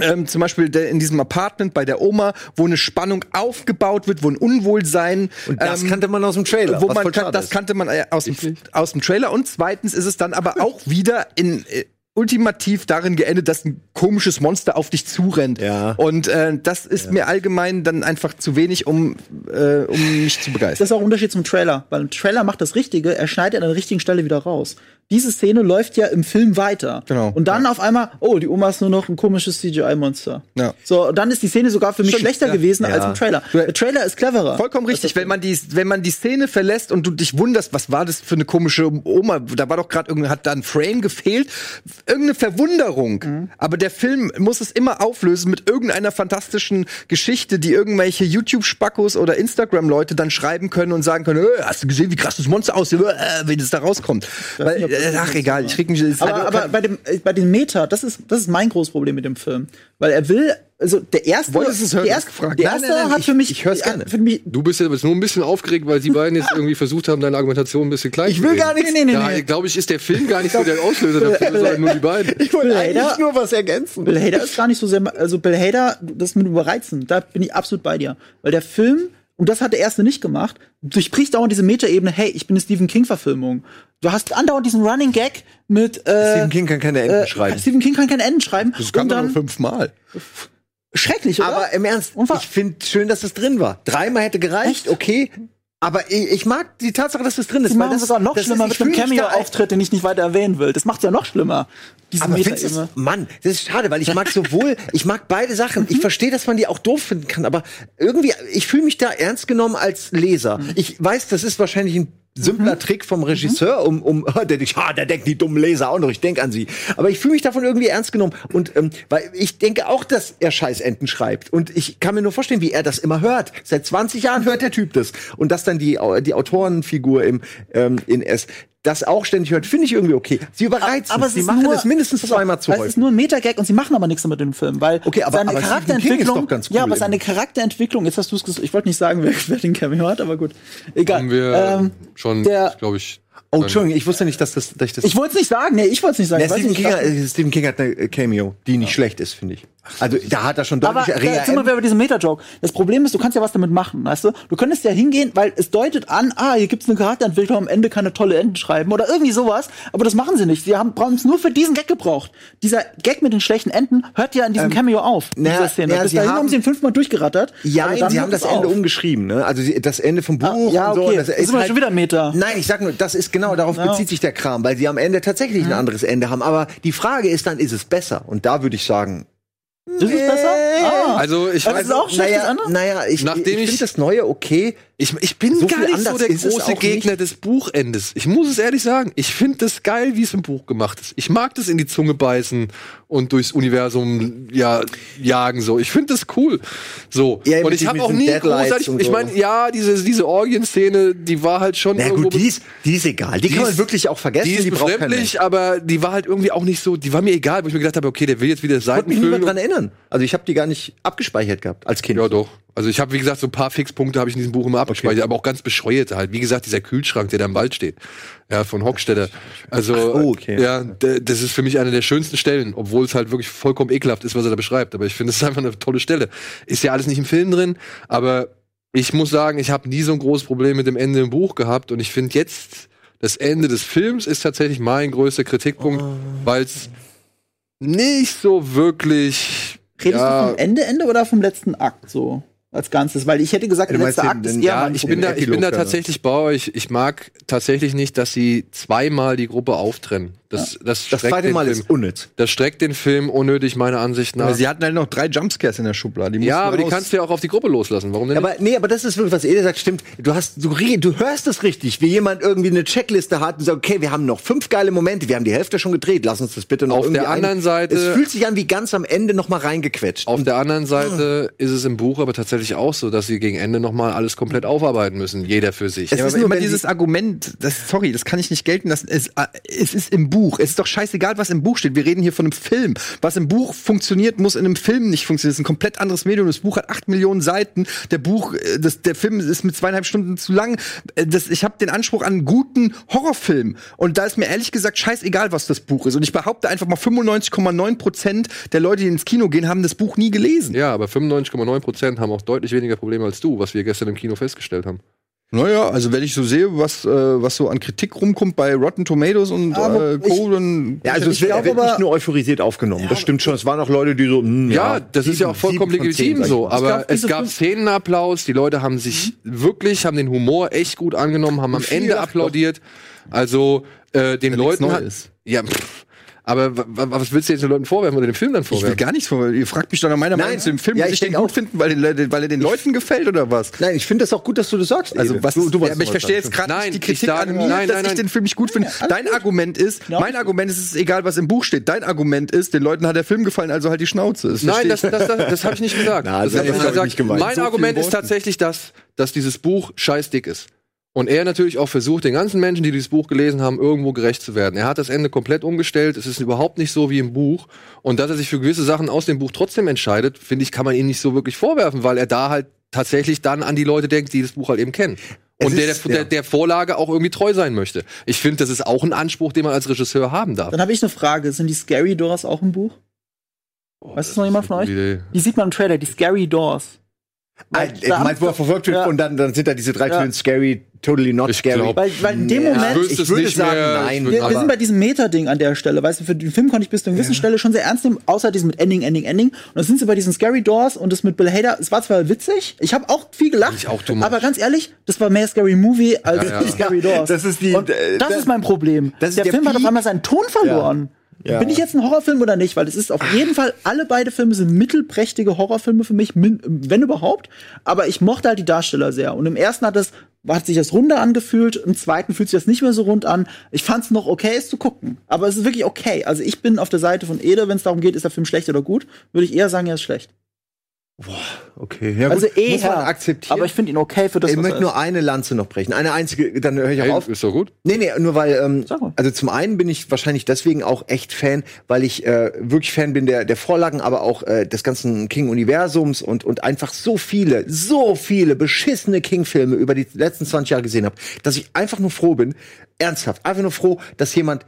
Ähm, zum Beispiel der, in diesem Apartment bei der Oma, wo eine Spannung aufgebaut wird, wo ein Unwohlsein. Und das ähm, kannte man aus dem Trailer. Wo was man voll kann, schade das ist. kannte man äh, aus dem, aus dem Trailer. Und zweitens ist es dann aber auch wieder in äh, ultimativ darin geendet, dass ein komisches Monster auf dich zurennt. Ja. Und äh, das ist mir allgemein dann einfach zu wenig, um, äh, um mich zu Das begeistern. ist auch ein Unterschied zum Trailer, weil ein Trailer macht das Richtige, er schneidet an der richtigen Stelle wieder raus. Diese Szene läuft ja im Film weiter. Genau. Und dann auf einmal, oh, die Oma ist nur noch ein komisches CGI-Monster. Ja. So, und dann ist die Szene sogar für mich Stimmt, schlechter ja. gewesen Ja. als im Trailer. Der Trailer ist cleverer. Vollkommen richtig, wenn man die wenn man die Szene verlässt und du dich wunderst, was war das für eine komische Oma, da war doch gerade irgendwie hat da ein Frame gefehlt, irgendeine Verwunderung, Mhm. aber der Film muss es immer auflösen mit irgendeiner fantastischen Geschichte, die irgendwelche YouTube Spackos oder Instagram Leute dann schreiben können und sagen können, äh, hast du gesehen, wie krass das Monster aussieht, äh, wenn es da rauskommt. Weil, nicht, ach egal, ich reg mich jetzt Aber, aber bei dem, äh, bei dem Meta, das ist, das ist mein großes Problem mit dem Film. Weil er will, also der erste, Wolltest es hören? der erste, gefragt. der Nein, erste nein, nein, hat ich- für mich, ich hör's äh, gerne. Für mich, Du bist ja jetzt nur ein bisschen aufgeregt, weil die beiden jetzt irgendwie versucht haben, deine Argumentation ein bisschen klein Ich zu will reden. gar nichts. Nee, nee, nee, Da, nee. glaube ich, ist der Film gar nicht so der Auslöser dafür, sondern nur die beiden. Ich wollte eigentlich nur was ergänzen. Bill Hader ist gar nicht so sehr, also Bill Hader, das mit Überreizen, da bin ich absolut bei dir. Weil der Film, und das hat der erste nicht gemacht, durchbricht dauernd diese Metaebene, hey, ich bin eine Stephen King-Verfilmung. Du hast andauernd diesen Running Gag mit, äh, Stephen King kann keine Enden äh, schreiben. Stephen King kann keine Enden schreiben. das kann man nur fünfmal. schrecklich, oder? Aber im Ernst, Unfall. ich finde schön, dass es drin war. Dreimal hätte gereicht, Echt? okay. Aber ich, ich mag die Tatsache, dass es drin ist. Weil machen das sogar noch das schlimmer ist, mit einem da Cameo-Auftritt, den ich nicht weiter erwähnen will. Das macht's ja noch schlimmer. Diese Aber das, Mann, das ist schade, weil ich mag sowohl, ich mag beide Sachen. Ich verstehe, dass man die auch doof finden kann, aber irgendwie, ich fühle mich da ernst genommen als Leser. Ich weiß, das ist wahrscheinlich ein simpler Trick vom Regisseur, um, um, der, denkt, ah, der denkt die dummen Leser auch noch, ich denke an sie. Aber ich fühle mich davon irgendwie ernst genommen. Und ähm, weil ich denke auch, dass er Scheißenten schreibt. Und ich kann mir nur vorstellen, wie er das immer hört. Seit 20 Jahren hört der Typ das. Und dass dann die, die Autorenfigur im, ähm, in S das auch ständig hört, finde ich irgendwie okay. Sie überreizen aber es Sie machen nur, es mindestens zweimal zu Es ist nur ein Metagag und sie machen aber nichts mit dem Film, weil Okay, aber- seine aber Charakterentwicklung, ist doch ganz cool ja, aber seine Charakterentwicklung, jetzt hast du es gesagt, ich wollte nicht sagen, wer, wer den Cameo hat, aber gut, egal. Haben wir ähm, schon, der- glaube ich. Oh, Entschuldigung, ich wusste nicht, dass, das, dass ich das. ich wollte es nicht sagen, nee, ich wollte es nicht sagen. Nee, Stephen, nicht, King, was- äh, Stephen King hat eine äh, Cameo, die nicht schlecht ist, finde ich. Also da hat er schon Aber deutlich da sind wir bei diesem Meta-Joke. Das Problem ist, du kannst ja was damit machen, weißt du? Du könntest ja hingehen, weil es deutet an, ah, hier gibt's eine Charakterentwicklung, am Ende keine tolle Enden schreiben oder irgendwie sowas. Aber das machen sie nicht. Sie haben es nur für diesen Gag gebraucht. Dieser Gag mit den schlechten Enden hört ja in diesem Cameo auf. Ähm, na, Szene. na, Bis sie dahin haben- haben sie ihn fünfmal durchgerattert. Ja, aber sie haben das es Ende auf. umgeschrieben, ne? Also das Ende vom Buch Ah, ja, und so. okay. Das Das ist wir halt, schon wieder Meta. Nein, ich sag nur, das ist genau, darauf Ja. bezieht sich der Kram, weil sie am Ende tatsächlich ein anderes Ende haben. Aber die Frage ist dann, ist es besser? Und da würde ich sagen, ist besser? Also ich Das weiß ist auch schlecht, das naja, naja, ich, Nachdem ich ich- finde das Neue okay. Ich, ich bin So gar nicht so der große Gegner nicht. des Buchendes. Ich muss es ehrlich sagen. Ich finde es geil, wie es im Buch gemacht ist. Ich mag das in die Zunge beißen und durchs Universum ja jagen so. Ich finde das cool. So. Ja, und ich habe auch nie Deadlights großartig. und Ich so. meine, ja, diese diese Orgienszene, die war halt schon Na gut, die ist, die ist egal. Die, kann man ist- wirklich auch vergessen. Die ist befremdlich, aber die war halt irgendwie auch nicht so. Die war mir egal, wo ich mir gedacht habe, okay, der will jetzt wieder Ich konnte Seiten mich niemand dran erinnern. Also ich habe die gar nicht abgespeichert gehabt als Kind. Ja, doch. Also ich habe, wie gesagt, so ein paar Fixpunkte habe ich in diesem Buch immer abgespeichert, aber auch ganz bescheuerte halt. Wie gesagt, dieser Kühlschrank, der da im Wald steht. Ja, von Hockstetter. Also, oh, okay. ja, das ist für mich eine der schönsten Stellen, obwohl es halt wirklich vollkommen ekelhaft ist, was er da beschreibt. Aber ich finde, es ist einfach eine tolle Stelle. Ist ja alles nicht im Film drin, aber ich muss sagen, ich habe nie so ein großes Problem mit dem Ende im Buch gehabt und ich finde jetzt, das Ende des Films ist tatsächlich mein größter Kritikpunkt, Oh. weil es nicht so wirklich Redest ja, du vom Ende, Ende oder vom letzten Akt so? Als Ganzes? Weil ich hätte gesagt, der Du meinst letzte den- Akt ist den- eher Ja, ich bin, da, ich bin da tatsächlich bei euch. Ich mag tatsächlich nicht, dass sie zweimal die Gruppe auftrennen. Das, das, Das streckt zweite den Mal Film, ist unnütz. Das streckt den Film unnötig, meiner Ansicht nach. Aber sie hatten halt noch drei Jumpscares in der Schublade. Die ja, aber die raus. kannst du ja auch auf die Gruppe loslassen. Warum denn Aber nee, aber das ist wirklich, was Ede sagt, stimmt. Du hast, du, du hörst es richtig, wie jemand irgendwie eine Checkliste hat und sagt, okay, wir haben noch fünf geile Momente, wir haben die Hälfte schon gedreht, lass uns das bitte noch Auf irgendwie der anderen Seite- Es fühlt sich an wie ganz am Ende noch mal reingequetscht. Auf der anderen Seite ist es im Buch aber tatsächlich auch so, dass sie gegen Ende nochmal alles komplett aufarbeiten müssen. Jeder für sich. Es Ja, ist aber nur immer dieses Argument, das, sorry, das kann ich nicht gelten lassen. Es, äh, es ist im Buch. Es ist doch scheißegal, was im Buch steht. Wir reden hier von einem Film. Was im Buch funktioniert, muss in einem Film nicht funktionieren. Das ist ein komplett anderes Medium. Das Buch hat acht Millionen Seiten. Der Buch, äh, das, der Film ist mit zweieinhalb Stunden zu lang. Äh, Das, ich habe den Anspruch an einen guten Horrorfilm. Und da ist mir ehrlich gesagt scheißegal, was das Buch ist. Und ich behaupte einfach mal 95,9 Prozent der Leute, die ins Kino gehen, haben das Buch nie gelesen. ja, aber 95,9 Prozent haben auch deutlich weniger Probleme als du, was wir gestern im Kino festgestellt haben. Naja, also wenn ich so sehe, was, äh, was so an Kritik rumkommt bei Rotten Tomatoes und Aber äh, Co., dann Ja, also Ich es wird, er wird aber- nicht nur euphorisiert aufgenommen. das stimmt schon. Es waren auch Leute, die so, hm, Ja, das ist ja auch vollkommen sieben legitim so. Aber es gab fünf- Szenenapplaus, die Leute haben sich wirklich, haben den Humor echt gut angenommen, haben am viel Ende applaudiert. Also äh, den nichts Leuten hat, Neues. ja, pff, aber was willst du jetzt den Leuten vorwerfen oder dem Film dann Ich will vorwerfen? gar nichts vor. Ihr fragt mich doch nach meiner. Meinung zu dem Film. Ja, Muss ich ich den gut auch. finden, weil, den, weil er den Leuten gefällt oder was? Nein, ich finde das auch gut, dass du das sagst. Also was du, du ja, aber ich verstehe jetzt gerade nicht die Kritik sage- an mir, nein, dass nein, ich den Film nicht gut finde. Dein Argument ist, mein Argument ist, es ist egal, was im Buch steht. Dein Argument ist, den Leuten hat der Film gefallen, also halt die Schnauze. Das Nein, das, das, das, das habe ich nicht gesagt. Na, das das hab ich nicht ich gesagt. nicht. Mein So Argument ist tatsächlich, dass, dass dieses Buch scheißdick ist. Und er natürlich auch versucht, den ganzen Menschen, die dieses Buch gelesen haben, irgendwo gerecht zu werden. Er hat das Ende komplett umgestellt. Es ist überhaupt nicht so wie im Buch. Und dass er sich für gewisse Sachen aus dem Buch trotzdem entscheidet, finde ich, kann man ihm nicht so wirklich vorwerfen, weil er da halt tatsächlich dann an die Leute denkt, die das Buch halt eben kennen. Es Und der, ist- der, ja. der Vorlage auch irgendwie treu sein möchte. Ich finde, das ist auch ein Anspruch, den man als Regisseur haben darf. Dann habe ich eine Frage. Sind die Scary Doors auch im Buch? Weiß das noch jemand von euch? Idee. Die sieht man im Trailer, die Scary Doors. Ah, du meinst, wo er verfolgt wird Ja. und dann, dann sind da diese drei Ja. Töne scary, totally not Ich scary. glaub- Weil, weil in dem Ja, Moment, ich es würde nicht sagen, mehr. nein. Ich wir, wir sind bei diesem Meta-Ding an der Stelle. Weißt du, für den Film konnte ich bis zu einer gewissen Stelle schon sehr ernst nehmen, außer diesem mit Ending, Ending, Ending. Und dann sind sie bei diesen Scary Doors und das mit Bill Hader. Es war zwar witzig, ich habe auch viel gelacht, Ich auch, Thomas. aber ganz ehrlich, das war mehr Scary Movie als Ja, ja. Scary Doors. Das ist die- und äh, das das- ist mein Problem. das ist der, der Film hat auf Peak. einmal seinen Ton verloren. Ja. Bin ich jetzt ein Horrorfilm oder nicht? Weil es ist auf jeden Fall, alle beide Filme sind mittelprächtige Horrorfilme für mich, wenn überhaupt. Aber ich mochte halt die Darsteller sehr. Und im ersten hat es, hat sich das runder angefühlt, im zweiten fühlt sich das nicht mehr so rund an. Ich fand es noch okay, es zu gucken. Aber es ist wirklich okay. Also ich bin auf der Seite von Ede, wenn es darum geht, ist der Film schlecht oder gut, würde ich eher sagen, er ist schlecht. Okay, ja, also gut, muss man eher. akzeptieren. Aber ich finde ihn okay für das, ich möchte nur eine Lanze noch brechen. Eine einzige, dann höre ich auch Hey, auf. ist doch gut. Nee, nee, nur weil, ähm, also zum einen bin ich wahrscheinlich deswegen auch echt Fan, weil ich äh, wirklich Fan bin der, der Vorlagen, aber auch äh, des ganzen King-Universums und, und einfach so viele, so viele beschissene King-Filme über die letzten 20 Jahre gesehen habe, dass ich einfach nur froh bin, ernsthaft, einfach nur froh, dass jemand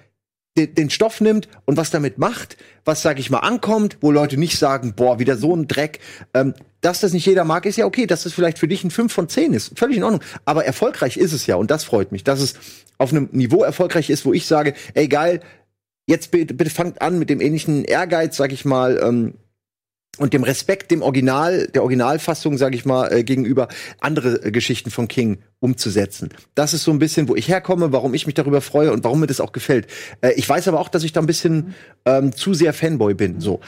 de- den Stoff nimmt und was damit macht, was, sag ich mal, ankommt, wo Leute nicht sagen, boah, wieder so ein Dreck. Ähm, dass das nicht jeder mag, ist ja okay. Dass das vielleicht für dich ein 5 von 10 ist, völlig in Ordnung. Aber erfolgreich ist es ja und das freut mich, dass es auf einem Niveau erfolgreich ist, wo ich sage, ey geil, jetzt bitte, bitte fangt an mit dem ähnlichen Ehrgeiz, sag ich mal, ähm, und dem Respekt dem Original, der Originalfassung, sage ich mal, äh, gegenüber andere äh, Geschichten von King umzusetzen. Das ist so ein bisschen, wo ich herkomme, warum ich mich darüber freue und warum mir das auch gefällt. Äh, ich weiß aber auch, dass ich da ein bisschen ähm, zu sehr Fanboy bin. So.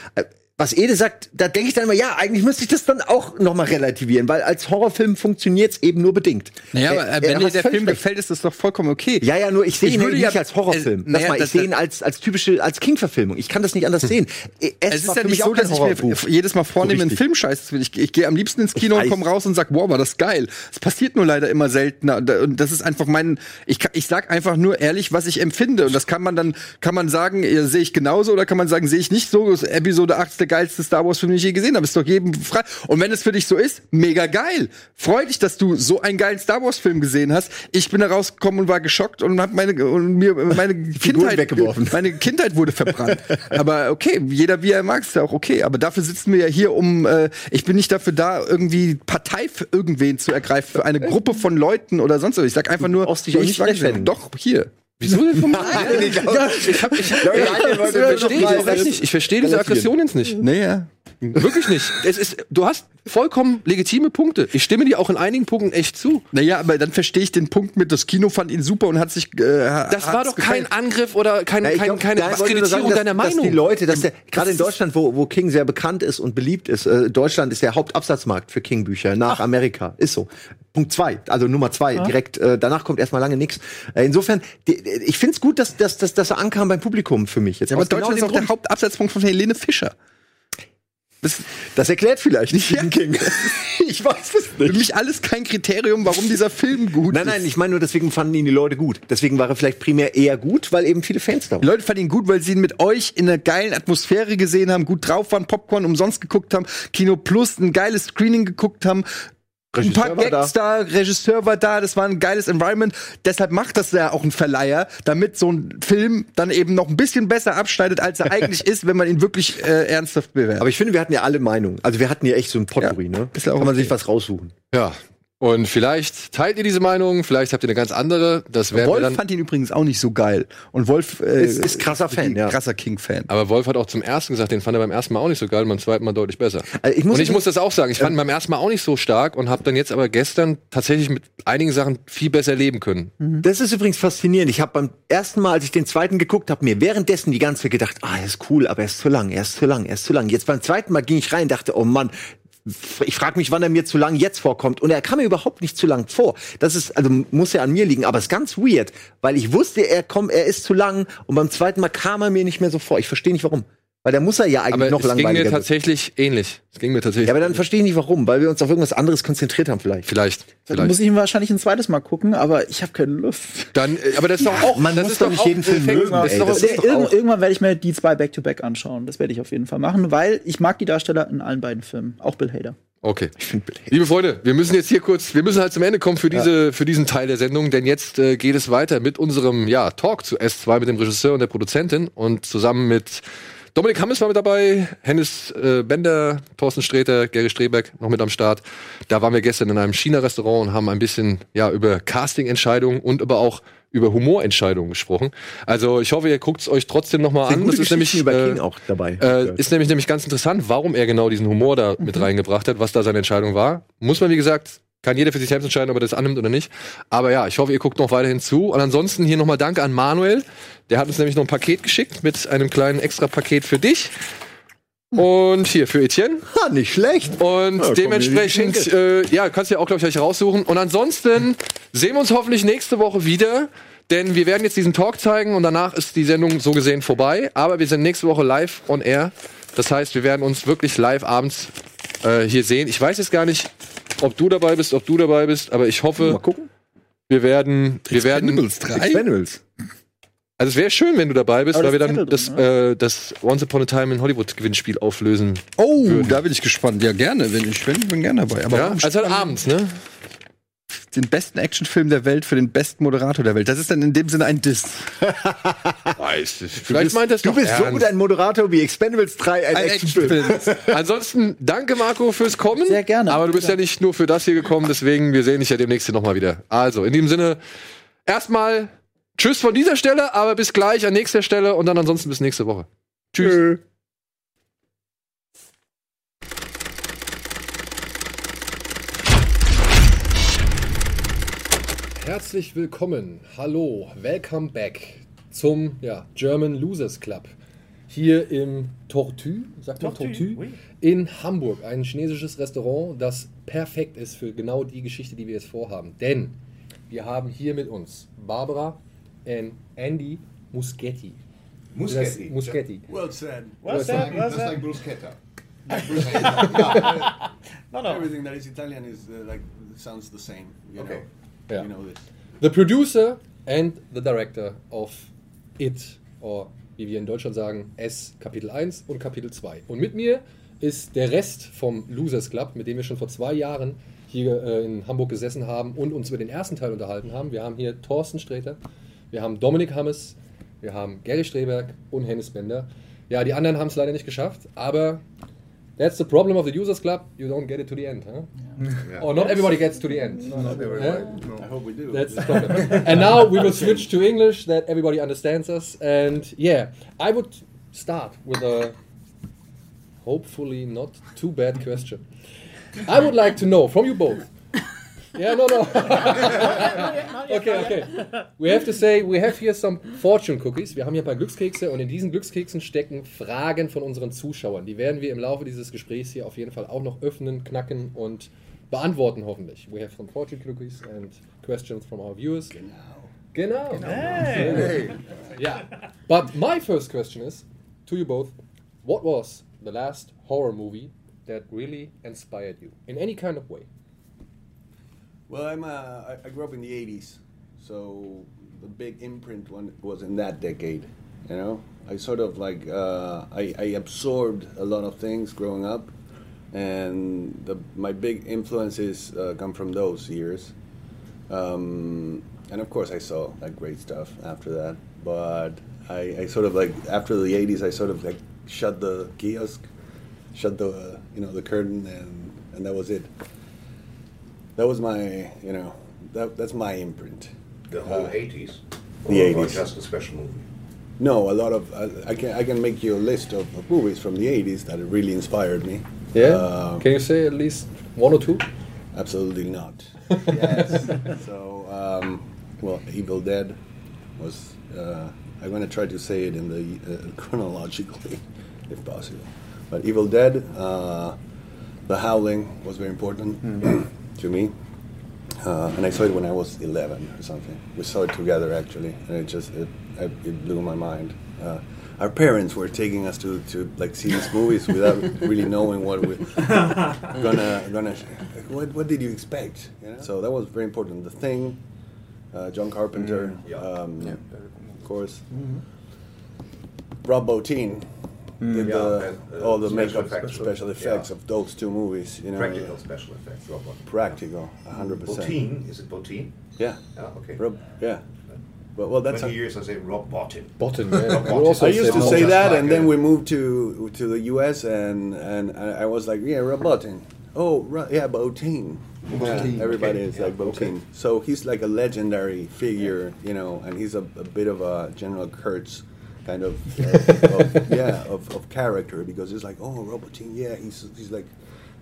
Äh, was Ede sagt, da denke ich dann immer, ja, eigentlich müsste ich das dann auch noch mal relativieren, weil als Horrorfilm funktioniert es eben nur bedingt. Naja, aber Er- äh, wenn dir der Film recht. gefällt, ist das doch vollkommen okay. Ja, ja, nur ich sehe ihn nicht ja- als Horrorfilm. äh, naja, mal, ich sehe ihn als, als typische, als King-Verfilmung. Ich kann das nicht anders sehen. Es, Es ist ja nicht so, dass ich mir jedes Mal vornehme, So einen. Film scheiße zu. Ich, ich gehe am liebsten ins Kino und komme raus und sag, wow, war das geil. Es passiert nur leider immer seltener. Und da- Und das ist einfach mein, ich, ich sag einfach nur ehrlich, was ich empfinde. Und das kann man dann, kann man sagen, äh, sehe ich genauso oder kann man sagen, sehe ich nicht so. Episode 8 ist der geilste Star Wars Film, den ich je gesehen habe. Ist doch jedem frei. Und wenn es für dich so ist, mega geil. Freu dich, dass du so einen geilen Star Wars Film gesehen hast. Ich bin da rausgekommen und war geschockt und hab meine, und mir, meine Kindheit, weggeworfen. meine Kindheit wurde verbrannt. aber okay, jeder wie er mag, ist ja auch okay. Aber dafür sitzen wir ja hier, um, äh, ich bin nicht dafür da, irgendwie Partei für irgendwen zu ergreifen, für eine Gruppe von Leuten oder sonst was. Ich sag einfach nur, ich nicht. Doch, hier. Wieso denn vom ich glaube, Ich hab, ich, Leute, Daniel wollte ich. Ich verstehe diese. Aggression jetzt nicht. Nee, ja. Wirklich nicht. Es ist, du hast vollkommen legitime Punkte. Ich stimme dir auch in einigen Punkten echt zu. Naja, aber dann verstehe ich den Punkt mit, das Kino fand ihn super und hat sich. Äh, Das war doch kein Angriff oder kein, Ja, kein, glaub, keine sagen, Diskreditierung dass, deiner Dass Meinung. die Leute, dass der, gerade in Deutschland, wo, wo King sehr bekannt ist und beliebt ist, äh, Deutschland ist der Hauptabsatzmarkt für King-Bücher nach Amerika. Ist so. Punkt zwei, also Nummer zwei, direkt, äh, danach kommt erstmal lange nichts. Äh, insofern, die, ich finde es gut, dass, dass, dass, dass er ankam beim Publikum für mich. Jetzt Ja, aber genau Deutschland ist dem auch der Grund. Hauptabsatzpunkt von Helene Fischer. Das Das erklärt vielleicht nicht Stephen King. ich weiß es für nicht. mich alles kein Kriterium, warum dieser Film gut Nein, ist. nein, ich meine nur, deswegen fanden ihn die Leute gut. Deswegen war er vielleicht primär eher gut, weil eben viele Fans da Die waren. Leute fanden ihn gut, weil sie ihn mit euch in einer geilen Atmosphäre gesehen haben, gut drauf waren, Popcorn umsonst geguckt haben, Kino Plus, ein geiles Screening geguckt haben. Ein paar Regisseur Gags da. Regisseur war da, das war ein geiles Environment. Deshalb macht das ja auch ein Verleiher, damit so ein Film dann eben noch ein bisschen besser abschneidet, als er eigentlich ist, wenn man ihn wirklich äh, ernsthaft bewertet. Aber ich finde, wir hatten ja alle Meinungen. Also wir hatten ja echt so ein Potpourri, ne? ist ja auch Kann man okay. sich was raussuchen. Ja. Und vielleicht teilt ihr diese Meinung, vielleicht habt ihr eine ganz andere. Das wir Wolf dann. fand ihn übrigens auch nicht so geil. Und Wolf äh, Ist- ist krasser Fan, ja. Krasser King-Fan. Aber Wolf hat auch zum ersten gesagt, den fand er beim ersten Mal auch nicht so geil, beim zweiten Mal deutlich besser. Also ich muss und ich muss das auch sagen, ich fand ihn beim ersten Mal auch nicht so stark und habe dann jetzt aber gestern tatsächlich mit einigen Sachen viel besser leben können. Das ist übrigens faszinierend. Ich habe beim ersten Mal, als ich den zweiten geguckt habe, mir währenddessen die ganze Zeit gedacht, ah, er ist cool, aber er ist zu lang, er ist zu lang, er ist zu lang. Jetzt beim zweiten Mal ging ich rein, dachte, oh Mann, ich frage mich, wann er mir zu lang jetzt vorkommt. Und er kam mir überhaupt nicht zu lang vor. Das ist, also muss ja an mir liegen, aber es ist ganz weird, weil ich wusste, er kommt, er ist zu lang und beim zweiten Mal kam er mir nicht mehr so vor. Ich verstehe nicht warum. Weil der muss er ja eigentlich Aber noch es ging mir langweiliger. tatsächlich ähnlich. Es ging mir tatsächlich. ja, aber dann verstehe ich nicht warum, weil wir uns auf irgendwas anderes konzentriert haben vielleicht. vielleicht. Dann vielleicht. muss ich ihn wahrscheinlich ein zweites Mal gucken, aber ich habe keine Lust. Dann, äh, aber das ist doch auch. man das muss ist doch nicht jeden Film mögen, ey, doch, ist doch Irgend, irgendwann werde ich mir die zwei Back-to-Back anschauen. Das werde ich auf jeden Fall machen, weil ich mag die Darsteller in allen beiden Filmen. Auch Bill Hader. Okay. Liebe Freunde, wir müssen jetzt hier kurz, wir müssen halt zum Ende kommen für diese, für diesen Teil der Sendung, denn jetzt äh, geht es weiter mit unserem, ja, Talk zu S2 mit dem Regisseur und der Produzentin und zusammen mit Dominik Hammes war mit dabei, Hennis äh, Bender, Thorsten Sträter, Gary Strebeck noch mit am Start. Da waren wir gestern in einem China-Restaurant und haben ein bisschen, ja, über Casting-Entscheidungen und aber auch über Humorentscheidungen gesprochen. Also ich hoffe, ihr guckt es euch trotzdem noch mal Sind an. Das ist nämlich über äh, King auch dabei. äh, ist nämlich, nämlich ganz interessant, warum er genau diesen Humor da mit reingebracht hat, was da seine Entscheidung war. Muss man, wie gesagt, kann jeder für sich selbst entscheiden, ob er das annimmt oder nicht. Aber ja, ich hoffe, ihr guckt noch weiterhin zu. Und ansonsten hier nochmal Danke an Manuel. Der hat uns nämlich noch ein Paket geschickt mit einem kleinen Extra-Paket für dich. Und hier für Etienne. Ha, nicht schlecht. Und dementsprechend, äh, ja, kannst du ja auch, glaube ich, gleich raussuchen. Und ansonsten sehen wir uns hoffentlich nächste Woche wieder. Denn wir werden jetzt diesen Talk zeigen und danach ist die Sendung so gesehen vorbei. Aber wir sind nächste Woche live on air. Das heißt, wir werden uns wirklich live abends äh, hier sehen. Ich weiß jetzt gar nicht, ob du dabei bist, ob du dabei bist, aber ich hoffe, Mal gucken. wir werden, wir werden, Expendables 3? Expendables. also es wäre schön, wenn du dabei bist, Aber weil wir das dann das, Zettel äh, das Once Upon a Time in Hollywood Gewinnspiel auflösen. Oh, da bin ich gespannt. Ja, gerne. Wenn ich bin, bin gerne dabei. Aber Ja, warum also halt abends, ne? Den besten Actionfilm der Welt für den besten Moderator der Welt. Das ist dann in dem Sinne ein Diss. Weiß ich. Vielleicht meint das Du bist so gut ein Moderator wie Expendables 3, ein, Ein Actionfilm. Ansonsten danke Marco fürs Kommen. Sehr gerne. Aber du bist ja nicht nur für das hier gekommen, deswegen wir sehen dich ja demnächst hier nochmal wieder. Also in diesem Sinne erstmal Tschüss von dieser Stelle, aber bis gleich an nächster Stelle und dann ansonsten bis nächste Woche. Tschüss. Herzlich willkommen, hallo, welcome back zum ja, German Losers Club. hier im Tortue, sagt man Tortue, Tortue, oui. in Hamburg. Ein chinesisches Restaurant, das perfekt ist für genau die Geschichte, die wir jetzt vorhaben. Denn wir haben hier mit uns Barbara und Andy Muschetti. Muschetti. Muschetti. Well said. Well Well said, well That's said. like bruschetta. bruschetta. No, no. Everything that is Italian is uh, like sounds the same. You Okay. know. Yeah. You know this. The producer and the director of It, or wie wir in Deutschland sagen, S Kapitel 1 und Kapitel 2. Und mit mir ist der Rest vom Losers Club, mit dem wir schon vor zwei Jahren hier äh, in Hamburg gesessen haben und uns über den ersten Teil unterhalten haben. Wir haben hier Thorsten Sträter, wir haben Dominik Hammes, wir haben Gary Streberg und Hennis Bender. Ja, die anderen haben es leider nicht geschafft, aber that's the problem of the Users Club. You don't get it to the end, huh? Yeah. Or not everybody gets to the end. Not everybody, Yeah? no. I hope we do. That's the problem. and now we will switch to English that everybody understands us. And yeah, I would start with a hopefully not too bad question. I would like to know from you both. Yeah, no, no. okay, okay. We have to say, we have here some fortune cookies. Wir haben hier ein paar Glückskekse und in diesen Glückskeksen stecken Fragen von unseren Zuschauern. Die werden wir im Laufe dieses Gesprächs hier auf jeden Fall auch noch öffnen, knacken und beantworten hoffentlich. We have some fortune cookies and questions from our viewers. Genau. Genau. Hey. Yeah. But my first question is to you both: What was the last horror movie that really inspired you in any kind of way? Well, I'm uh, I, I grew up in the '80s, so the big imprint one was in that decade. You know, I sort of like uh, I, I absorbed a lot of things growing up, and the, my big influences uh, come from those years. Um, and of course, I saw like great stuff after that. But I, I sort of like after the '80s, I sort of like shut the kiosk, shut the uh, you know the curtain, and and that was it that was my you know that that's my imprint. The whole Uh, 80s? The Or eighties. just a special movie? No, a lot of I, I can I can make you a list of, of movies from the eighties that really inspired me. Yeah. Uh, Can you say at least one or two? Absolutely not. yes. so, um, well, Evil Dead was. Uh, I'm going to try to say it in the uh, chronologically, if possible. But Evil Dead, uh, The Howling was very important to me. Uh, and I saw it when I was 11 or something. We saw it together actually, and it just it, it, it blew my mind. Uh, our parents were taking us to, to like see these movies without really knowing what we gonna gonna what, what did you expect? You know? So that was very important. The Thing, uh, John Carpenter, um, of course. Rob Bottin did Yeah, the, and, uh, all the special makeup effects. special effects Yeah. of those two movies. You know, Practical special effects, Rob Bottin. Practical, hundred percent. Bottin, is it Bottin? Yeah. Ah, okay. Rob, yeah. But well, that's Many a- years I say Rob Bottin. Bottin, yeah. Rob We Bottin. I used to say say that, like and then we moved to to the U.S. and and I I was like, yeah, Rob Bottin. Oh, right, yeah, Bottin. Bottin. Yeah, everybody is yeah, like Bottin. So he's like a legendary figure, you know, and he's a, a bit of a General Kurtz kind of, of, of yeah of, of character because it's like, oh, Rob Bottin, yeah, he's he's like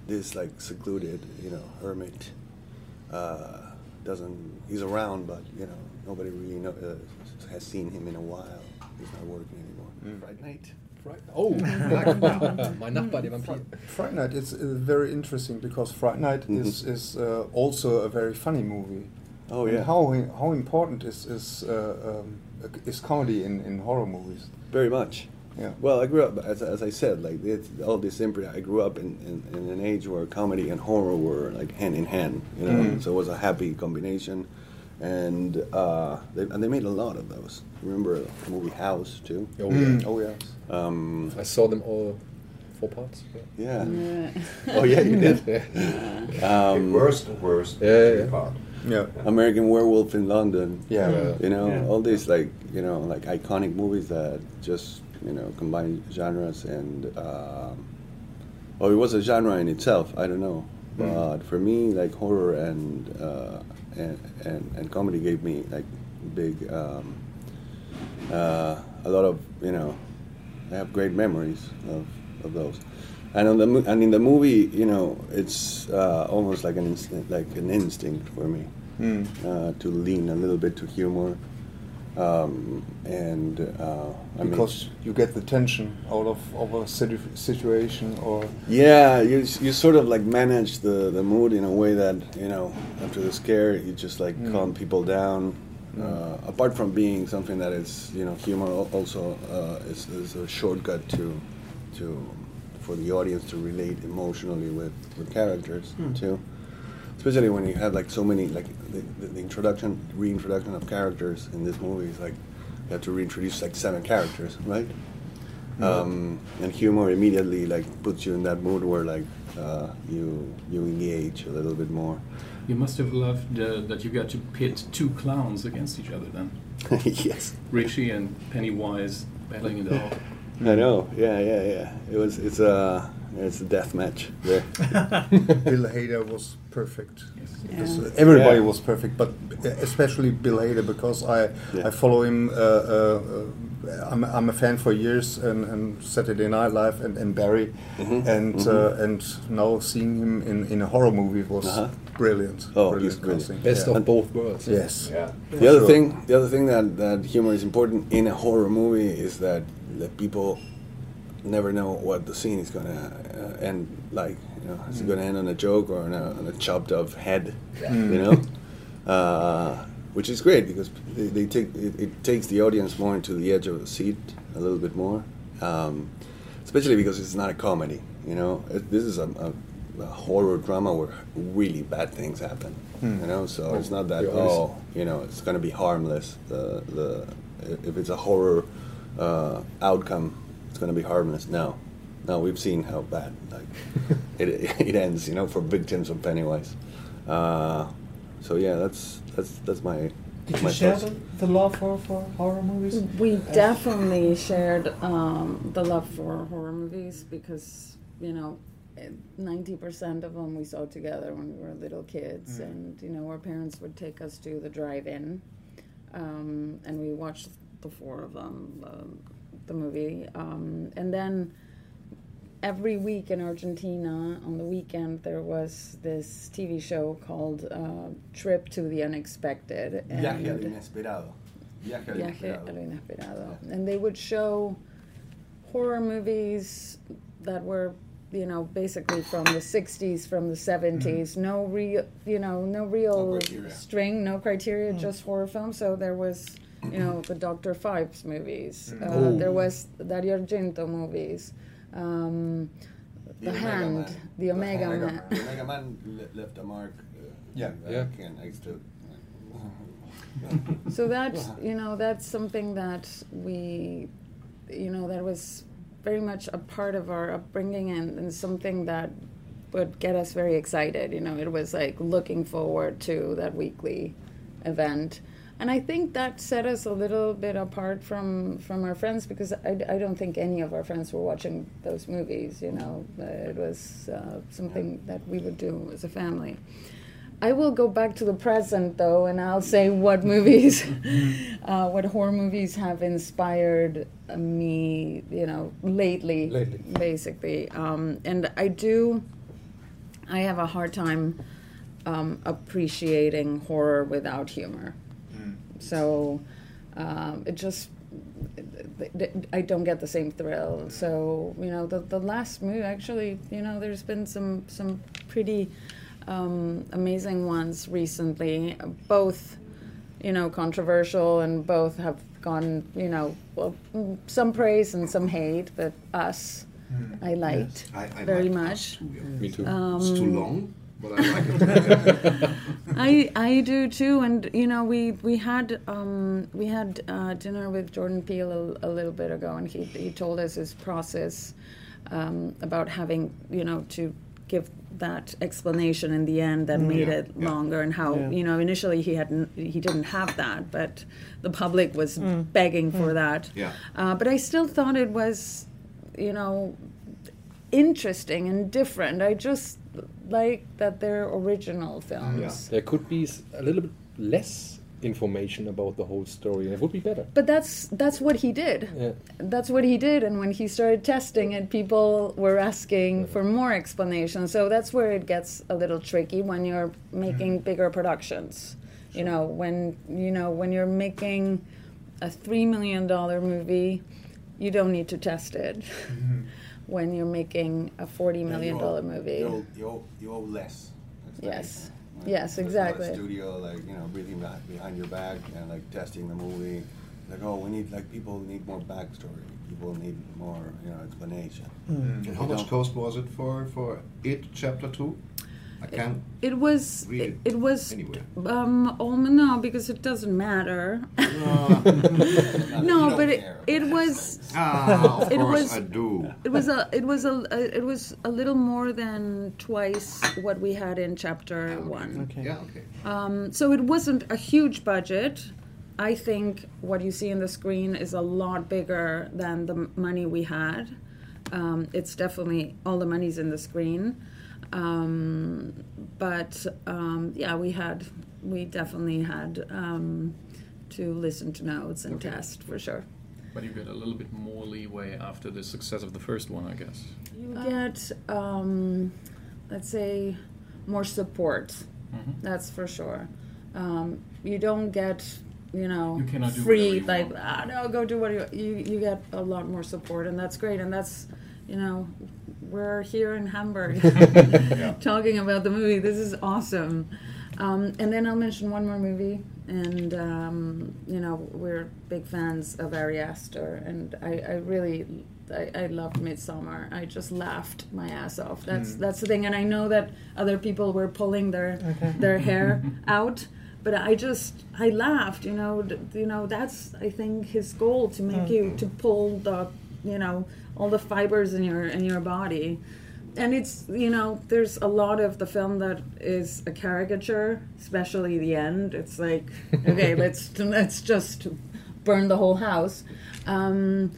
this like secluded, you know, hermit. Uh, doesn't he's around, but you know nobody really know, uh, has seen him in a while. He's not working anymore. Friday night. Fright- Oh, mein Nachbar, der Vampir. Fright Night is uh, very interesting because Fright Night is is uh, also a very funny movie. Oh, And yeah. how how important is is uh, um, is comedy in, in horror movies? Very much. Yeah. Well, I grew up, as, as I said, like it's, all this imprint. I grew up in, in, in an age where comedy and horror were like hand in hand. You know, Mhm. so it was a happy combination, and uh, they, and they made a lot of those. Remember the movie House too? Oh, yeah. Mm, oh yes. Um, I saw them all four parts. yeah. Yeah. oh yeah, you did. Yeah. Um, worst of worst. Yeah, yeah. part. Yeah. American Werewolf in London. Yeah. Yeah. You know, Yeah. all these like you know like iconic movies that just you know combine genres and um, well, it was a genre in itself. I don't know, Mm. but for me, like horror and uh, and, and and comedy gave me like big um, uh, a lot of you know I have great memories of, of those. And on the and in the movie, you know, it's uh, almost like an instinct, like an instinct for me Mm. uh, to lean a little bit to humor. Um, and uh, I mean, because you get the tension out of, of a situ- situation or Yeah, you you sort of like manage the the mood in a way that you know after the scare you just like Mm. calm people down. Uh, apart from being something that is you know humor also uh, is, is a shortcut to to for the audience to relate emotionally with with characters Mm. too. Especially when you have like so many like the, the, the introduction reintroduction of characters in this movie is like you have to reintroduce like seven characters, right? um, and humor immediately like puts you in that mood where like uh, you you engage a little bit more. You must have loved uh, that you got to pit two clowns against each other then. yes. Richie and Pennywise battling it out. I know. Yeah, yeah, yeah. It was. It's a. It's a death match there. Bill Hader was perfect. Because, uh, Yes. Everybody Yeah. was perfect, but especially Bill Hader because I Yeah. I follow him. Uh, uh, uh, I'm, I'm a fan for years and, and Saturday Night Live and, and Barry, Mhm, and mhm. Uh, and now seeing him in, in a horror movie was Uh-huh. brilliant. Oh, brilliant he's brilliant. Best Yeah. of both worlds. Yes. The other thing, the other thing that, that humor is important in a horror movie is that that people never know what the scene is gonna uh, end like. You know, is it gonna end on a joke or on a, on a chopped off head? Mm. You know, uh, which is great because they, they take it, it takes the audience more into the edge of the seat a little bit more, um, especially because it's not a comedy. You know, it, this is a, a, a horror drama where really bad things happen. Hmm. You know, so it's not that Yeah, oh, you know, it's going to be harmless. The the if it's a horror uh, outcome, it's going to be harmless. No, no, we've seen how bad like it it ends. You know, for victims of Pennywise. Uh, so yeah, that's that's that's my Did my you share the, the love for, for horror movies? We definitely shared um, the love for horror movies because, you know, ninety percent of them we saw together when we were little kids, Mm. and you know, our parents would take us to the drive-in, um, and we watched the four of them, the movie, um, and then every week in Argentina on the weekend there was this TV show called uh, Trip to the Unexpected. Viaje al and- inesperado. Viaje al inesperado. inesperado. And they would show horror movies that were, you know, basically from the 60s, from the 70s. No real, you know, no real criteria. string, no criteria, just horror films. So there was, you know, the Dr. Phibes movies. Mm. Uh, there was Dario Argento movies. Um, the, Omega Hand, Man. the Omega, Omega Man. The Omega Man left a mark. Uh, Yeah. I Yeah. can't. I still. so that you know that's something that we you know that was very much a part of our upbringing and, and something that would get us very excited you know it was like looking forward to that weekly event and i think that set us a little bit apart from from our friends because i, I don't think any of our friends were watching those movies you know it was uh, something that we would do as a family I will go back to the present though, and I'll say what movies, uh, what horror movies have inspired me, you know, lately, Lately. basically. Um, and I do, I have a hard time um, appreciating horror without humor. So um, it just, th- th- I don't get the same thrill. So you know, the the last movie actually, you know, there's been some some pretty um, amazing ones recently, both you know controversial and both have gone you know well, mm, some praise and some hate, but us. I liked I- I very liked much. Us too, yeah. Me too. It's too Um, long, but I like it. I I do too, and you know we we had um, we had uh, dinner with Jordan Peele a, a little bit ago, and he he told us his process um, about having you know to give that explanation in the end that Mm. made Yeah, it yeah. longer, and how Yeah. you know initially he hadn't he didn't have that, but the public was Mm. begging for Mm. that. Yeah. Uh, but I still thought it was, you know, interesting and different. I just like that they're original films. There could be a little bit less information about the whole story, and it would be better. But that's that's what he did. Yeah. That's what he did, and when he started testing it, people were asking for more explanation. So that's where it gets a little tricky when you're making mm-hmm. bigger productions. You know, when you know when you're making a three million dollar movie, you don't need to test it. Mm-hmm. When you're making a forty million dollar movie. You owe, you owe, you owe less. That's Yes. thing. Yes, There's not a exactly. Studio like you know breathing back behind your back and like testing the movie. Like oh, we need like people need more backstory. People need more you know explanation. Mm. And how We much cost was it for for it chapter two? I can't. It was Read it, it it was anyway. um oh no because it doesn't matter. no, but it, it was Ah, of it course was I do. it was a it was a, a it was a little more than twice what we had in chapter one. Okay. Yeah. Okay. Um, so it wasn't a huge budget. I think what you see in the screen is a lot bigger than the money we had. Um, it's definitely all the money's in the screen. Um, but um, yeah, we had we definitely had um, to listen to notes and test for sure. But you get a little bit more leeway after the success of the first one, I guess. You get, um, let's say, more support. That's for sure. Um, you don't get, you know, You cannot free whatever you like ah, no, go do what you, you. You get a lot more support, and that's great. And that's, you know, we're here in Hamburg talking about the movie. This is awesome. Um, and then I'll mention one more movie, and um, you know we're big fans of Ari Aster, and I, I really I, I loved Midsummer. I just laughed my ass off. That's Mm. that's the thing, and I know that other people were pulling their Okay. their hair out, but I just I laughed. You know, d- you know that's I think his goal to make Mm. you to pull the you know all the fibers in your in your body. And it's you know there's a lot of the film that is a caricature especially the end. It's like okay let's let's just burn the whole house. Um,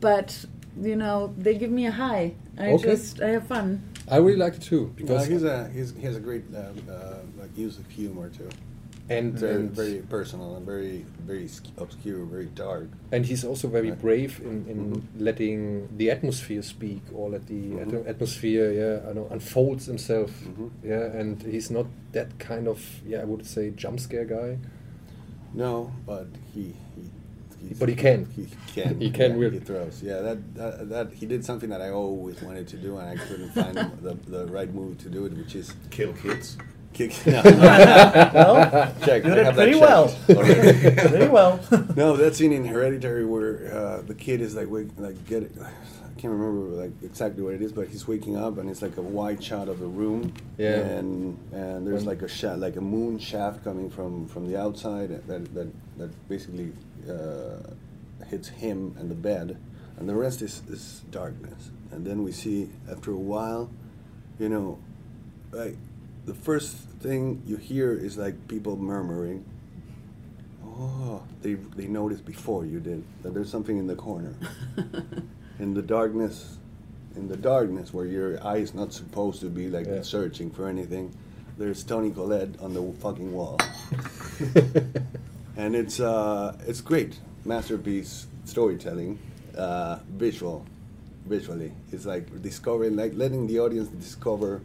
but you know they give me a high. I Okay. just i have fun. I really like it too Yeah, because he's a he's, he has a great um, uh, like use of humor too, and very and, very personal and very very obscure, very dark. and he's also very brave in, in Mm-hmm. letting the atmosphere speak or let the Mhm. at- atmosphere yeah I know unfolds himself Mhm. yeah and he's not that kind of yeah I would say jump scare guy No, but he. he he's- But he can. He can. He can yeah, really. He throws. Yeah, that, that that he did something that I always wanted to do, and I couldn't find the, the right move to do it, which is Kill kids. Kick. No. Well, check. you I did have that pretty checked well. already. Pretty well. no, that scene in Hereditary where uh, the kid is like, wake, like get it. I can't remember like exactly what it is, but he's waking up and it's like a wide shot of the room. Yeah. And and there's And- like a shot, like a moon shaft coming from from the outside that that that basically uh, hits him and the bed, and the rest is is darkness. And then we see after a while, you know, like the first thing you hear is like people murmuring. Oh, they they noticed before you did that there's something in the corner, in the darkness, in the darkness where your eye is not supposed to be like Yeah. searching for anything. There's Tony Collette on the fucking wall, and it's uh it's great masterpiece storytelling, uh, visual, visually. It's like discovering, like letting the audience discover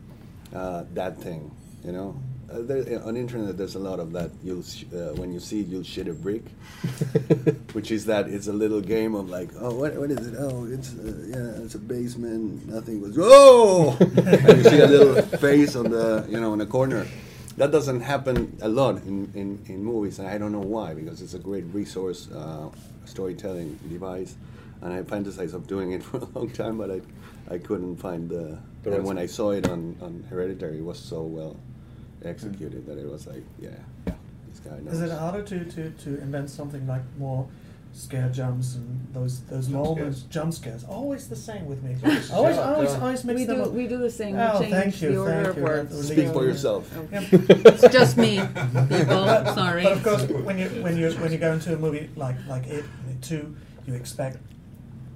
uh, that thing. You know, uh, there, on internet there's a lot of that. You'll sh- uh, when you see it, you'll shit a brick, which is that it's a little game of like, oh, what, what is it? Oh, it's uh, yeah, it's a basement. Nothing was. Oh, and you see a little face on the you know in the corner. That doesn't happen a lot in, in, in movies, and I don't know why because it's a great resource uh, storytelling device, and I fantasized of doing it for a long time, but I I couldn't find the. The and when I saw it on, on Hereditary, it was so well executed that it was like, yeah, yeah, this guy knows. Is it harder to, to, to invent something like more scare jumps and those those Jump moments, scares. jump scares? Always the same with me. Always- always, yeah, always, yeah. always mix we them do up. we do the same Oh, we change thank you, the order thank of you. words Speak for really- yourself. it's just me people sorry But of course, when you when you when you go into a movie like like it, and it too, you expect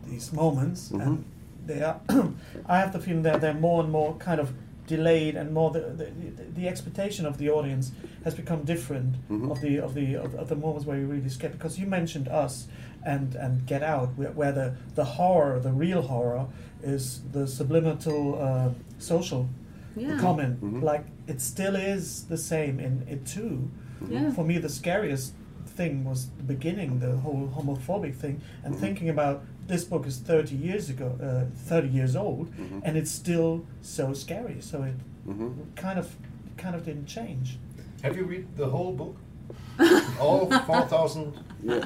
these moments, Mhm. and they are. I have the feeling that they're more and more kind of delayed, and more the the, the, the expectation of the audience has become different Mhm. of the of the of, of the moments where you really scared. Because you mentioned us and and Get Out, where, where the the horror, the real horror, is the subliminal uh, social Yeah. comment. Mhm. Like it still is the same in it too. Yeah. For me, the scariest thing was the beginning, the whole homophobic thing, and Mm-hmm. thinking about this book is 30 years ago, uh, 30 years old, Mhm. and it's still so scary. So it Mhm. kind of kind of didn't change. Have you read the whole book? All 4,000 Yeah.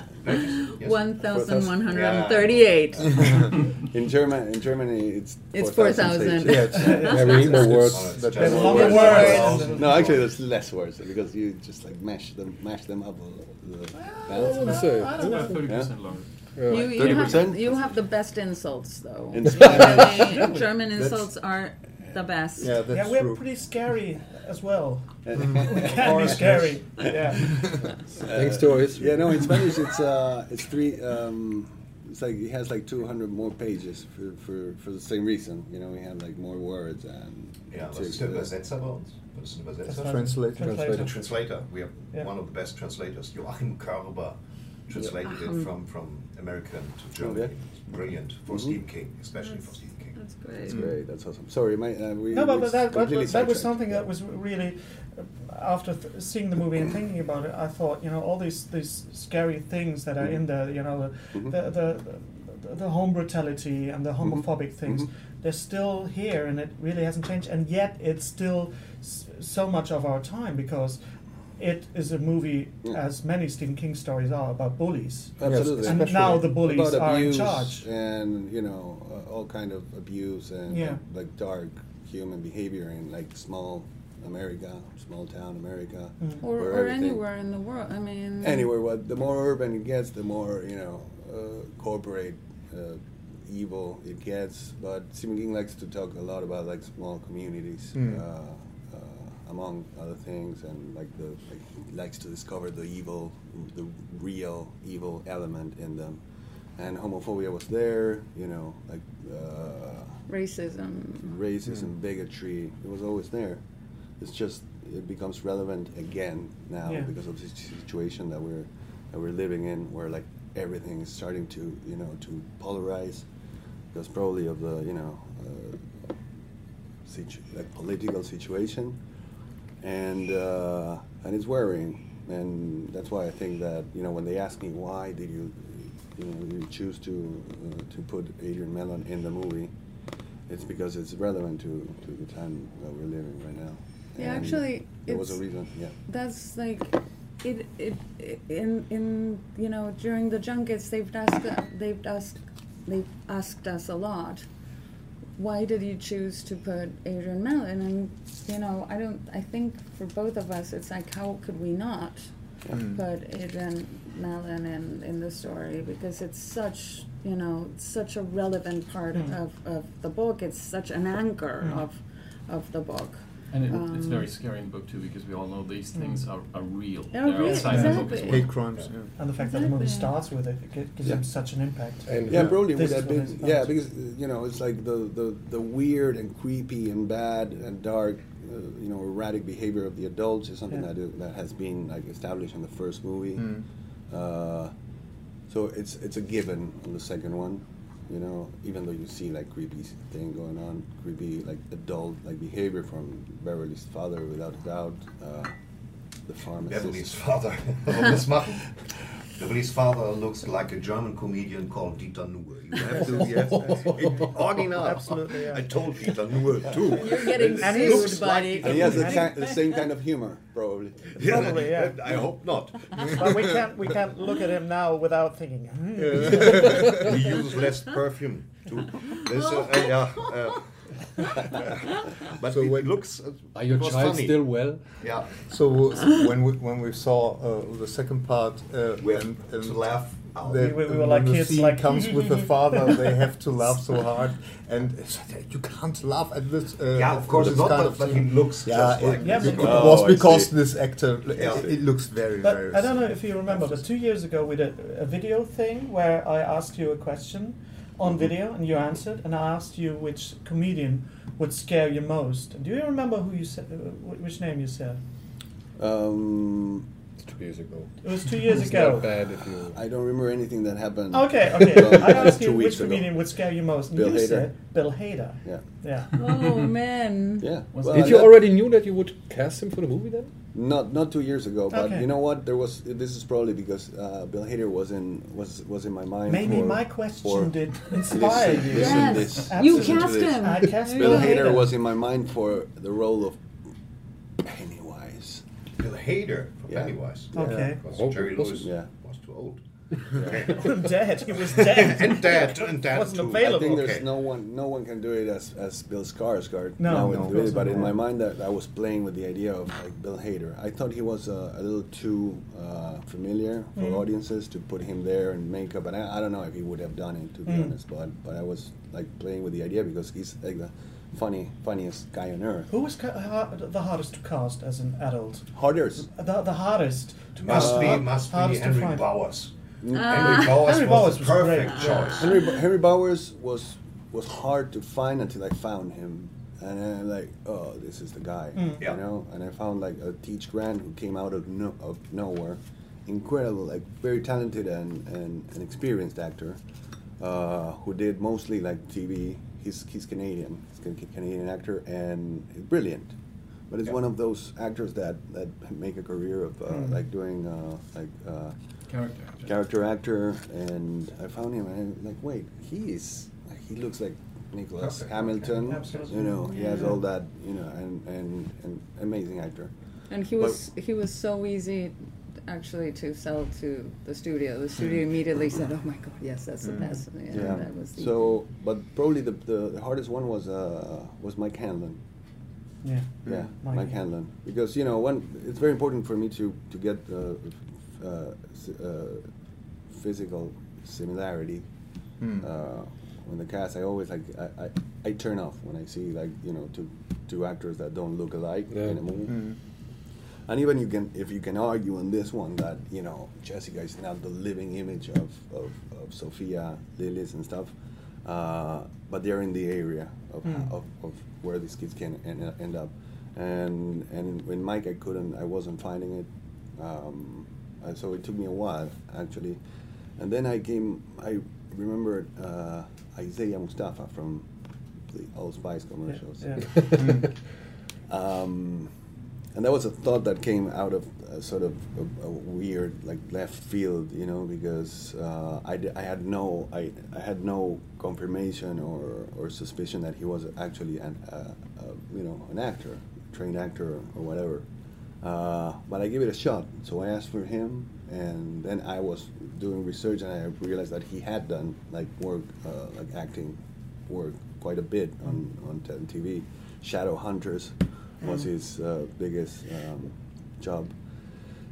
Yes. 1,138. in German, in Germany, it's It's 4,000 4,000. Yeah, it's- yeah, we need more words. There's more longer words. words. No, actually, there's less words because you just like mash them, mash them up. a- the balance. say, I don't know. 30% longer. You, you, Thirty have, percent. you have the best insults, though. Ins- Usually, German That's- insults are the best. Yeah, that's yeah, we're true. pretty scary as well. Uh, we can be scary. Yeah. Thanks to our history. Yeah, no, in Spanish it's uh, it's three. Um, it's like it has like 200 more pages for, for, for the same reason. You know, we have like more words and. Ja, to- was ist der Übersetzer bei uns? Was ist ein Übersetzer? Translator. Translator. Translator. We have Yeah. one of the best translators, Joachim Körber, translated Joachim. it from, from American to German. Okay. It's brilliant for Mhm. Stephen King, especially for Stephen King. That's great. That's great. great. That's awesome. Sorry, my uh, we. No, but, but that, but, but that was sidetracked. something that was really, uh, after th- seeing the movie and thinking about it, I thought, you know, all these these scary things that are in there, you know, the, Mhm. the, the, the, the home brutality and the homophobic things, Mhm. they're still here and it really hasn't changed. And yet it's still s- so much of our time because it is a movie, Yeah. as many Stephen King stories are, about bullies. Absolutely. And now the bullies About are in charge. and you know uh, all kind of abuse and Yeah. like dark human behavior in like small America, small town America, Or, or anywhere in the world. I mean, anywhere. What the more urban it gets, the more you know uh, corporate uh, evil it gets. But Stephen King likes to talk a lot about like small communities. Mm. Uh, among other things, and like the like, he likes to discover the evil, the real evil element in them, and homophobia was there, you know, like uh, racism. racism, bigotry. It was always there. It's just it becomes relevant again now Yeah. because of the situation that we're that we're living in, where like everything is starting to you know to polarize because probably of the you know uh, situ- like political situation, and uh, and it's worrying, and that's why I think that you know when they ask me why did you you know you choose to uh, to put Adrian Mellon in the movie, it's because it's relevant to, to the time that we're living right now. Yeah, And actually, there was a reason. Yeah. That's like it, it, it in in you know during the junkets they've asked they've asked they've asked us a lot. Why did you choose to put Adrian Mellon? And you know, I don't. I think for both of us, it's like how could we not Mm. put Adrian Mellon in in the story because it's such you know such a relevant part Mm. of, of the book. It's such an anchor Mm. of of the book. And it, it's Um, very scary in the book too because we all know these things are, are real. They're They're real, outside the book as exactly. well. Hate crimes, yeah. And the fact that the movie starts with it, it gives Yeah. him such an impact. And yeah, probably This would is have been yeah because uh, you know it's like the, the, the weird and creepy and bad and dark uh, you know erratic behavior of the adults is something Yeah. that i- that has been like established in the first movie. Mm. Uh, so it's it's a given on the second one, you know. Even though you see like creepy thing going on, creepy like adult like behavior from Beverly's father without a doubt. Uh, the pharmacist. Beverly's father. Warum das father looks like a German comedian called Dieter Nuhr. You have to, yes, in original. Absolutely, yeah. I told Dieter Nuhr too. You're getting And sued, looks like And he has the, Dieter the same kind of humor, probably. Yeah, Probably, yeah. I hope not. but we can't we can't look at him now without thinking. Hmm. he uses less perfume too. This, uh, uh, yeah, uh, but So it when- looks. Uh, Are your it child funny. still well? Yeah. So, so when we when we saw uh, the second part, uh, We have and, and to laugh the- We- we were like the kids, scene like- comes with the father, they have to laugh so hard, and you can't laugh at this. Uh, Yeah, of course this not, kind but- of but he looks yeah, just it, like Yeah, it but- was Oh, I because this actor. Yeah. It, it looks very, But very. I don't know if you remember, but two years ago we did a video thing where I asked you a question on video and you answered, and I asked you which comedian would scare you most. Do you remember who you said, uh, which name you said? Um, Two years ago. It was two years It's ago. not bad if you. I don't remember anything that happened. Okay, okay. Well, I asked two you which ago. comedian would scare you most, and Bill you Hader. said Bill Hader. Yeah. Yeah. Oh man. Yeah. Was Well, Did I you got- already knew that you would cast him for the movie then? Not not two years ago, but Okay. you know what? There was. This is probably because uh, Bill Hader was in was was in my mind. Maybe for- my question for- did inspire listen, you. Listen, Yes, this. absolutely. listen to cast this. him. I cast Bill Bill Hader Hader. was in my mind for the role of Pennywise. Bill Hader for Yeah. Pennywise. Okay. Because Jerry Lewis Yeah. was too old. dead. He was dead. and dead. And dead Wasn't too. available. I think there's Okay. no one no one can do it as as Bill Skarsgård. No, now no, in of the course but in my mind that I was playing with the idea of like Bill Hader. I thought he was uh, a little too uh, familiar for Mm. audiences to put him there in makeup, and I, I don't know if he would have done it to be Mm. honest. But but I was like playing with the idea because he's like the funny funniest guy on earth. Who was ca- ha- the hardest to cast as an adult? Hardest. The, the hardest. To Must cast. be, must be hardest to Henry. Bowers. Mm. Henry Bowers Henry was Bowers the was perfect great. choice. Henry, Henry Bowers was was hard to find until I found him, and then I'm like, oh, this is the guy, Mm. Yeah. you know. And I found like a Teach Grant who came out of no, of nowhere, incredible, like very talented and and, and experienced actor, uh, who did mostly like TV. He's he's Canadian, he's a Canadian actor, and brilliant. But it's Yeah. one of those actors that, that make a career of uh, Mm. like doing uh, like uh, Character actor. character actor, and I found him, and I'm like, wait, he's he looks like Nicholas Perfect, Hamilton. Absolutely. You know, he has all that, you know, and and, and amazing actor. And he was he was so easy actually to sell to the studio. The studio immediately said, "Oh my God, yes, that's the best." Yeah. Yeah. that was the So, but probably the, the, the hardest one was uh, was Mike Hanlon. Yeah. Yeah, Mike. Mike, Hanlon. Because you know, one, it's very important for me to to get uh, uh, uh, physical similarity. Hmm. Uh, when the cast, I always like I, I, I turn off when I see like you know two two actors that don't look alike in a movie. Hmm. And even you can, if you can argue on this one that you know Jessica is not the living image of, of, of Sophia Lillis and stuff, uh, but they're in the area of, Mm. of, of where these kids can end, end up. And and when Mike, I couldn't, I wasn't finding it, um, and so it took me a while actually. And then I came, I remembered uh, Isaiah Mustafa from the Old Spice commercials. yeah. um, and that was a thought that came out of sort of a, a weird like left field you know because uh, I, d- I had no I, I had no confirmation or, or suspicion that he was actually an uh, uh, you know an actor trained actor or whatever uh, but I gave it a shot so I asked for him and then I was doing research and I realized that he had done like work uh, like acting work quite a bit on, on TV Shadow Hunters was his uh, biggest um, job,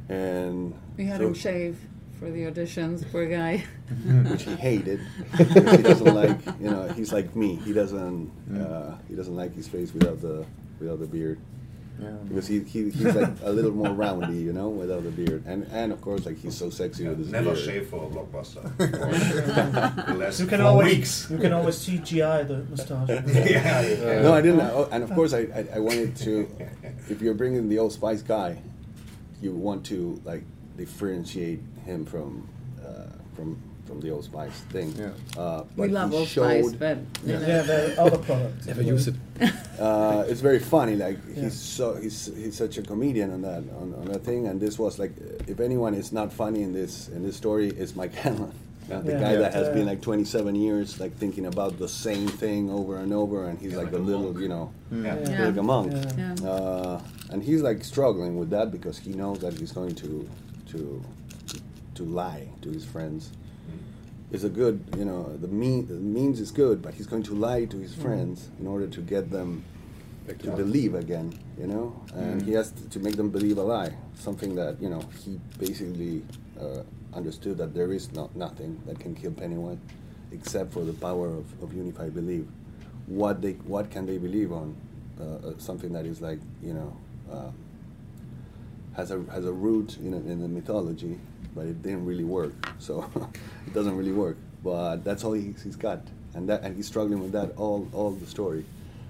and We had so- him shave for the auditions. Poor guy. which he hated. because he doesn't like, you know, he's like me. He doesn't, uh, he doesn't like his face without the without the beard. Yeah. Because he, he he's like a little more roundy, you know, without the beard, and and of course like he's so sexy with his Never beard. shave for a blockbuster. You can always weeks. you can always CGI the mustache. Yeah, yeah. No, I didn't. Oh, and of course, I, I, I wanted to. If you're bringing the Old Spice guy, you want to like differentiate him from uh, from from the Old Spice thing. Yeah. Uh, We but love he Old Spice, showed- but you know. Yeah, there are other products. Never use it. uh, it's very funny. Like Yeah. he's so he's he's such a comedian on that on, on that thing. And this was like, if anyone is not funny in this in this story, it's Mike Hanlon. Uh, the Yeah. guy that has Yeah. been like 27 years, like thinking about the same thing over and over, and he's like a little, you know, Yeah. Yeah. like a monk. Yeah. Yeah. Uh, and he's like struggling with that because he knows that he's going to to to lie to his friends. It's a good, you know, the mean the means is good, but he's going to lie to his friends in order to get them to believe again, you know, and he has to, to make them believe a lie, something that you know he basically uh, understood that there is not nothing that can kill Pennywise except for the power of, of unified belief. What they what can they believe on? Uh, uh, something that is like you know uh, has a has a root in, in the mythology, but it didn't really work. So it doesn't really work. But that's all he's, he's got, and that and he's struggling with that all all the story.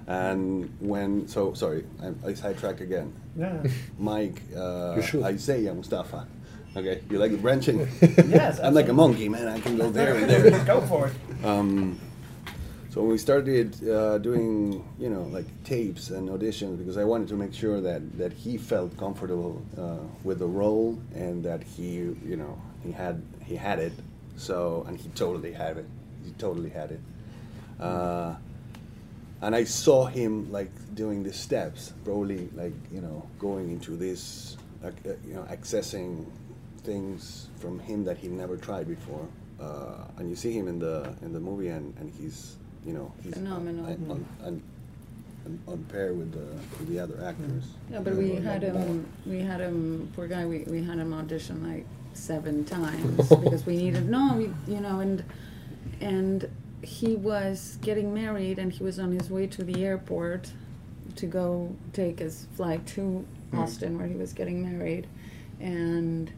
And when so sorry, I, I sidetrack again. Yeah. Mike, uh, You should. Isaiah Mustafa. Okay, you like the branching? Yes, I'm like a monkey, man. I can go there and there. Go for it. Um, So when we started uh, doing, you know, like tapes and auditions, because I wanted to make sure that, that he felt comfortable uh, with the role and that he, you know, he had he had it. So and he totally had it. He totally had it. Uh, and I saw him like doing the steps, probably like you know going into this, uh, you know, accessing things from him that he never tried before. Uh, and you see him in the in the movie, and, and he's you know he's Phenomenal. on, on, on, on, on pair with the with the other actors. Yeah, but we had him. We had him. Poor guy. We, we had him audition like seven times because we needed no. We, you know, and and he was getting married, and he was on his way to the airport to go take his flight to Mm. Austin, where he was getting married, and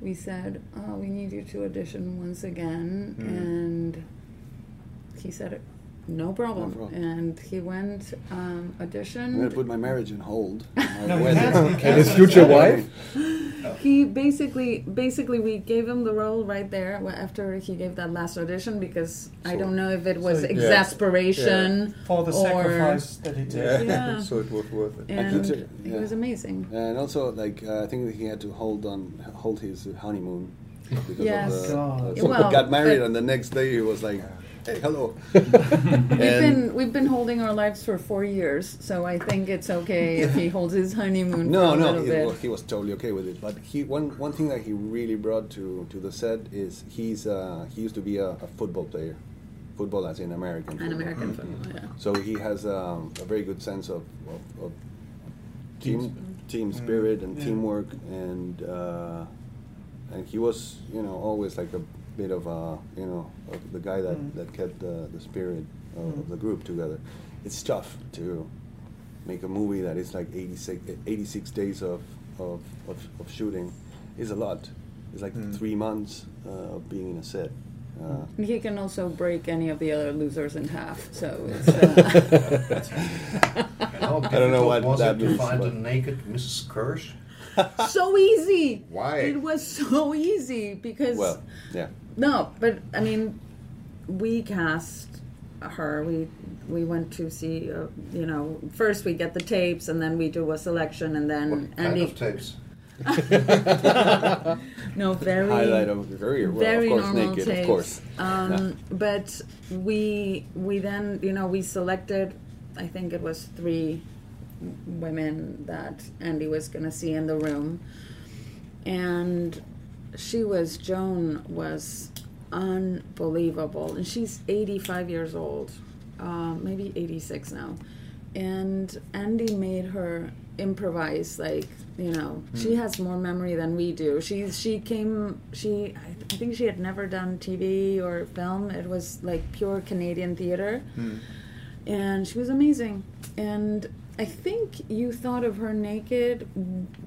we said, "Oh, we need you to audition once again," Mm. and he said, "No problem." problem. And he went um, auditioned. I'm gonna put my marriage in hold. No, he wedding. can't- he can't. And his future wife? He basically, basically, we gave him the role right there after he gave that last audition because I don't know if it was so- Yeah. exasperation For the or sacrifice that he did. Yeah. so it was worth it. And could- he yeah. was amazing. And also, like uh, I think that he had to hold on, hold his honeymoon because Yes. of the. God. so Well, he got married, and the next day he was like, "Hey, hello." We've been we've been holding our lives for four years, so I think it's okay if he holds his honeymoon No, for a no, little he, bit. well, he was totally okay with it. But he one one thing that he really brought to to the set is he's uh, he used to be a, a football player, football as in American. An football. American football, yeah. So he has um, a very good sense of, of, of team team spirit and Yeah. teamwork, and uh, and he was you know always like a bit of a you know of the guy that, Mm. that kept the, the spirit of, Mm. the group together. It's tough to make a movie that is like 86, 86 days of, of, of, of shooting is a lot. It's like three months uh, of being in a set. Uh, he can also break any of the other losers in half. So it's. Uh, I don't know difficult what was that it to means, find but- a naked Mrs. Kirsch? so easy. Why? It was so easy because well, yeah. No, but I mean, we cast her. We we went to see. Uh, you know, first we get the tapes, and then we do a selection, and then What kind Andy. of tapes? no, very Highlight of your career. Well, very of course, normal naked, tapes. of course. Um, Yeah. But we we then you know we selected. I think it was three women that Andy was going to see in the room, and she was Joan was unbelievable, and she's 85 years old, uh, maybe 86 now, and Andy made her improvise like you know she Hmm. has more memory than we do. She she came she I, I think she had never done tv or film. It was like pure canadian theater. And she was amazing. And i think you thought of her naked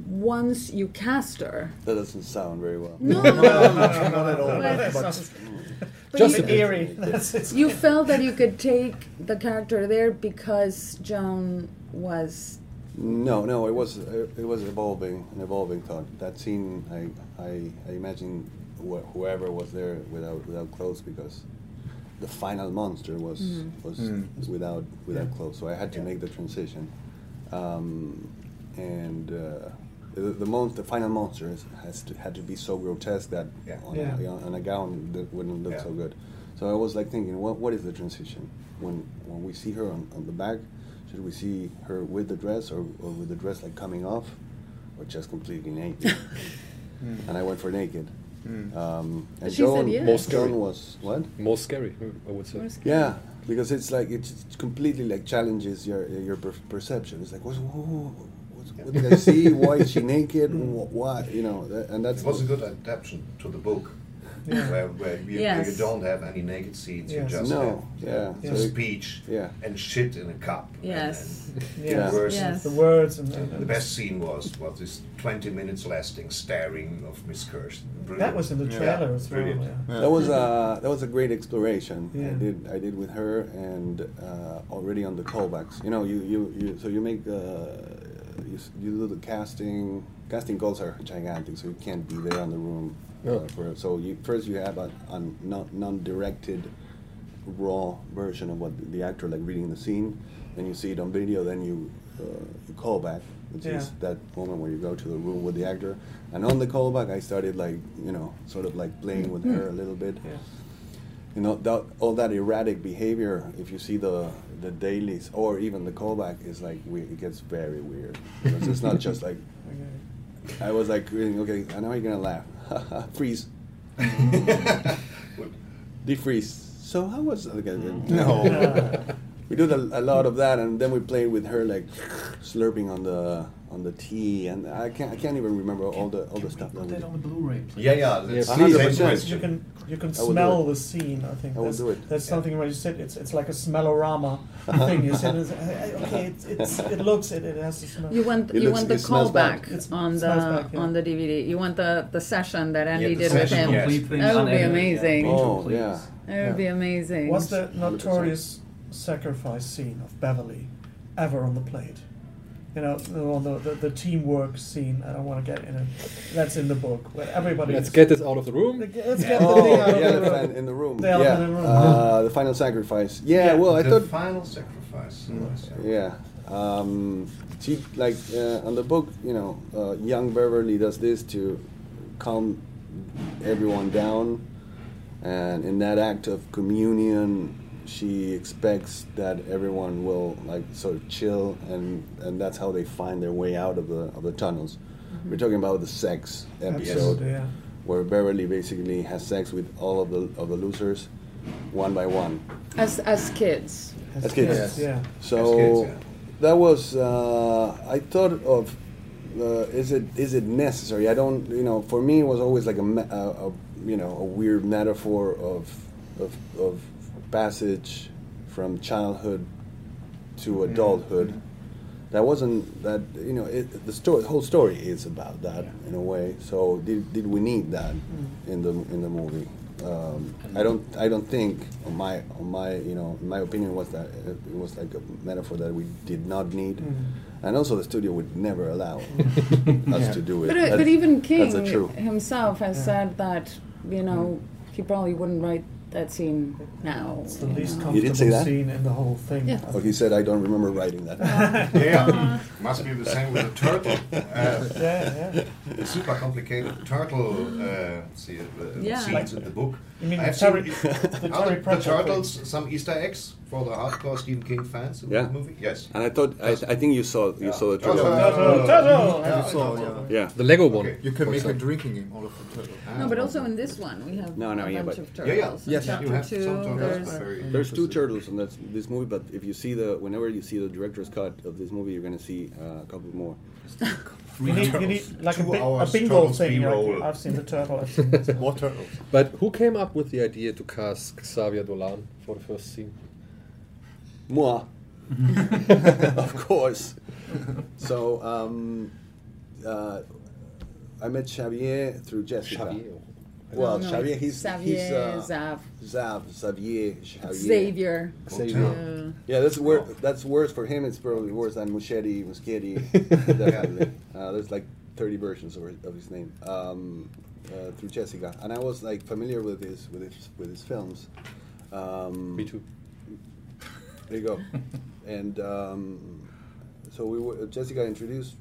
once you cast her That doesn't sound very well. No. No, no, no, no, not at all. But- But- but Just you- eerie. That's you felt that you could take the character there because joan was No, no, it was it was evolving, an evolving thought. That scene, I I, I imagine wh- whoever was there without without clothes because the final monster was Mhm. was Mm. without without Yeah. clothes. So I had to make the transition, um, and. Uh, the, the, mon- the final monster is- has to, had to be so grotesque that on, Yeah. A, on a gown that wouldn't look Yeah. so good. So I was like thinking, what what is the transition when when we see her on, on the back? Should we see her with the dress or, or with the dress like coming off, or just completely naked? and I went for naked. Mm. Um, But and she said Joan, yes. More scary. Joan was what? More scary, I would say. More scary. Yeah, because it's like it's it's completely like challenges your your per- perception. It's like what's, whoa, what's, what did I see? Why is she naked? Wh- Why you know? that- And that's It was a good adaptation to the book. Yeah. Where, where you, Yes. you don't have any naked scenes, you just No, have yeah, the speech yeah. and shit in a cup. Yes. And, and Yeah. the, worst, Yes. The words and, and, the best scene was was this 20 minutes lasting staring of Miss Kirsch. Brilliant. that was in the Yeah. trailer as well. Yeah. That was a that was a great exploration. Yeah. I did I did with her and uh, already on the callbacks. You know, you you, you so you make uh, you, you do the casting. Casting calls are gigantic, so you can't be there on the room. Uh, Yeah. for, so you first you have a, a non non directed raw version of what the, the actor like reading the scene. Then you see it on video. Then you uh, you call back, which is that moment where you go to the room with the actor. And on the callback, I started like you know sort of like playing with her a little bit. Yeah. You know that all that erratic behavior. If you see the the dailies or even the callback is like we, it gets very weird. Because it's not just like I was like, okay, I know you're gonna laugh. Freeze. Defreeze. So how was it again? No. we did a, a lot of that, and then we played with her like slurping on the on the tea, and I can't I can't even remember all the all the stuff that we on the Blu-ray, please. Yeah, yeah, Yeah, the same 100%. You can you can I will do smell the scene. I think I will that's, do it. that's something where you said it's it's like a smellorama thing. You said it's, uh, okay, it's, it's it looks it, it has to smell. You want you looks- want the it smells bad. callback It's- on the smells bad, yeah. on the DVD. You want the the session that Andy the did with him. yes. That would be unedited, yeah. amazing. Oh Please. yeah. That would be amazing. What's the notorious sacrifice scene of Beverly ever on the plate? You know, the, on the, the, the teamwork scene. I don't want to get in it. That's in the book where everybody. Let's get this out of the room. Let's get the Oh, thing out the of the elephant room. in the room. The yeah. in the room. Uh, the final sacrifice. Yeah. Yeah. Well, I thought the thought. final sacrifice. was, Yeah. Um, she like uh, on the book, you know, uh, young Beverly does this to calm everyone down, and in that act of communion, she expects that everyone will like sort of chill, and and that's how they find their way out of the of the tunnels. We're talking about the sex episode yeah. where Beverly basically has sex with all of the of the losers, one by one. as as kids? As kids. Yes, yeah. So As kids, yeah. that was uh, I thought of uh, is it is it necessary? I don't you know for me it was always like a, a, a you know a weird metaphor of of, of passage from childhood to mm-hmm. adulthood. Mm-hmm. That wasn't that you know it, the story the whole story is about that in a way. So did, did we need that mm-hmm. in the in the movie? Um, I don't I don't think on my on my you know my opinion was that it, it was like a metaphor that we did not need, and also the studio would never allow us to do it. But, uh, That- but even King himself has said that you know he probably wouldn't write that scene now. It's the you least know. You didn't say that? scene in the whole thing. Yeah. Oh, he said I don't remember writing that. Yeah, must be the same with the turtle. Uh, Yeah, yeah. the super complicated turtle uh, see, uh, Yeah. scenes in the book. You mean I the have Terry, seen the the, the turtles thing? some Easter eggs for the hardcore Stephen King fans in Yeah. the movie? Yes. And I thought I, I think you saw you saw the Turtle. turtle. Turtle, turtle. Yeah, You saw, yeah. Yeah. The Lego one. Okay. You can For make a drinking game out of the turtle. No, but also in this one we have No, no, a yeah, bunch but- of Yeah, yeah. turtles. In Yes, You have two, some turtles, there's but There's two turtles in this, this movie, but if you see the whenever you see the director's cut of this movie, you're gonna see uh, a couple more. You need, you need like a, Two bi- a hours bingo thing. Like, I've seen the turtle. I've seen the What turtles? But who came up with the idea to cast Xavier Dolan for the first scene? Moi, of course. So um, uh, I met Xavier through Jessica. Xavier. Well, No, no, Xavier, he's Xavier, he's uh, Zav, Zav, Xavier, Xavier. Xavier. Xavier. Yeah, that's wor- that's worse for him. It's probably worse than Muschetti, Muschetti. Definitely. Uh, there's like 30 versions of, of his name um, uh, through Jessica, and I was like familiar with his with his with his films. Um, Me too. There you go. and um, so we were, Jessica introduced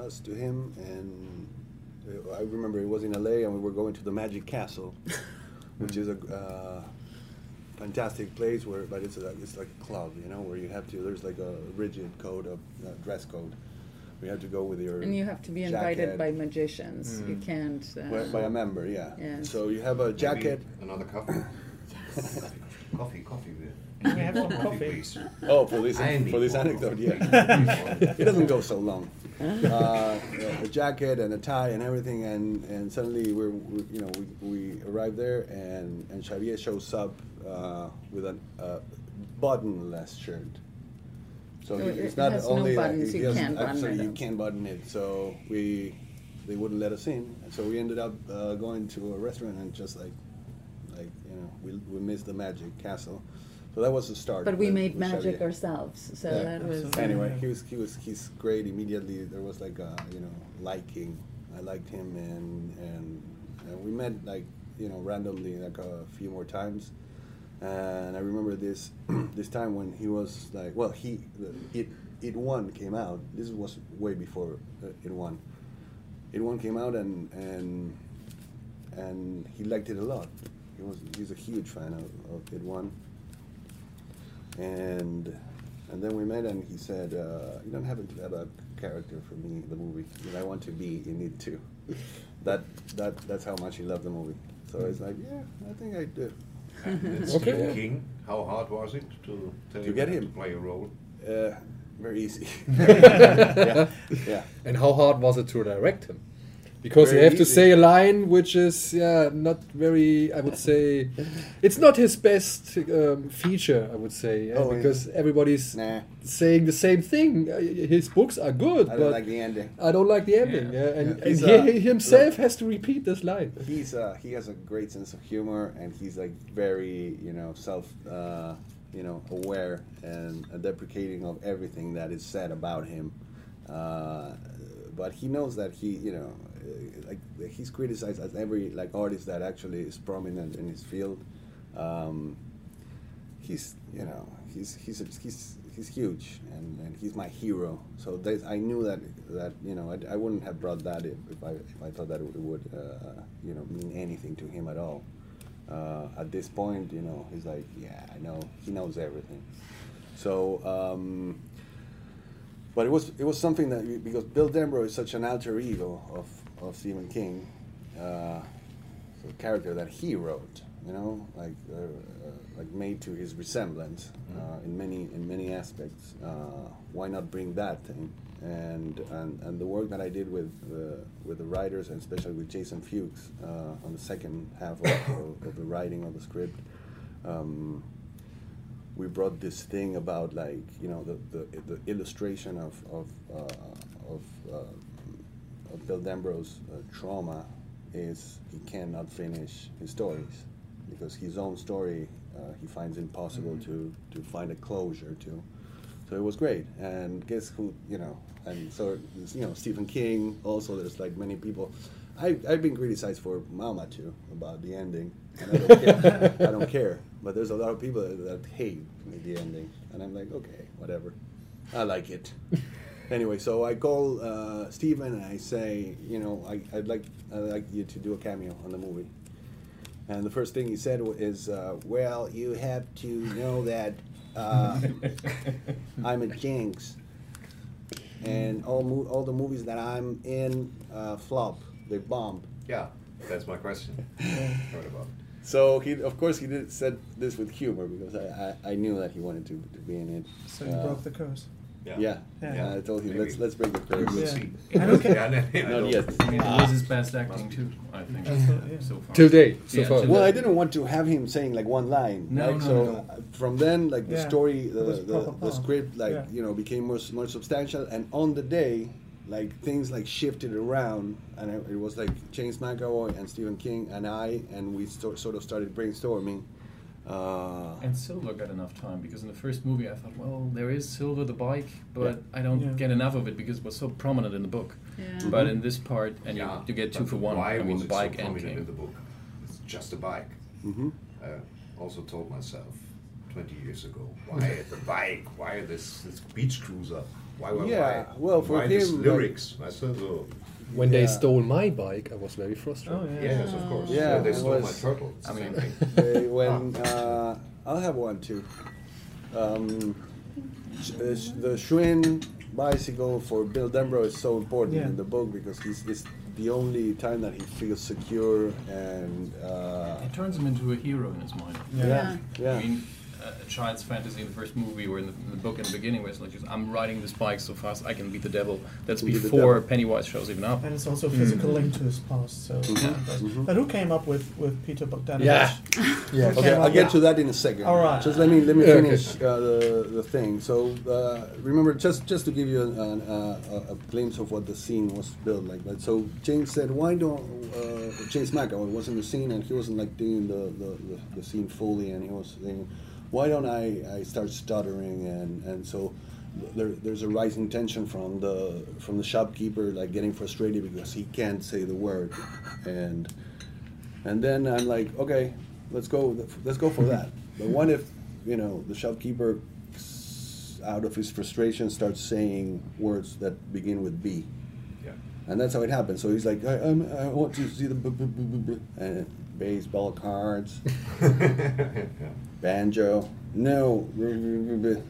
us to him, and uh, I remember it was in LA, and we were going to the Magic Castle, which is a uh, fantastic place where, but it's a, it's like a club, you know, where you have to. There's like a rigid code of uh, dress code. We have to go with your And you have to be invited by magicians. You can't. Uh, by, by a member, yeah. Yes. So you have a jacket. Maybe another coffee. coffee, coffee. Beer. Can we have some coffee? Oh, for this for this anecdote, yeah. it doesn't go so long. Uh, a jacket and a tie and everything, and, and suddenly we're, we you know we, we arrive there and and Xavier shows up uh, with a uh, buttonless shirt. So So he- it's it not has only like buttons, he you can't button it you can't button it. So we they wouldn't let us in, and so we ended up uh, going to a restaurant and just like like you know we we missed the magic castle. So that was the start. but we with- made magic Xavier. ourselves, so Yeah. that was. Anyway, he was he was he's great. Immediately there was like a you know liking. I liked him and and, and we met like you know randomly like a few more times, And I remember this this time when he was like, well, he it it one came out. This was way before uh, it one. It one came out and and and he liked it a lot. He was he's a huge fan of, of it one. And and then we met and he said, uh, "You don't have to have a character for me in the movie. If I want to be, you need to." that that that's how much he loved the movie. So it's like, yeah, I think I do. And Stephen King, how hard was it to tell To him get to him? play a role? Uh, very easy. yeah, yeah. And how hard was it to direct him? Because Very you have to say a line which is yeah not very. I would say it's not his best um, feature. I would say yeah, Oh, yeah. because everybody's Nah. saying the same thing. Uh, His books are good, I don't like the ending. I don't like the ending. Yeah, and, Yeah. and he, uh, he himself has to repeat this line. He's uh, he has a great sense of humor, and he's like very you know self uh, you know aware and deprecating of everything that is said about him. Uh, but he knows that he you know uh, like he's criticized as every like artist that actually is prominent in his field. Um, he's you know he's he's he's he's huge and, and he's my hero. So I knew that that you know I, I wouldn't have brought that if, if I if I thought that it would uh, you know mean anything to him at all. Uh, at this point, you know, he's like, yeah, I know. He knows everything. So. Um, but it was it was something that because Bill Denbrough is such an alter ego of, of Stephen King, uh, a character that he wrote, you know, like uh, uh, like made to his resemblance uh, in many in many aspects. Uh, why not bring that thing? And, and and the work that I did with with the writers and especially with Jason Fuchs uh, on the second half of, of, of the writing of the script. Um, we brought this thing about like you know the the, the illustration of of uh, of, uh, of Bill Denbrough's uh, trauma is he cannot finish his stories because his own story uh, he finds impossible to to find a closure to. So it was great, and guess who you know, and so you know Stephen King. Also, there's like many people. I, I've been criticized for Mama too about the ending, and I don't care. I don't care. But there's a lot of people that, that hate the ending, and I'm like, okay, whatever. I like it. anyway, so I call uh, Steven and I say, you know, I, I'd like I'd like you to do a cameo on the movie. And the first thing he said wa- is, uh, well, you have to know that uh, I'm a jinx, and all mo- all the movies that I'm in uh, flop. They bomb. Yeah, that's my question. what about? So he, of course, he did said this with humor because I, I, I knew that he wanted to, to be in it. So you Uh, broke the curse. Yeah. Yeah. Yeah. Yeah. I told him Maybe. let's let's break the curse. We'll Yeah. see. I don't care. Yeah, no, I Not don't- yet. I mean, it was his best acting too, I think, yeah. so far. Till date, so Yeah, far. till Well, I didn't want to have him saying like one line. No, right? no, so no. uh, from then, like the Yeah. story, the the, the script, like Yeah. you know, became more more substantial. And on the day, like things like shifted around, and it, it was like James McAvoy and Stephen King and I, and we sto- sort of started brainstorming. Uh, And Silver got enough time because in the first movie I thought, well, there is Silver the bike, but I don't Yeah. get enough of it because it was so prominent in the book. Yeah. But in this part, and you, Yeah, you get two but for one. Why I mean, was the it so bike and prominent in the book? It's just a bike. mm-hmm. I also told myself 20 years ago, why the bike? Why this, this beach cruiser? Why? why Yeah, why, well, for why this him, like- lyrics? weißt du, so. When they stole my bike, I was very frustrated. Oh yeah. Yes, of course. Yeah, they it stole my was- turtle. It's I mean- same thing. They- when uh, I'll have one too. Um, sh- uh, sh- the Schwinn bicycle for Bill Denbrough is so important Yeah. in the book because he's it's the only time that he feels secure and uh, It turns him into a hero in his mind. yeah, yeah. I mean, a child's fantasy in the first movie or in the, in the book in the beginning where it's like, just, I'm riding this bike so fast I can beat the devil. That's Beat the before devil. Pennywise shows even up. And it's also a physical link to his past. So, Mhm. but who came up with with Peter Bogdanovich? Yeah. Yeah. Okay, I'll get to that in a second. All right. Just let me let me Yeah, finish uh, the the thing. So uh, remember, just just to give you an, an, uh, a, a glimpse of what the scene was built like. But so James said, "Why don't uh, James McAvoy was in the scene and he wasn't like doing the the, the, the scene fully, and he was saying, why don't I I start stuttering and and so." There, there's a rising tension from the from the shopkeeper, like getting frustrated because he can't say the word, and and then I'm like, okay, let's go. Let's go for that. But what if you know the shopkeeper, out of his frustration, starts saying words that begin with B? Yeah. And that's how it happened. So he's like, I, I want to see the b- b- b- and baseball cards, banjo. No,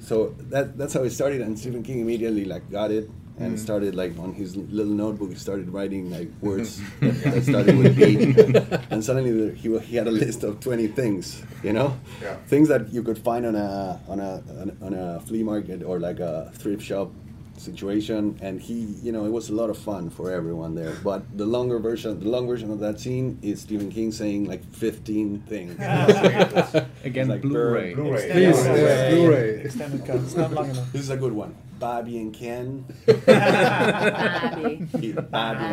so that that's how he started. And Stephen King immediately like got it and Mhm. started like on his little notebook. He started writing like words that, that started with B, and suddenly he he had a list of twenty things. You know, Yeah. things that you could find on a on a on a flea market or like a thrift shop situation and he you know it was a lot of fun for everyone there but the longer version the long version of that scene is stephen king saying like 15 things Again, like Blu-ray. bird- Blu-ray. Please, Yeah, yeah, Blu-ray. Extended cut. It's not long enough. this is a good one bobby and ken Bobby. bobby and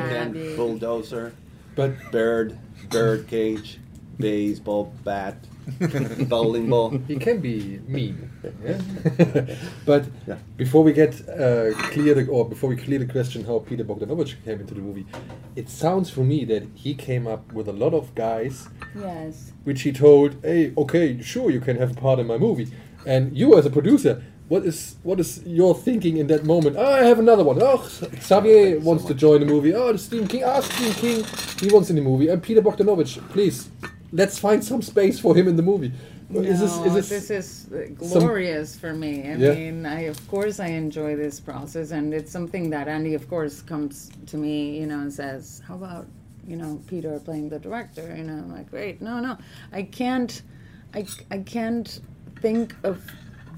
ken Bobby. bulldozer but bird bird cage baseball bat bowling ball He can be mean. Yeah? but before we get uh, clear the, or before we clear the question how Peter Bogdanovich came into the movie, it sounds for me that he came up with a lot of guys Yes. which he told, "Hey, okay, sure, you can have a part in my movie." And you, as a producer, what is what is your thinking in that moment? Oh, I have another one. Oh, Xavier wants to join the movie. Oh, the Stephen King. Ah, Stephen King, he wants in the movie. And Peter Bogdanovich, please, let's find some space for him in the movie. No, is this, is this, this is uh, some- glorious for me. I Yeah. mean, I of course I enjoy this process, and it's something that Andy, of course, comes to me, you know, and says, "How about you know Peter playing the director?" You know, I'm like, "Great, no, no, I can't, I, I can't think of."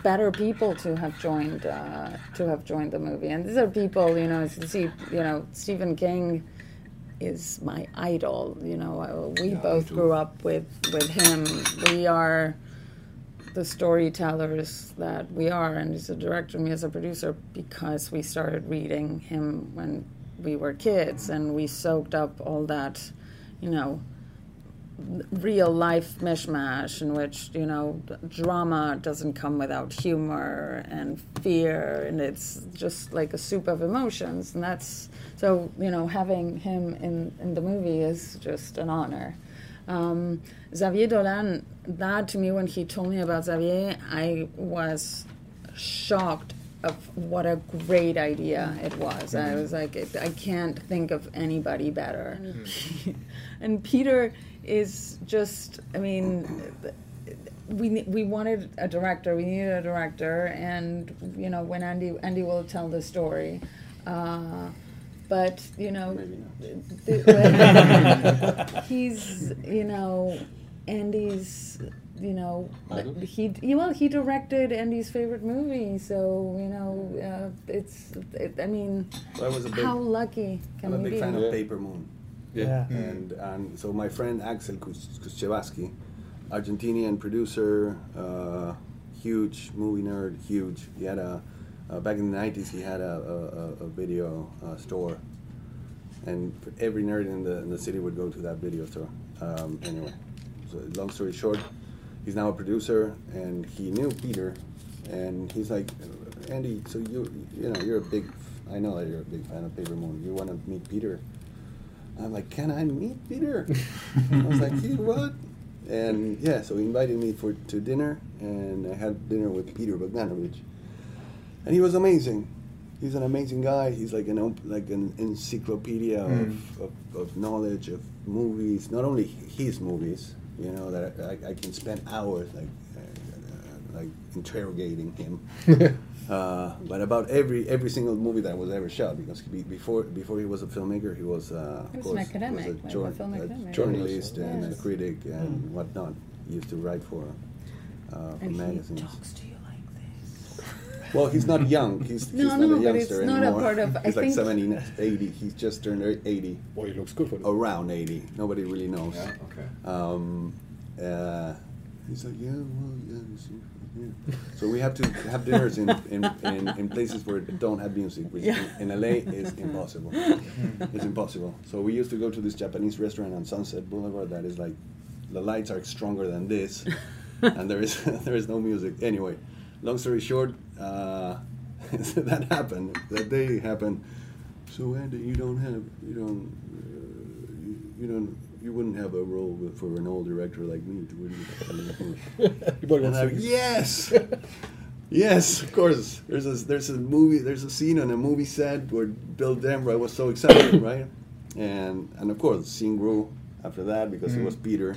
better people to have joined uh, to have joined the movie and these are people you know see you know Stephen King is my idol. You know, uh, we both grew up with with him. We are the storytellers that we are, and he's a director, me as a producer, because we started reading him when we were kids, and we soaked up all that, you know, real life mishmash in which you know drama doesn't come without humor and fear and it's just like a soup of emotions and that's so you know having him in in the movie is just an honor. Um, Xavier Dolan that to me when he told me about Xavier. I was shocked of what a great idea it was. I was like I can't think of anybody better. And Peter is just I mean we we wanted a director we needed a director and you know when Andy Andy will tell the story uh, but you know th- th- he's you know Andy's you know he he- well he directed Andy's favorite movie so you know uh, it's it, I mean So I was a big- how lucky can I'm a we big be? fan of Paper Moon. Yeah. And and so my friend Axel Kus- Kuschewaski, Argentinian producer, uh, huge movie nerd, huge. He had a uh, back in the '90s. He had a, a, a- a video uh, store, and every nerd in the in the city would go to that video store. Um, anyway, so long story short, he's now a producer, and he knew Peter, and he's like, Andy, so you you know you're a big, I know that you're a big fan of Paper Moon. You want to meet Peter? I'm like, can I meet Peter? I was like, you what? And yeah, so he invited me for to dinner, and I had dinner with Peter Bogdanovich, and he was amazing. He's an amazing guy. He's like an like an encyclopedia Mm. of, of, of knowledge of movies. Not only his movies, you know, that I, I can spend hours like uh, like interrogating him. Uh, but about every every single movie that was ever shot, because he, before before he was a filmmaker, he was, uh, He of was an course, academic, was a a, jour- film a academic. journalist and a critic and Mm. whatnot. He used to write for uh, for And he talks to you like this. Well, he's not young. He's, he's No, not no, a but youngster it's not a anymore. part of- I he's like think- 70, 80. He's just turned 80. Boy, he looks good for Around 80. Nobody really knows. Yeah, okay. Um, uh, he's like, yeah, well, yeah. It's- yeah." So we have to have dinners in, in, in, in places where it don't have music, which Yeah. in, in LA is impossible. it's impossible. So we used to go to this Japanese restaurant on Sunset Boulevard that is like, the lights are stronger than this, and there is there is no music. Anyway, long story short, uh, that happened. That day happened. So Andy, you don't have you don't uh, you, you don't you wouldn't have a role with, for an old director like me, would you? And I'm, yes, yes, of course. There's a there's a movie there's a scene on a movie set where Bill Denver I was so excited, right? And and of course the scene grew after that because it Mm. was Peter,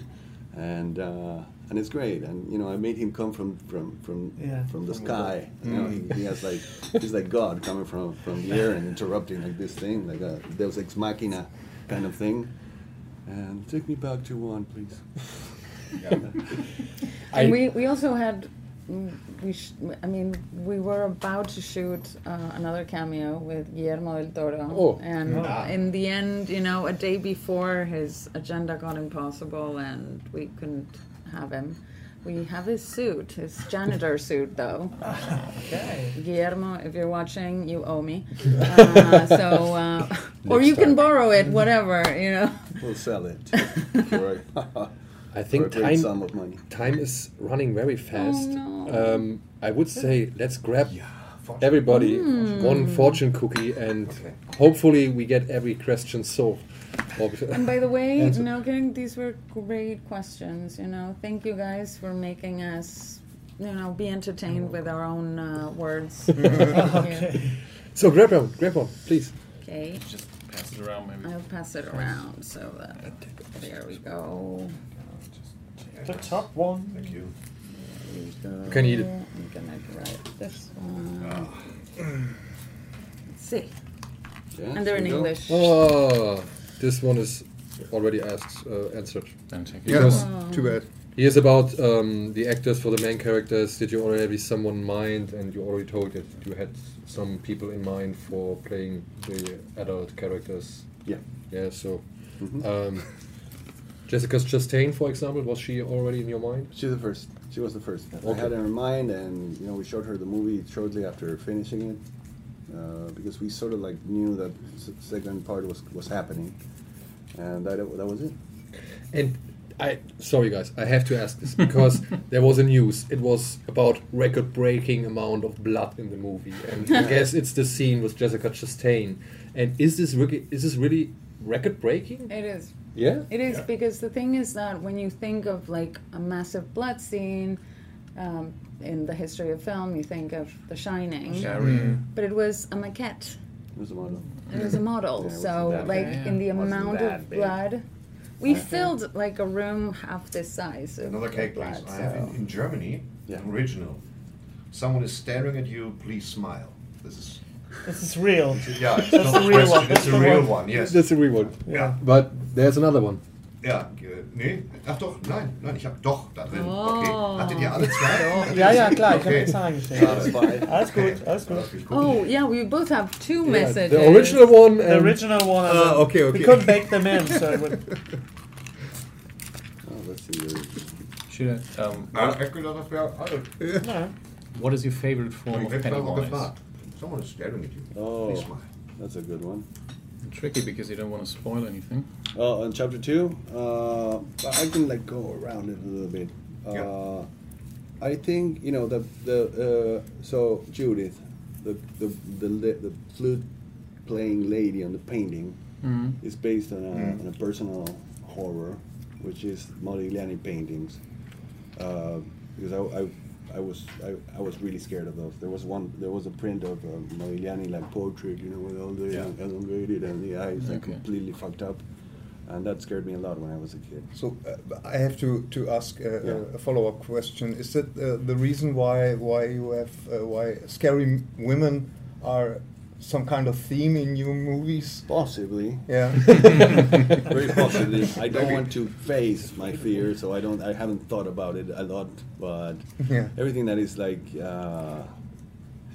and uh, and it's great. And you know I made him come from from from Yeah. from the From sky. You know he, he has like he's like God coming from from the air and interrupting like this thing like a Deus ex machina kind of thing. And take me back to one, please. And we, we also had, we sh- I mean, we were about to shoot uh, another cameo with Guillermo del Toro. Oh. And Ah. in the end, you know, a day before, his agenda got impossible and we couldn't have him. We have his suit, his janitor suit, though. Okay. Guillermo, if you're watching, you owe me. Uh, so, uh, or Next you can borrow it, whatever, you know. We'll sell it. for a- I think for a time, sum of money. time is running very fast. no. um, I would say let's grab everybody Mm. one fortune cookie and hopefully we get every question solved. And by the way, Answer. no kidding, these were great questions. You know, thank you guys for making us, you know, be entertained with our own uh, words. Thank you. So grab one, grab one, please. Okay, Just pass it around, maybe. I'll pass it around. So that, there we go. The top one. Thank you. There we go. You eat it. I'm gonna write this one. Let's see. Yeah, And they're in go. English. Oh, this one is already asked, uh, answered. Then take. Because Yeah, too bad. He is about um, the actors for the main characters. Did you already have someone in mind? And you already told that you had some people in mind for playing the adult characters. Yeah. Yeah. So, Mhm. um, Jessica Chastain, for example, was she already in your mind? She's the first. She was the first. I Okay. had her in mind, and you know, we showed her the movie shortly after finishing it, uh, because we sort of like knew that second part was was happening, and that that was it. And I sorry guys, I have to ask this because there was a news. It was about record-breaking amount of blood in the movie, and I guess it's the scene with Jessica Chastain. And is this really is this really record-breaking? It is. Yeah. It is Yeah. because the thing is that when you think of like a massive blood scene um, in the history of film, you think of The Shining. Shining. Mm. But it was a maquette. It was a model. It was a model. Yeah, so like big. in the amount of big. blood, we Okay. filled like a room half this size. Another of cake, please. blood, I have so- in, in Germany, an original. Someone is staring at you. Please smile. This is. This is real. Yeah, it's That's not a real question, one. It's a real one. one. Yes. That's a real one. Yeah, But there's another one. Ja, äh, nee, ach doch, nein, nein, ich hab doch da drin. Oh. Okay, hattet ihr alle zwei? Ja, ja, klar, ich hab Okay. extra reingestellt. Alles gut, alles gut. Oh yeah, we both have two Yeah, messages. the original one The and original one. and Ah, okay, okay. We couldn't bake them in, so it would. Oh, let's see. Should I, um, alles. No. what is your favorite form of Pennywise? Someone is staring at you. Oh, Please smile. that's a good one. Tricky because you don't want to spoil anything. Oh, on chapter two, uh, I can like go around it a little bit. Uh, Yeah. I think you know the the uh, so Judith, the the the, the flute playing lady on the painting Mhm. is based on a, Mm. on a personal horror, which is Modigliani paintings. Uh, because I, I, I was I, I was really scared of those. There was one there was a print of uh, Modigliani like portrait, you know, with all the Yeah. elongated and the eyes like completely fucked up, and that scared me a lot when I was a kid. So uh, I have to to ask uh, Yeah. a follow up question. Is that uh, the reason why why you have uh, why scary women are some kind of theme in your movies? Possibly. Yeah. Very possibly. I don't want to face my fear, so I don't. I haven't thought about it a lot, but Yeah. everything that is like uh,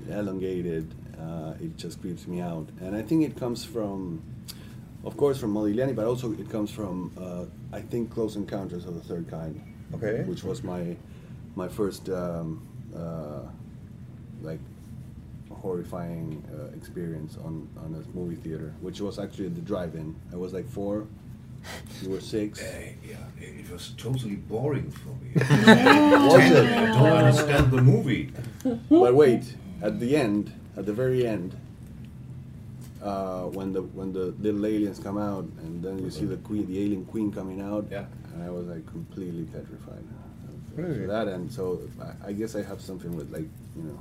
elongated, uh, it just creeps me out. And I think it comes from, of course, from Modigliani, but also it comes from, uh, I think, Close Encounters of the Third Kind. Okay. Which was my my first um, uh, like horrifying uh, experience on on a movie theater, which was actually the drive-in. I was like four. You were six. Eh, yeah, it it was totally boring for me. Was it? I don't understand the movie. But wait, at the end, at the very end, uh, when the when the little aliens come out, and then you see the queen, the alien queen coming out. Yeah. And I was like completely petrified. Really? So that and so I, I guess I have something with like you know,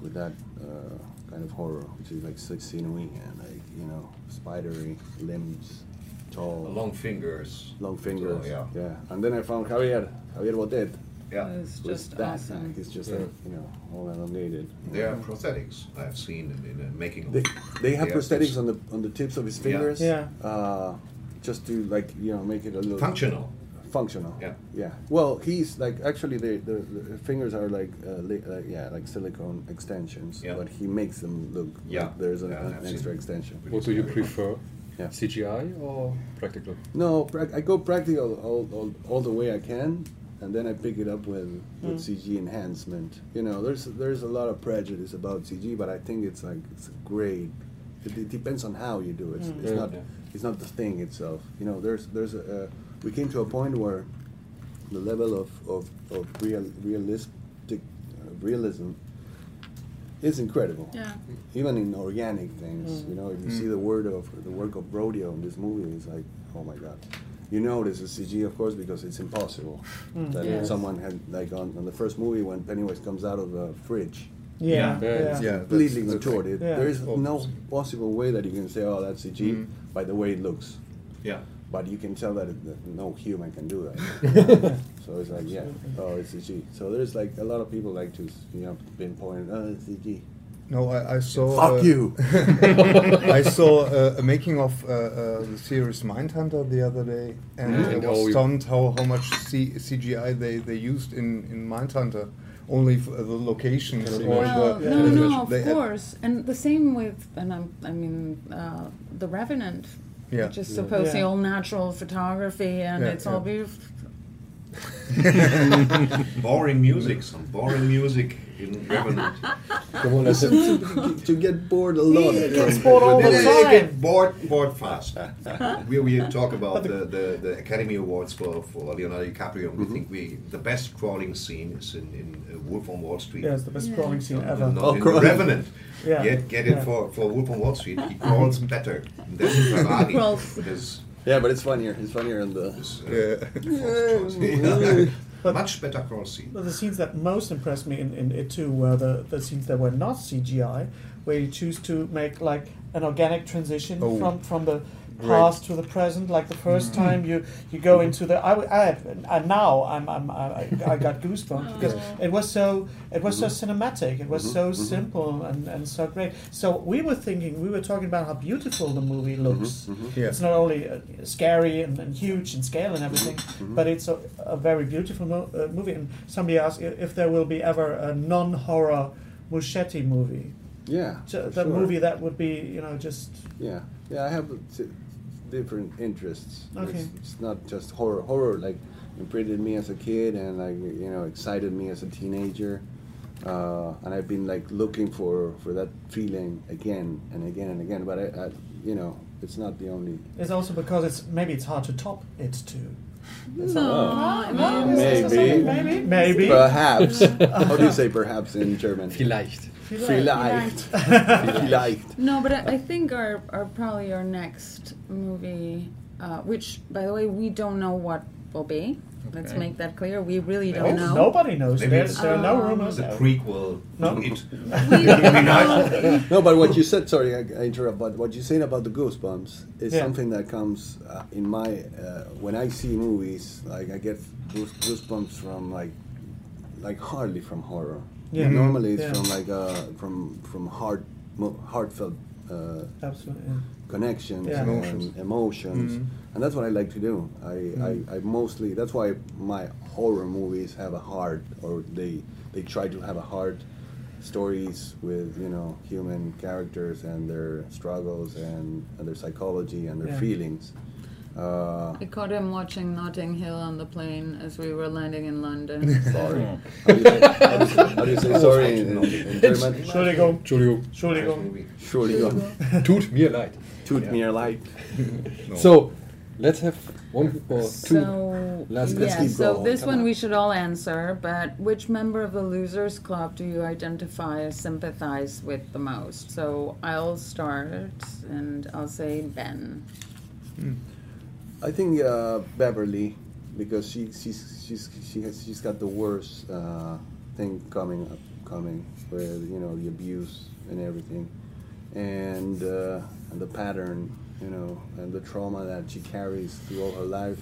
with that uh, kind of horror, which is like scenery and like you know, spidery limbs, tall, Long fingers. long fingers. Oh, yeah. yeah. And then I found Javier, Javier Botet. Yeah. It's just that awesome. guy. He's just Yeah. like you know, all elongated. They are prosthetics. I've seen in, in the making. Of They, they have They are prosthetics on the on the tips of his fingers. Yeah. Uh, just to like you know make it a little Functional. Functional. Yeah. Yeah. Well, he's like actually the the, the fingers are like uh, li- uh, yeah like silicone extensions. Yeah. But he makes them look Yeah. like there's an, Yeah, an extra extension. What do you prefer? Yeah. CGI or practical? No, prac- I go practical all, all, all the way I can, and then I pick it up with, with Mm. CG enhancement. You know, there's there's a lot of prejudice about CG, but I think it's like it's great. It, it depends on how you do it. It's, Mm. it's Yeah. not Yeah. it's not the thing itself. You know, there's there's a uh, we came to a point where the level of of, of real realistic uh, realism is incredible. Yeah. Even in organic things, Mm. you know, if you Mm. see the word of the work of Rodeo in this movie, it's like, oh my god. You know this is CG, of course, because it's impossible Mm. that Yes. someone had like on, on the first movie when Pennywise comes out of the fridge. Yeah, Yeah. yeah. it's Yeah, completely that's- that's- contorted. Yeah. There is no possible way that you can say, oh, that's CG Mm. by the way it looks. Yeah. But you can tell that, it, that no human can do that. so it's like, yeah, oh, it's CG. So there's like a lot of people like to, you know, pinpoint, oh, it's CG. No, I, I saw. Fuck uh, you. I saw uh, a making of uh, uh, the series Mindhunter the other day, and Mm. I And was stunned how, how much C- CGI they, they used in, in Mindhunter. Only for the locations or Well, the. no, no, of course, and the same with, and I'm, I mean, uh, the Revenant, Yeah. which is Yeah. supposedly Yeah. all natural photography, and Yeah, it's all yeah. beautiful. boring music, some boring music in Revenant. Come on, listen. to, to get bored a lot. He from- They- with- they get bored, bored fast. we, we talk about the, the, the Academy Awards for, for Leonardo DiCaprio. Mm-hmm. We think we the best crawling scene is in, in uh, Wolf on Wall Street. Yeah, it's the best crawling scene ever. Not Oh, in Revenant. Yeah. Get, get it Yeah. for, for Wolf on Wall Street. He crawls better than Ferrari. Crawls. with his, yeah, but it's funnier. It's funnier in the. uh, Much better crawl scene. But the scenes that most impressed me in, in it too were the, the scenes that were not CGI, where you choose to make like an organic transition Oh. from from the Right. Past to the present. Like the 1st time you you go into the I, had, and now I'm, I'm I, I got goosebumps because it was so it was so cinematic. It was Mhm, so mhm. simple and, and so great. So we were thinking we were talking about how beautiful the movie looks. Yeah. It's not only uh, scary and, and huge in scale and everything, but it's a, a very beautiful mo- uh, movie. And somebody asked if there will be ever a non-horror Muschetti movie. Yeah. Ju- for the sure. movie that would be, you know, just Yeah, yeah. I have t- different interests. Okay. It's, it's not just horror. Horror like imprinted me as a kid and like you know excited me as a teenager. Uh, and I've been like looking for for that feeling again and again and again. But I, I you know, it's not the only. it's also because it's maybe it's hard to top it too. No, no, Maybe. maybe, maybe. Perhaps. How do you say perhaps in German? Vielleicht. Vielleicht. Vielleicht. No, but I, I think our, our probably our next movie, uh, which by the way we don't know what will be. Let's make that clear. We really don't know. nobody knows. Maybe There's- it's there are no Um, rumors. the No. prequel No. to it. no, but what you said, sorry, I, I interrupt, but what you said about the goosebumps is Yeah. something that comes uh, in my, uh, when I see movies, like I get goosebumps from like, like hardly from horror. Yeah. Normally it's Yeah. from like, uh, from, from heart, mo- heartfelt, uh, Absolutely. yeah. connections Yeah. and Emotions. emotions, Mhm. and that's what I like to do. I, Mhm. I, I mostly that's why my horror movies have a heart, or they they try to have a heart. Stories with you know human characters and their struggles and, and their psychology and their Yeah. feelings. Uh, I caught him watching Notting Hill on the plane as we were landing in London. Sorry. How do you say- how do you say- how do you say sorry in- in- in German? Entschuldigung. Entschuldigung. Entschuldigung. Entschuldigung. Tut mir leid. Tut mir leid. So, Let's have one or two. So, last yeah, questions. so this one we should all answer, but which member of the Losers Club do you identify as sympathize with the most? So I'll start, and I'll say Ben. I think uh, Beverly, because she she's she's she has she's got the worst uh, thing coming up coming, where you know the abuse and everything, and uh, and the pattern, you know, and the trauma that she carries through all her life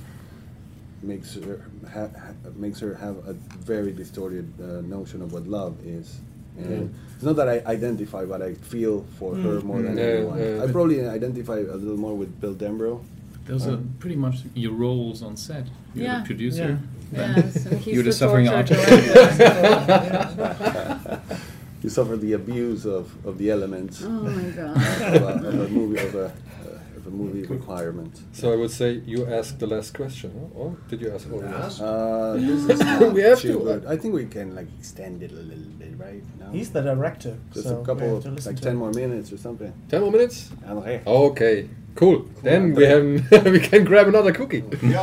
makes her ha- ha- makes her have a very distorted uh, notion of what love is. And it's not that I identify, but I feel for her more than Yeah, anyone. I probably identify a little more with Bill Denbrough. Those are Um, pretty much your roles on set. You're Yeah. the producer. Yeah. Yes, and he's You're the, the suffering artist. director. you suffer the abuse of, of the elements. Oh my God. of, a, of a movie of a, uh, of a movie requirement. So I would say you asked the last question, huh? or did you ask already? Uh, this is We have to. good. I think we can like extend it a little bit, right? No? He's the director, Just so a couple, of, like ten him. more minutes or something. Ten more minutes? Okay. Okay, cool. Then we have we can grab another cookie.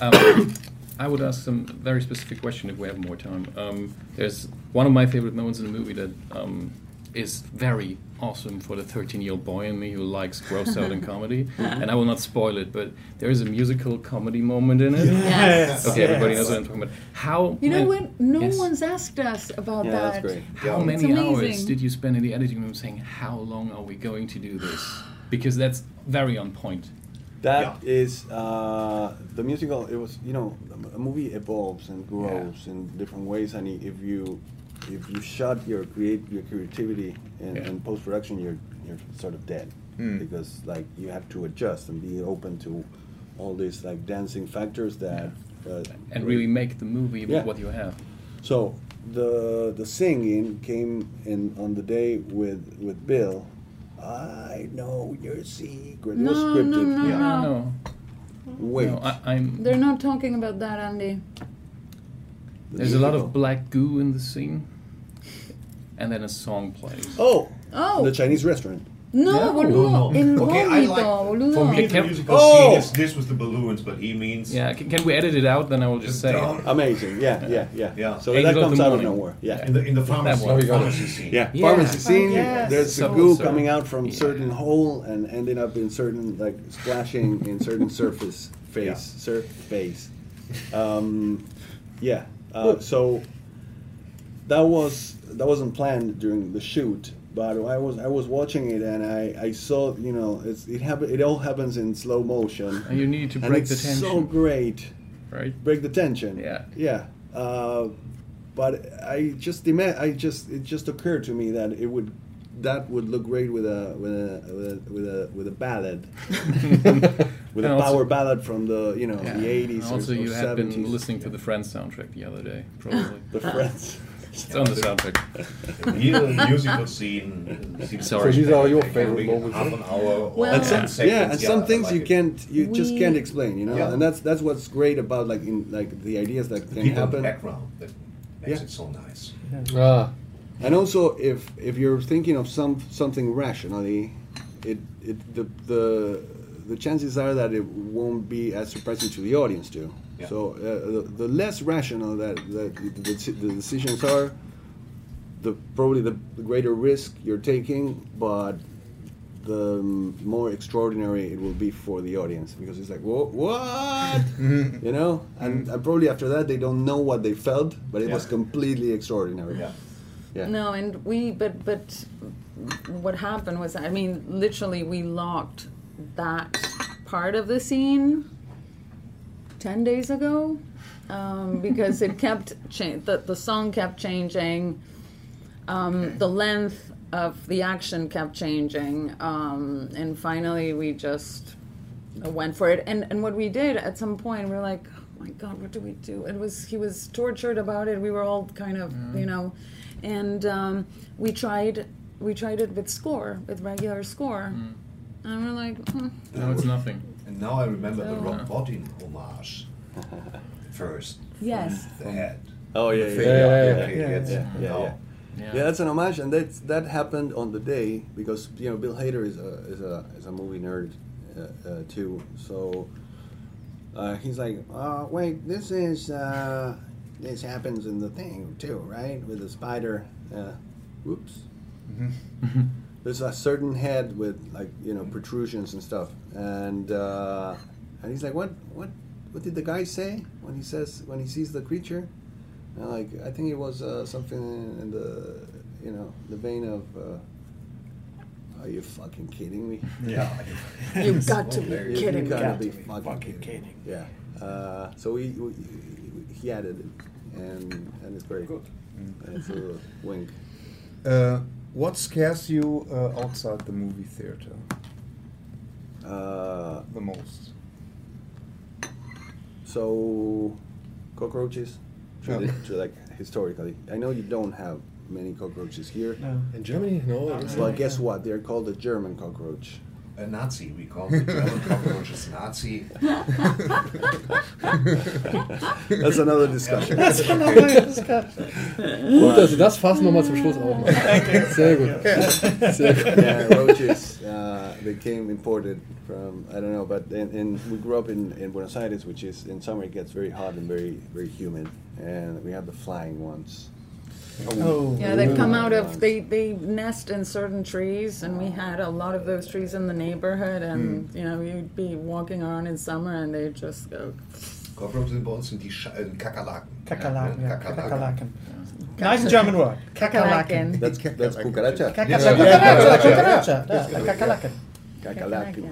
um, I would ask some very specific question if we have more time. Um, there's one of my favorite moments in the movie that um, is very awesome for the 13-year-old boy in me who likes gross out and comedy. And I will not spoil it, but there is a musical comedy moment in it. Yes. Okay, everybody Yes. knows what I'm talking about. How You know many- what? No Yes. one's asked us about Yeah, that. that's great. How It's many hours did you spend in the editing room saying, "How long are we going to do this?" Because that's very on point. That is uh, the musical. It was you know a movie evolves and grows in different ways, and if you if you shut your create your creativity in, Yeah. in post production, you're you're sort of dead Mm. because like you have to adjust and be open to all these like dancing factors that uh, And really make the movie with Yeah. what you have. So the the singing came in on the day with with Bill. I know your secret. it was No, scripted. no, no, Yeah. no. No. Wait. No, I, I'm. They're not talking about that, Andy. There's a lot of black goo in the scene, and then a song plays. Oh, Oh. the Chinese restaurant. No, boludo. In Okay, I like. boludo. For me, the Can- musical Oh! scene is this was the balloons, but he means. Yeah, can, can we edit it out? Then I will just say. Down. Amazing. Yeah, yeah, yeah. Yeah. So Angel that comes the out of nowhere. Yeah. In the in the pharmacy, Oh, you got pharmacy scene. Yeah, Yeah. pharmacy scene. Oh, yes. There's So- a goo so- coming out from Yeah. certain hole and ending up in certain like splashing in certain surface face Yeah. surface. Um, yeah. Uh, so that was that wasn't planned during the shoot, but I was I was watching it and I, I saw you know it's it happen it all happens in slow motion. And you need to break the tension. so great right? break the tension. Yeah. Yeah. Uh, but I just ima- I just it just occurred to me that it would that would look great with a with a with a with a, ballad, with a power ballad from the you know Yeah. the eighties or, Also, or you had 70s. been listening to the Friends soundtrack the other day, probably. the Friends. It's on the soundtrack. Here, the musical scene. Sorry. So these are your favorite maybe moments, Half huh? an hour. Well- or and some, 10 seconds, yeah, and some I things like you it. can't you just can't explain, you know, Yeah. and that's that's what's great about like in like the ideas that The can people the happen. background that makes Yeah. it so nice. Ah, And also, if if you're thinking of some something rationally, it it the the the chances are that it won't be as surprising to the audience too. Yeah. So uh, the, the less rational that, that the, the, the decisions are, the probably the, the greater risk you're taking, but the more extraordinary it will be for the audience because it's like Whoa, what you know, and, and probably after that they don't know what they felt, but it was completely extraordinary. Yeah. Yeah. No, and we, but but what happened was, I mean, literally, we locked that part of the scene ten days ago um, because it kept cha- the the song kept changing, um, the length of the action kept changing, um, and finally we just went for it. And and what we did at some point, we are like, oh my god, what do we do? It was he was tortured about it. We were all kind of you know, and um, we tried we tried it with score with regular score, and we're like, hmm. No, it's nothing. And now I remember the So- Rock Bottin homage first. Yes. The head. Oh yeah, The yeah, figure, yeah, yeah, yeah, yeah, it's- yeah, yeah, now. yeah. Yeah. Yeah, that's an homage, and that's that happened on the day because you know Bill Hader is a is a is a movie nerd uh, uh, too. So uh, he's like, uh, wait, this is uh, this happens in the thing too, right? With the spider. Uh, whoops. There's a certain head with like you know protrusions and stuff, and uh, and he's like, what what what did the guy say when he says when he sees the creature? And like I think it was uh, something in the you know the vein of. Uh, are you fucking kidding me? Yeah. You've got to be You- kidding You've gotta be fucking, kidding. Yeah. Uh, so we, we he added it, and and it's very good. And it's a wink. Uh, what scares you uh, outside the movie theater Uh, the most? so cockroaches, Yeah. tradi- tra- like historically. I know you don't have many cockroaches here. No. In Germany, no. Well, guess what? They're called the German cockroach. A Nazi. We call the German cockroaches Nazi. That's another discussion. That's another discussion. Gut, dass Sie das Fass nochmal zum Schluss aufmachen. Sehr gut. Sehr gut. yeah, roaches. Uh, they came imported from I don't know, but in, in we grew up in, in Buenos Aires, which is in summer it gets very hot and very very humid, and we have the flying ones. Oh. Yeah, they come out of they they nest in certain trees, and we had a lot of those trees in the neighborhood, and you know you'd be walking around in summer, and they just go. Cockroaches sind bei uns sind die Sch äh, Kakerlaken. Kakerlaken, Ja, ja. Kakerlaken. Kakerlaken. Nice German word. Kakerlaken. That's that's cucaracha. Kakerlaken. Cucaracha. Yeah, Kakerlaken. Kakerlaken.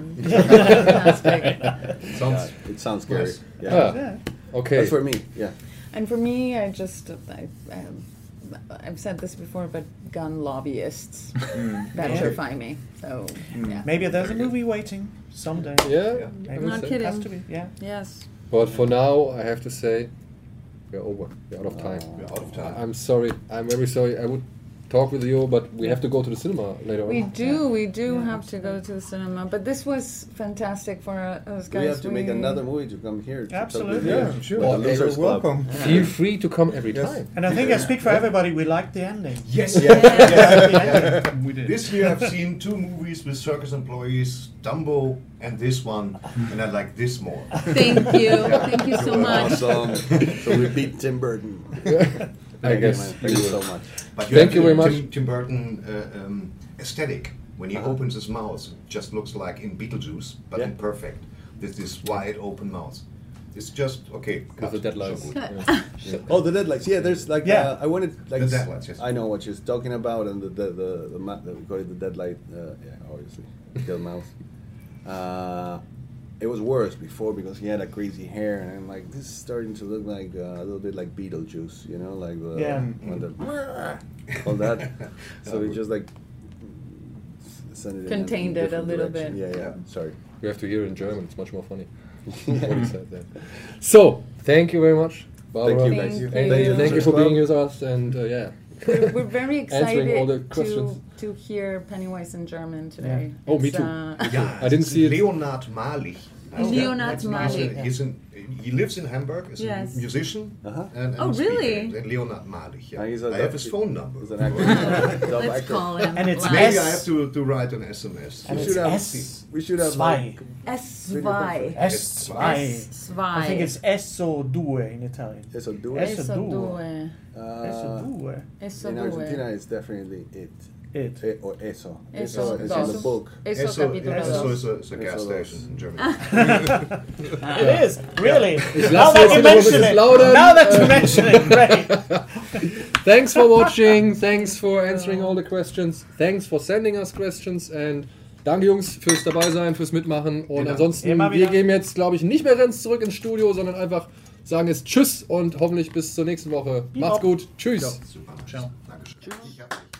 sounds it sounds scary. Yes. Yeah. Yeah. Okay. That's for me. Yeah. And for me, I just I, um, I've said this before, but gun lobbyists hmm. petrify me. So hmm. yeah. Maybe there's a movie waiting someday. Yeah. Maybe Not it kidding. has to be. Yeah. Yes. But for now, I have to say, we're over. We're out of oh. time. We're out of time. I'm sorry. I'm very sorry. I would talk with you, but we have to go to the cinema later on. We on. do, we do have to go to the cinema, but this was fantastic for uh, us guys. We have to make another movie to come here. to Absolutely. with you. Yeah, sure. With Well, you're Club. welcome. Feel free to come every time. And I think I speak for everybody. We liked the ending. Yes. Yeah. Yeah. We did. This year I've seen two movies with circus employees, Dumbo and this one, and I like this more. Thank you. Thank you so You're much. Awesome. so we beat Tim Burton. I Thank guess You. Thank you you so much. But Thank have you very much. Tim, Tim Burton uh, um, aesthetic. When he opens his mouth, it just looks like in Beetlejuice, but Yeah. imperfect. This this wide open mouth. It's just okay. With the deadlights. So good. Yeah. Oh, the deadlights. Yeah, there's like Yeah. uh, I wanted like The deadlights, yes. I know what she's talking about, and the the the, the, ma- the we call it the deadlight. Uh, yeah, obviously, kill mouse. Uh, it was worse before because he had a crazy hair, and I'm like, this is starting to look like uh, a little bit like Beetlejuice, you know, like the Yeah. when the all that. so we just like send it in Contained in it a different little direction. bit. Yeah, yeah. Sorry. You have to hear it in German. It's much more funny. what he said there. So, thank you very much, Barbara. Thank you, guys. And Thank thank, you. thank you for being with us. And uh, yeah, We're, we're very excited Answering all the questions. to, to hear Pennywise in German today. Oh, me too. uh, Yeah, I didn't see it. Leonard Malich. Leonard He's a- Malich. He's an, he lives in Hamburg. He's Yes. a musician. Uh-huh. And, and Oh, a speaker. really? And Leonard Malich. Yeah. Uh, he's a I dub- have his phone number. He's an actor. Let's actor. call him. And it's live. Maybe S- I have to, to write an SMS. And We it's should have. S. We should have. Zwei. Like, S2. S2. S2. I think it's Esso due in Italian. Eso due. Esso Eso due. due. Esso Uh, due. Eso in due. Argentina, it's definitely it. It. Eh, or eso. Eso is in the dos. book. Eso Eso, capítulo Eso dos. a, is a gas Eso dos. station in Germany. It is, really. Ich Now that you mention bisschen it. Now that you mention it, great. thanks for watching. Thanks for answering all the questions. Thanks for sending us questions. And danke, Jungs, fürs dabei sein, fürs Mitmachen. Und Genau. ansonsten, wir gehen jetzt, glaube ich, nicht mehr ganz zurück ins Studio, sondern einfach sagen jetzt Tschüss und hoffentlich bis zur nächsten Woche. Macht's gut. Tschüss. Super. Ciao. Dankeschön. Hab-